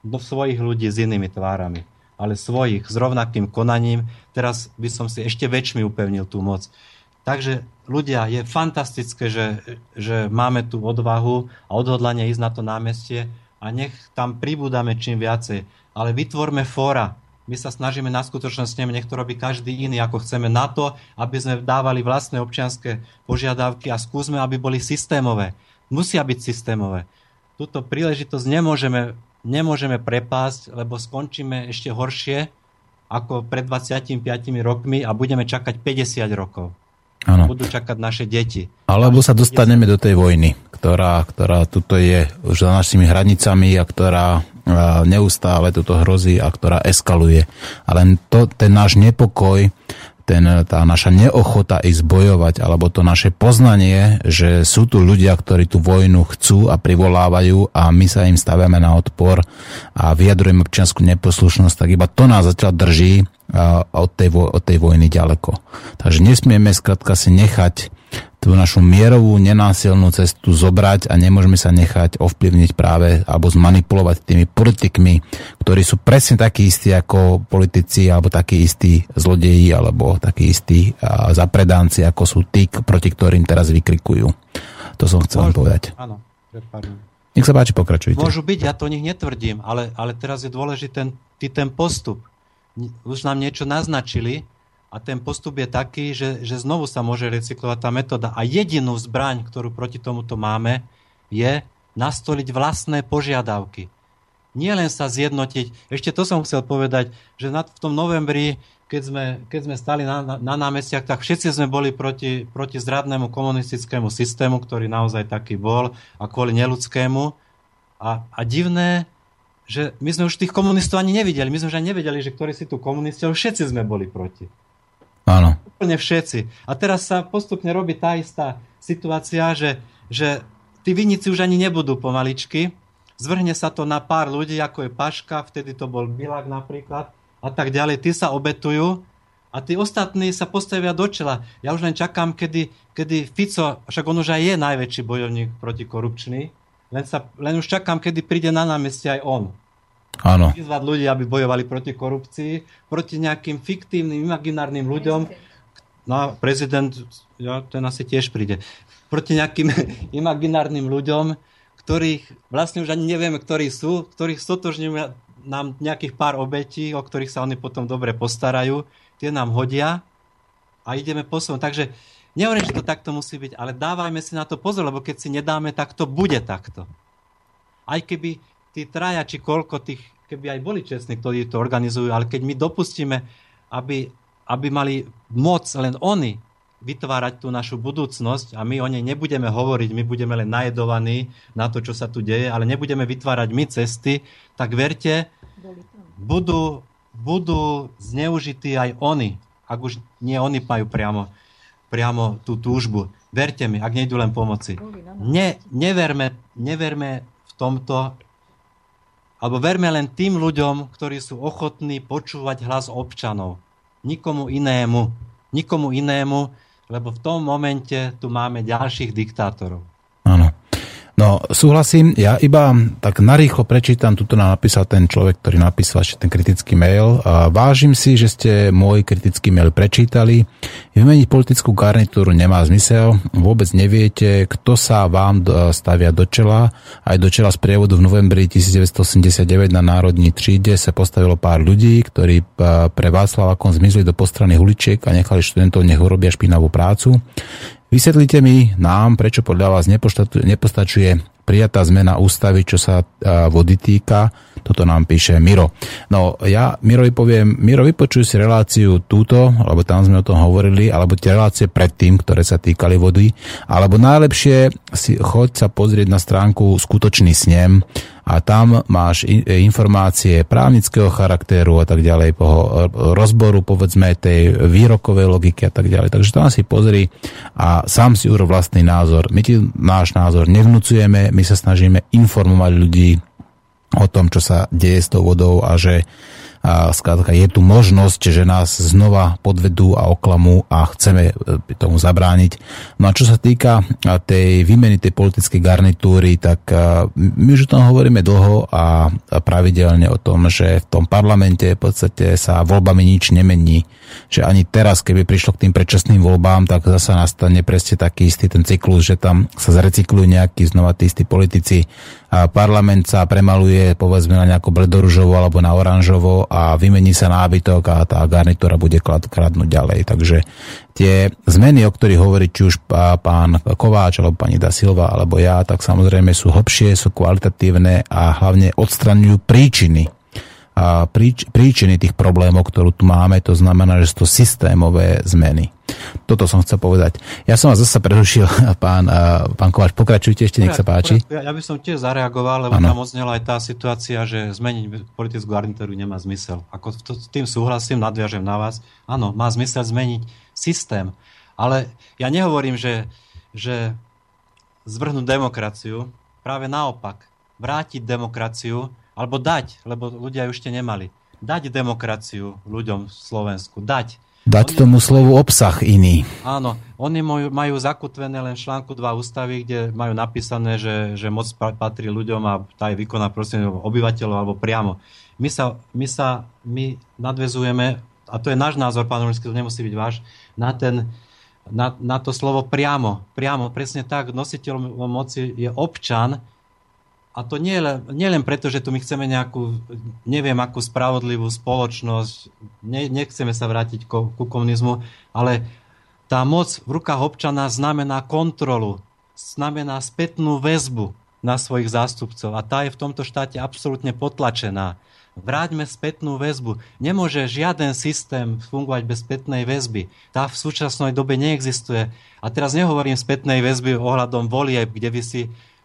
do svojich ľudí s inými tvárami, ale svojich, s rovnakým konaním. Teraz by som si ešte väčšmi upevnil tú moc. Takže ľudia, je fantastické, že, že máme tú odvahu a odhodlanie ísť na to námestie, a nech tam pribúdame čím viacej. Ale vytvorme fóra. My sa snažíme na skutočnosti, nech to robí každý iný, ako chceme na to, aby sme dávali vlastné občianské požiadavky a skúsme, aby boli systémové. Musia byť systémové. Túto príležitosť nemôžeme, nemôžeme prepásť, lebo skončíme ešte horšie ako pred 25 rokmi a budeme čakať 50 rokov. Ano. Budú čakať naše deti. Alebo sa dostaneme do tej vojny, ktorá, ktorá tuto je už za našimi hranicami a ktorá neustále tuto hrozí a ktorá eskaluje. Ale to, ten náš nepokoj ten, tá naša neochota ísť bojovať, alebo to naše poznanie, že sú tu ľudia, ktorí tú vojnu chcú a privolávajú a my sa im staviame na odpor a vyjadrujeme občianskú neposlušnosť, tak iba to nás zatiaľ drží od tej, od tej vojny ďaleko. Takže nesmieme skrátka si nechať tú našu mierovú, nenásilnú cestu zobrať a nemôžeme sa nechať ovplyvniť práve alebo zmanipulovať tými politikmi, ktorí sú presne takí istí ako politici alebo takí istí zlodeji alebo takí istí zapredánci, ako sú tí, proti ktorým teraz vykrikujú. To som chcel Môžu, povedať. Áno, Nech sa páči, pokračujte. Môžu byť, ja to o nich netvrdím, ale, ale teraz je dôležitý ten, ten postup. Už nám niečo naznačili, a ten postup je taký, že, že znovu sa môže recyklovať tá metóda. A jedinú zbraň, ktorú proti tomuto máme, je nastoliť vlastné požiadavky. Nie len sa zjednotiť. Ešte to som chcel povedať, že v tom novembri, keď sme, keď sme stali na, na, na námestiach, tak všetci sme boli proti, proti zradnému komunistickému systému, ktorý naozaj taký bol a kvôli neludskému. A, a divné, že my sme už tých komunistov ani nevideli. My sme už ani nevedeli, že ktorí si tu komunisti, ale všetci sme boli proti. Áno. Úplne všetci. A teraz sa postupne robí tá istá situácia, že, že tí vinníci už ani nebudú pomaličky. Zvrhne sa to na pár ľudí, ako je Paška, vtedy to bol Bilák napríklad a tak ďalej. Tí sa obetujú a tí ostatní sa postavia do čela. Ja už len čakám, kedy, kedy Fico, však on už aj je najväčší bojovník protikorupčný, len, sa, len už čakám, kedy príde na námestie aj on. Áno. Vyzvať ľudí, aby bojovali proti korupcii, proti nejakým fiktívnym, imaginárnym ľuďom. No a prezident, ja, ten asi tiež príde. Proti nejakým imaginárnym ľuďom, ktorých vlastne už ani nevieme, ktorí sú, ktorých stotožňujú nám nejakých pár obetí, o ktorých sa oni potom dobre postarajú, tie nám hodia a ideme posunúť. Takže nehovorím, že to takto musí byť, ale dávajme si na to pozor, lebo keď si nedáme, tak to bude takto. Aj keby tí traja, či koľko tých, keby aj boli čestní, ktorí to organizujú, ale keď my dopustíme, aby, aby mali moc len oni vytvárať tú našu budúcnosť a my o nej nebudeme hovoriť, my budeme len najedovaní na to, čo sa tu deje, ale nebudeme vytvárať my cesty, tak verte, budú, budú zneužití aj oni, ak už nie oni majú priamo, priamo tú túžbu. Verte mi, ak nejdu len pomoci. Ne, neverme, neverme v tomto, alebo verme len tým ľuďom, ktorí sú ochotní počúvať hlas občanov. Nikomu inému. Nikomu inému, lebo v tom momente tu máme ďalších diktátorov. No, súhlasím, ja iba tak narýchlo prečítam, tuto nám napísal ten človek, ktorý napísal ešte ten kritický mail. Vážim si, že ste môj kritický mail prečítali. Vymeniť politickú garnitúru nemá zmysel. Vôbec neviete, kto sa vám stavia do čela. Aj do čela z prievodu v novembri 1989 na Národní tříde sa postavilo pár ľudí, ktorí pre Václavakom zmizli do postranných uličiek a nechali študentov nech urobia špinavú prácu. Vysvetlite mi nám, prečo podľa vás nepostačuje prijatá zmena ústavy, čo sa vody týka. Toto nám píše Miro. No ja Mirovi poviem, Miro vypočuj si reláciu túto, lebo tam sme o tom hovorili, alebo tie relácie predtým, ktoré sa týkali vody, alebo najlepšie si choď sa pozrieť na stránku Skutočný snem a tam máš informácie právnického charakteru a tak ďalej, po rozboru povedzme tej výrokovej logiky a tak ďalej. Takže tam si pozri a sám si urob vlastný názor. My ti náš názor nevnúcujeme, my sa snažíme informovať ľudí o tom, čo sa deje s tou vodou a že A skrátka je tu možnosť, že nás znova podvedú a oklamú a chceme e, tomu zabrániť. No a čo sa týka tej výmeny tej politickej garnitúry, tak my už o tom hovoríme dlho a pravidelne o tom, že v tom parlamente v podstate sa voľbami nič nemení. Že ani teraz, keby prišlo k tým predčasným voľbám, tak zasa nastane presne taký istý ten cyklus, že tam sa zrecyklujú nejakí znova tí istí politici a parlament sa premaluje povedzme na nejakú bledoružovo alebo na oranžovo a vymení sa nábytok a tá garnitúra bude kradnúť ďalej. Takže tie zmeny, o ktorých hovorí či už pán Kováč alebo pani Da Silva alebo ja, tak samozrejme sú hlbšie, sú kvalitatívne a hlavne odstraňujú príčiny a príč, príčiny tých problémov, ktorú tu máme, to znamená, že sú to systémové zmeny. Toto som chcel povedať. Ja som vás zase prerušil, pán, pán Kováč, pokračujte ešte, nech sa páči. Ja, by som tiež zareagoval, lebo ano. tam oznela aj tá situácia, že zmeniť politickú garnitúru nemá zmysel. Ako to, tým súhlasím, nadviažem na vás. Áno, má zmysel zmeniť systém. Ale ja nehovorím, že, že zvrhnúť demokraciu, práve naopak, vrátiť demokraciu alebo dať, lebo ľudia ju ešte nemali. Dať demokraciu ľuďom v Slovensku. Dať. Dať oni, tomu slovu obsah iný. Áno, oni majú, majú zakutvené len v článku 2 ústavy, kde majú napísané, že, že moc patrí ľuďom a tá je vykoná prostredníctvom obyvateľov alebo priamo. My sa, my sa my nadvezujeme, a to je náš názor, pán Rulinsky, to nemusí byť váš, na, ten, na, na to slovo priamo. Priamo, presne tak, nositeľom moci je občan, a to nie, nie len preto, že tu my chceme nejakú, neviem, akú spravodlivú spoločnosť, ne, nechceme sa vrátiť ku, ku komunizmu, ale tá moc v rukách občana znamená kontrolu, znamená spätnú väzbu na svojich zástupcov a tá je v tomto štáte absolútne potlačená. Vráťme spätnú väzbu. Nemôže žiaden systém fungovať bez spätnej väzby. Tá v súčasnej dobe neexistuje. A teraz nehovorím spätnej väzby ohľadom volieb, kde vy si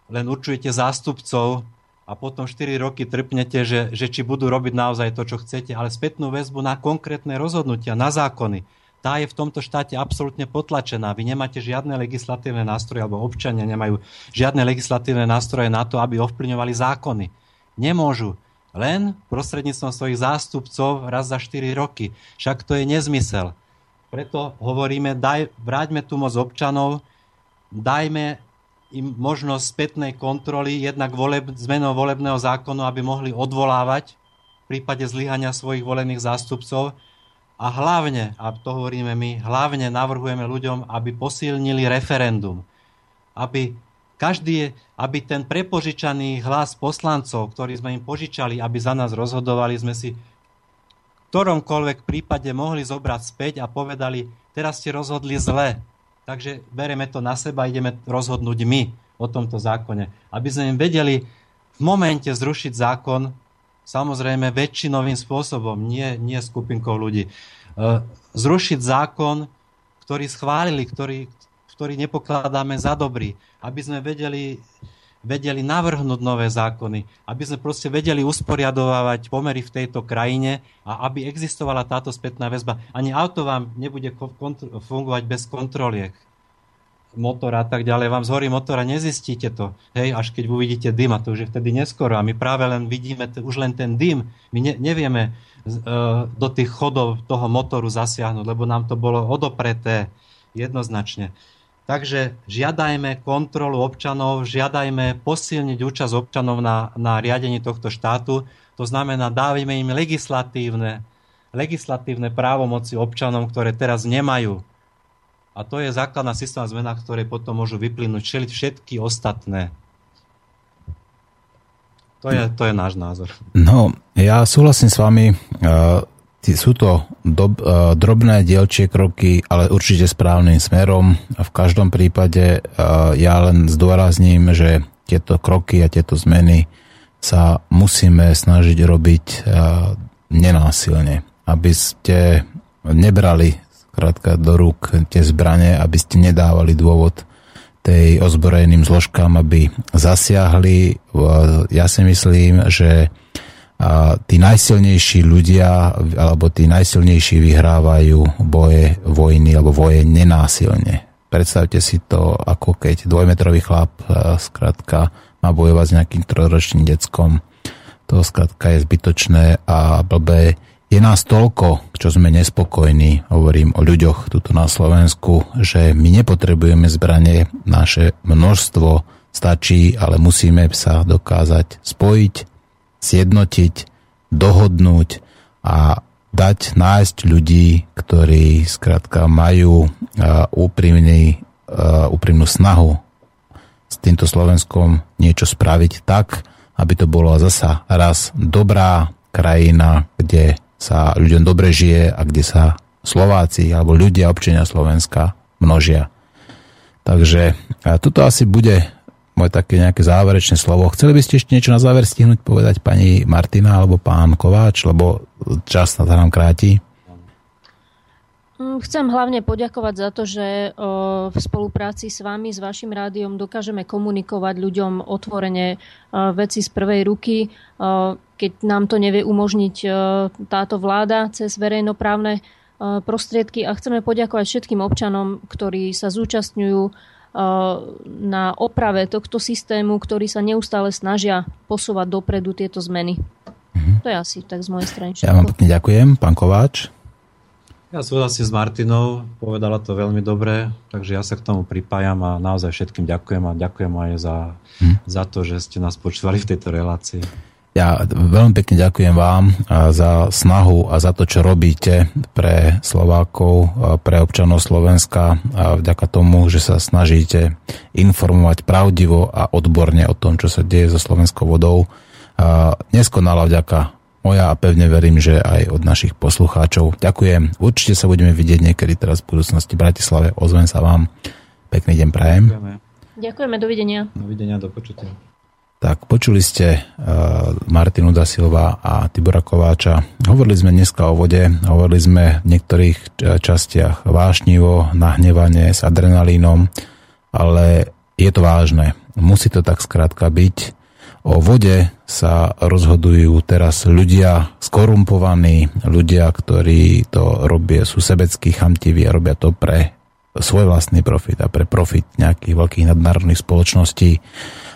len určujete zástupcov a potom 4 roky trpnete, že, že či budú robiť naozaj to, čo chcete, ale spätnú väzbu na konkrétne rozhodnutia, na zákony. Tá je v tomto štáte absolútne potlačená. Vy nemáte žiadne legislatívne nástroje, alebo občania nemajú žiadne legislatívne nástroje na to, aby ovplyvňovali zákony. Nemôžu. Len prostredníctvom svojich zástupcov raz za 4 roky. Však to je nezmysel. Preto hovoríme, daj, vráťme tu moc občanov, dajme im možnosť spätnej kontroly, jednak voleb, zmenou volebného zákonu, aby mohli odvolávať v prípade zlyhania svojich volených zástupcov. A hlavne, a to hovoríme my, hlavne navrhujeme ľuďom, aby posilnili referendum. Aby každý, aby ten prepožičaný hlas poslancov, ktorý sme im požičali, aby za nás rozhodovali, sme si v ktoromkoľvek prípade mohli zobrať späť a povedali, teraz ste rozhodli zle, Takže bereme to na seba, ideme rozhodnúť my o tomto zákone. Aby sme im vedeli v momente zrušiť zákon, samozrejme väčšinovým spôsobom, nie, nie skupinkou ľudí. E, zrušiť zákon, ktorý schválili, ktorý, ktorý nepokladáme za dobrý. Aby sme vedeli vedeli navrhnúť nové zákony, aby sme proste vedeli usporiadovať pomery v tejto krajine a aby existovala táto spätná väzba. Ani auto vám nebude fungovať bez kontroliek motora a tak ďalej. Vám zhorí motora, nezistíte to. Hej, až keď uvidíte dym a to už je vtedy neskoro. A my práve len vidíme už len ten dym. My ne- nevieme uh, do tých chodov toho motoru zasiahnuť, lebo nám to bolo odopreté jednoznačne. Takže žiadajme kontrolu občanov, žiadajme posilniť účasť občanov na, na riadení tohto štátu. To znamená, dávajme im legislatívne, legislatívne právomoci občanom, ktoré teraz nemajú. A to je základná systémová zmena, ktoré potom môžu vyplynúť všetky ostatné. To je, to je náš názor. No, ja súhlasím s vami. Sú to dob, uh, drobné dielčie kroky, ale určite správnym smerom. V každom prípade uh, ja len zdôrazním, že tieto kroky a tieto zmeny sa musíme snažiť robiť uh, nenásilne. Aby ste nebrali krátka do rúk tie zbranie, aby ste nedávali dôvod tej ozbrojeným zložkám, aby zasiahli. Ja si myslím, že a tí najsilnejší ľudia alebo tí najsilnejší vyhrávajú boje vojny alebo voje nenásilne. Predstavte si to, ako keď dvojmetrový chlap skrátka má bojovať s nejakým trojročným deckom. To skrátka je zbytočné a blbé. Je nás toľko, čo sme nespokojní, hovorím o ľuďoch tuto na Slovensku, že my nepotrebujeme zbranie, naše množstvo stačí, ale musíme sa dokázať spojiť, zjednotiť, dohodnúť a dať nájsť ľudí, ktorí skrátka majú úprimný, úprimnú snahu s týmto Slovenskom niečo spraviť tak, aby to bolo zasa raz dobrá krajina, kde sa ľuďom dobre žije a kde sa Slováci alebo ľudia, občania Slovenska množia. Takže toto asi bude moje také nejaké záverečné slovo. Chceli by ste ešte niečo na záver stihnúť povedať pani Martina alebo pán Kováč, lebo čas to nám kráti? Mm, chcem hlavne poďakovať za to, že v spolupráci s vami, s vašim rádiom dokážeme komunikovať ľuďom otvorene veci z prvej ruky, keď nám to nevie umožniť táto vláda cez verejnoprávne prostriedky a chceme poďakovať všetkým občanom, ktorí sa zúčastňujú na oprave tohto systému, ktorí sa neustále snažia posúvať dopredu tieto zmeny. Mhm. To je asi tak z mojej strany. Ja vám pekne ďakujem, pán Kováč. Ja súhlasím s Martinou, povedala to veľmi dobre, takže ja sa k tomu pripájam a naozaj všetkým ďakujem a ďakujem aj za, hm. za to, že ste nás počúvali v tejto relácii. Ja veľmi pekne ďakujem vám za snahu a za to, čo robíte pre Slovákov, pre občanov Slovenska a vďaka tomu, že sa snažíte informovať pravdivo a odborne o tom, čo sa deje so slovenskou vodou. Neskonala vďaka moja a pevne verím, že aj od našich poslucháčov. Ďakujem. Určite sa budeme vidieť niekedy teraz v budúcnosti v Bratislave. Ozvem sa vám. Pekný deň prajem. Ďakujeme. Ďakujeme, dovidenia. Dovidenia, do počutia. Tak, počuli ste uh, Martinu da Silva a Tibora Kováča. Hovorili sme dneska o vode, hovorili sme v niektorých častiach vášnivo, nahnevanie s adrenalínom, ale je to vážne. Musí to tak skrátka byť O vode sa rozhodujú teraz ľudia skorumpovaní, ľudia, ktorí to robia, sú sebeckí, chamtiví a robia to pre svoj vlastný profit a pre profit nejakých veľkých nadnárodných spoločností.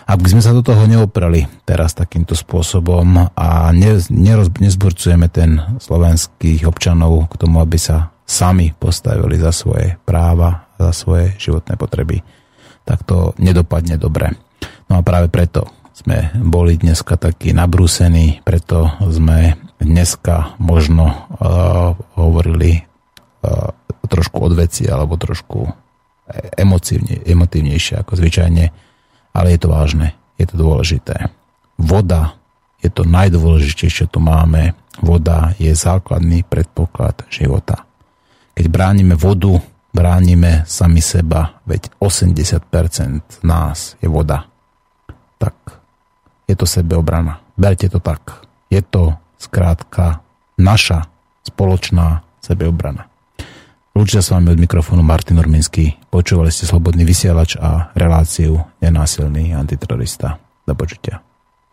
Ak by sme sa do toho neoprali teraz takýmto spôsobom a ne, neroz, nezburcujeme ten slovenských občanov k tomu, aby sa sami postavili za svoje práva, za svoje životné potreby, tak to nedopadne dobre. No a práve preto sme boli dneska takí nabrúsení, preto sme dneska možno uh, hovorili uh, trošku od veci alebo trošku emotívne, emotívnejšie ako zvyčajne, ale je to vážne, je to dôležité. Voda je to najdôležitejšie, čo tu máme. Voda je základný predpoklad života. Keď bránime vodu, bránime sami seba, veď 80% nás je voda. Tak je to sebeobrana. Berte to tak. Je to skrátka naša spoločná sebeobrana. Lúčia s vami od mikrofónu Martin Urminský. Počúvali ste Slobodný vysielač a reláciu Nenásilný antiterorista. Do počutia.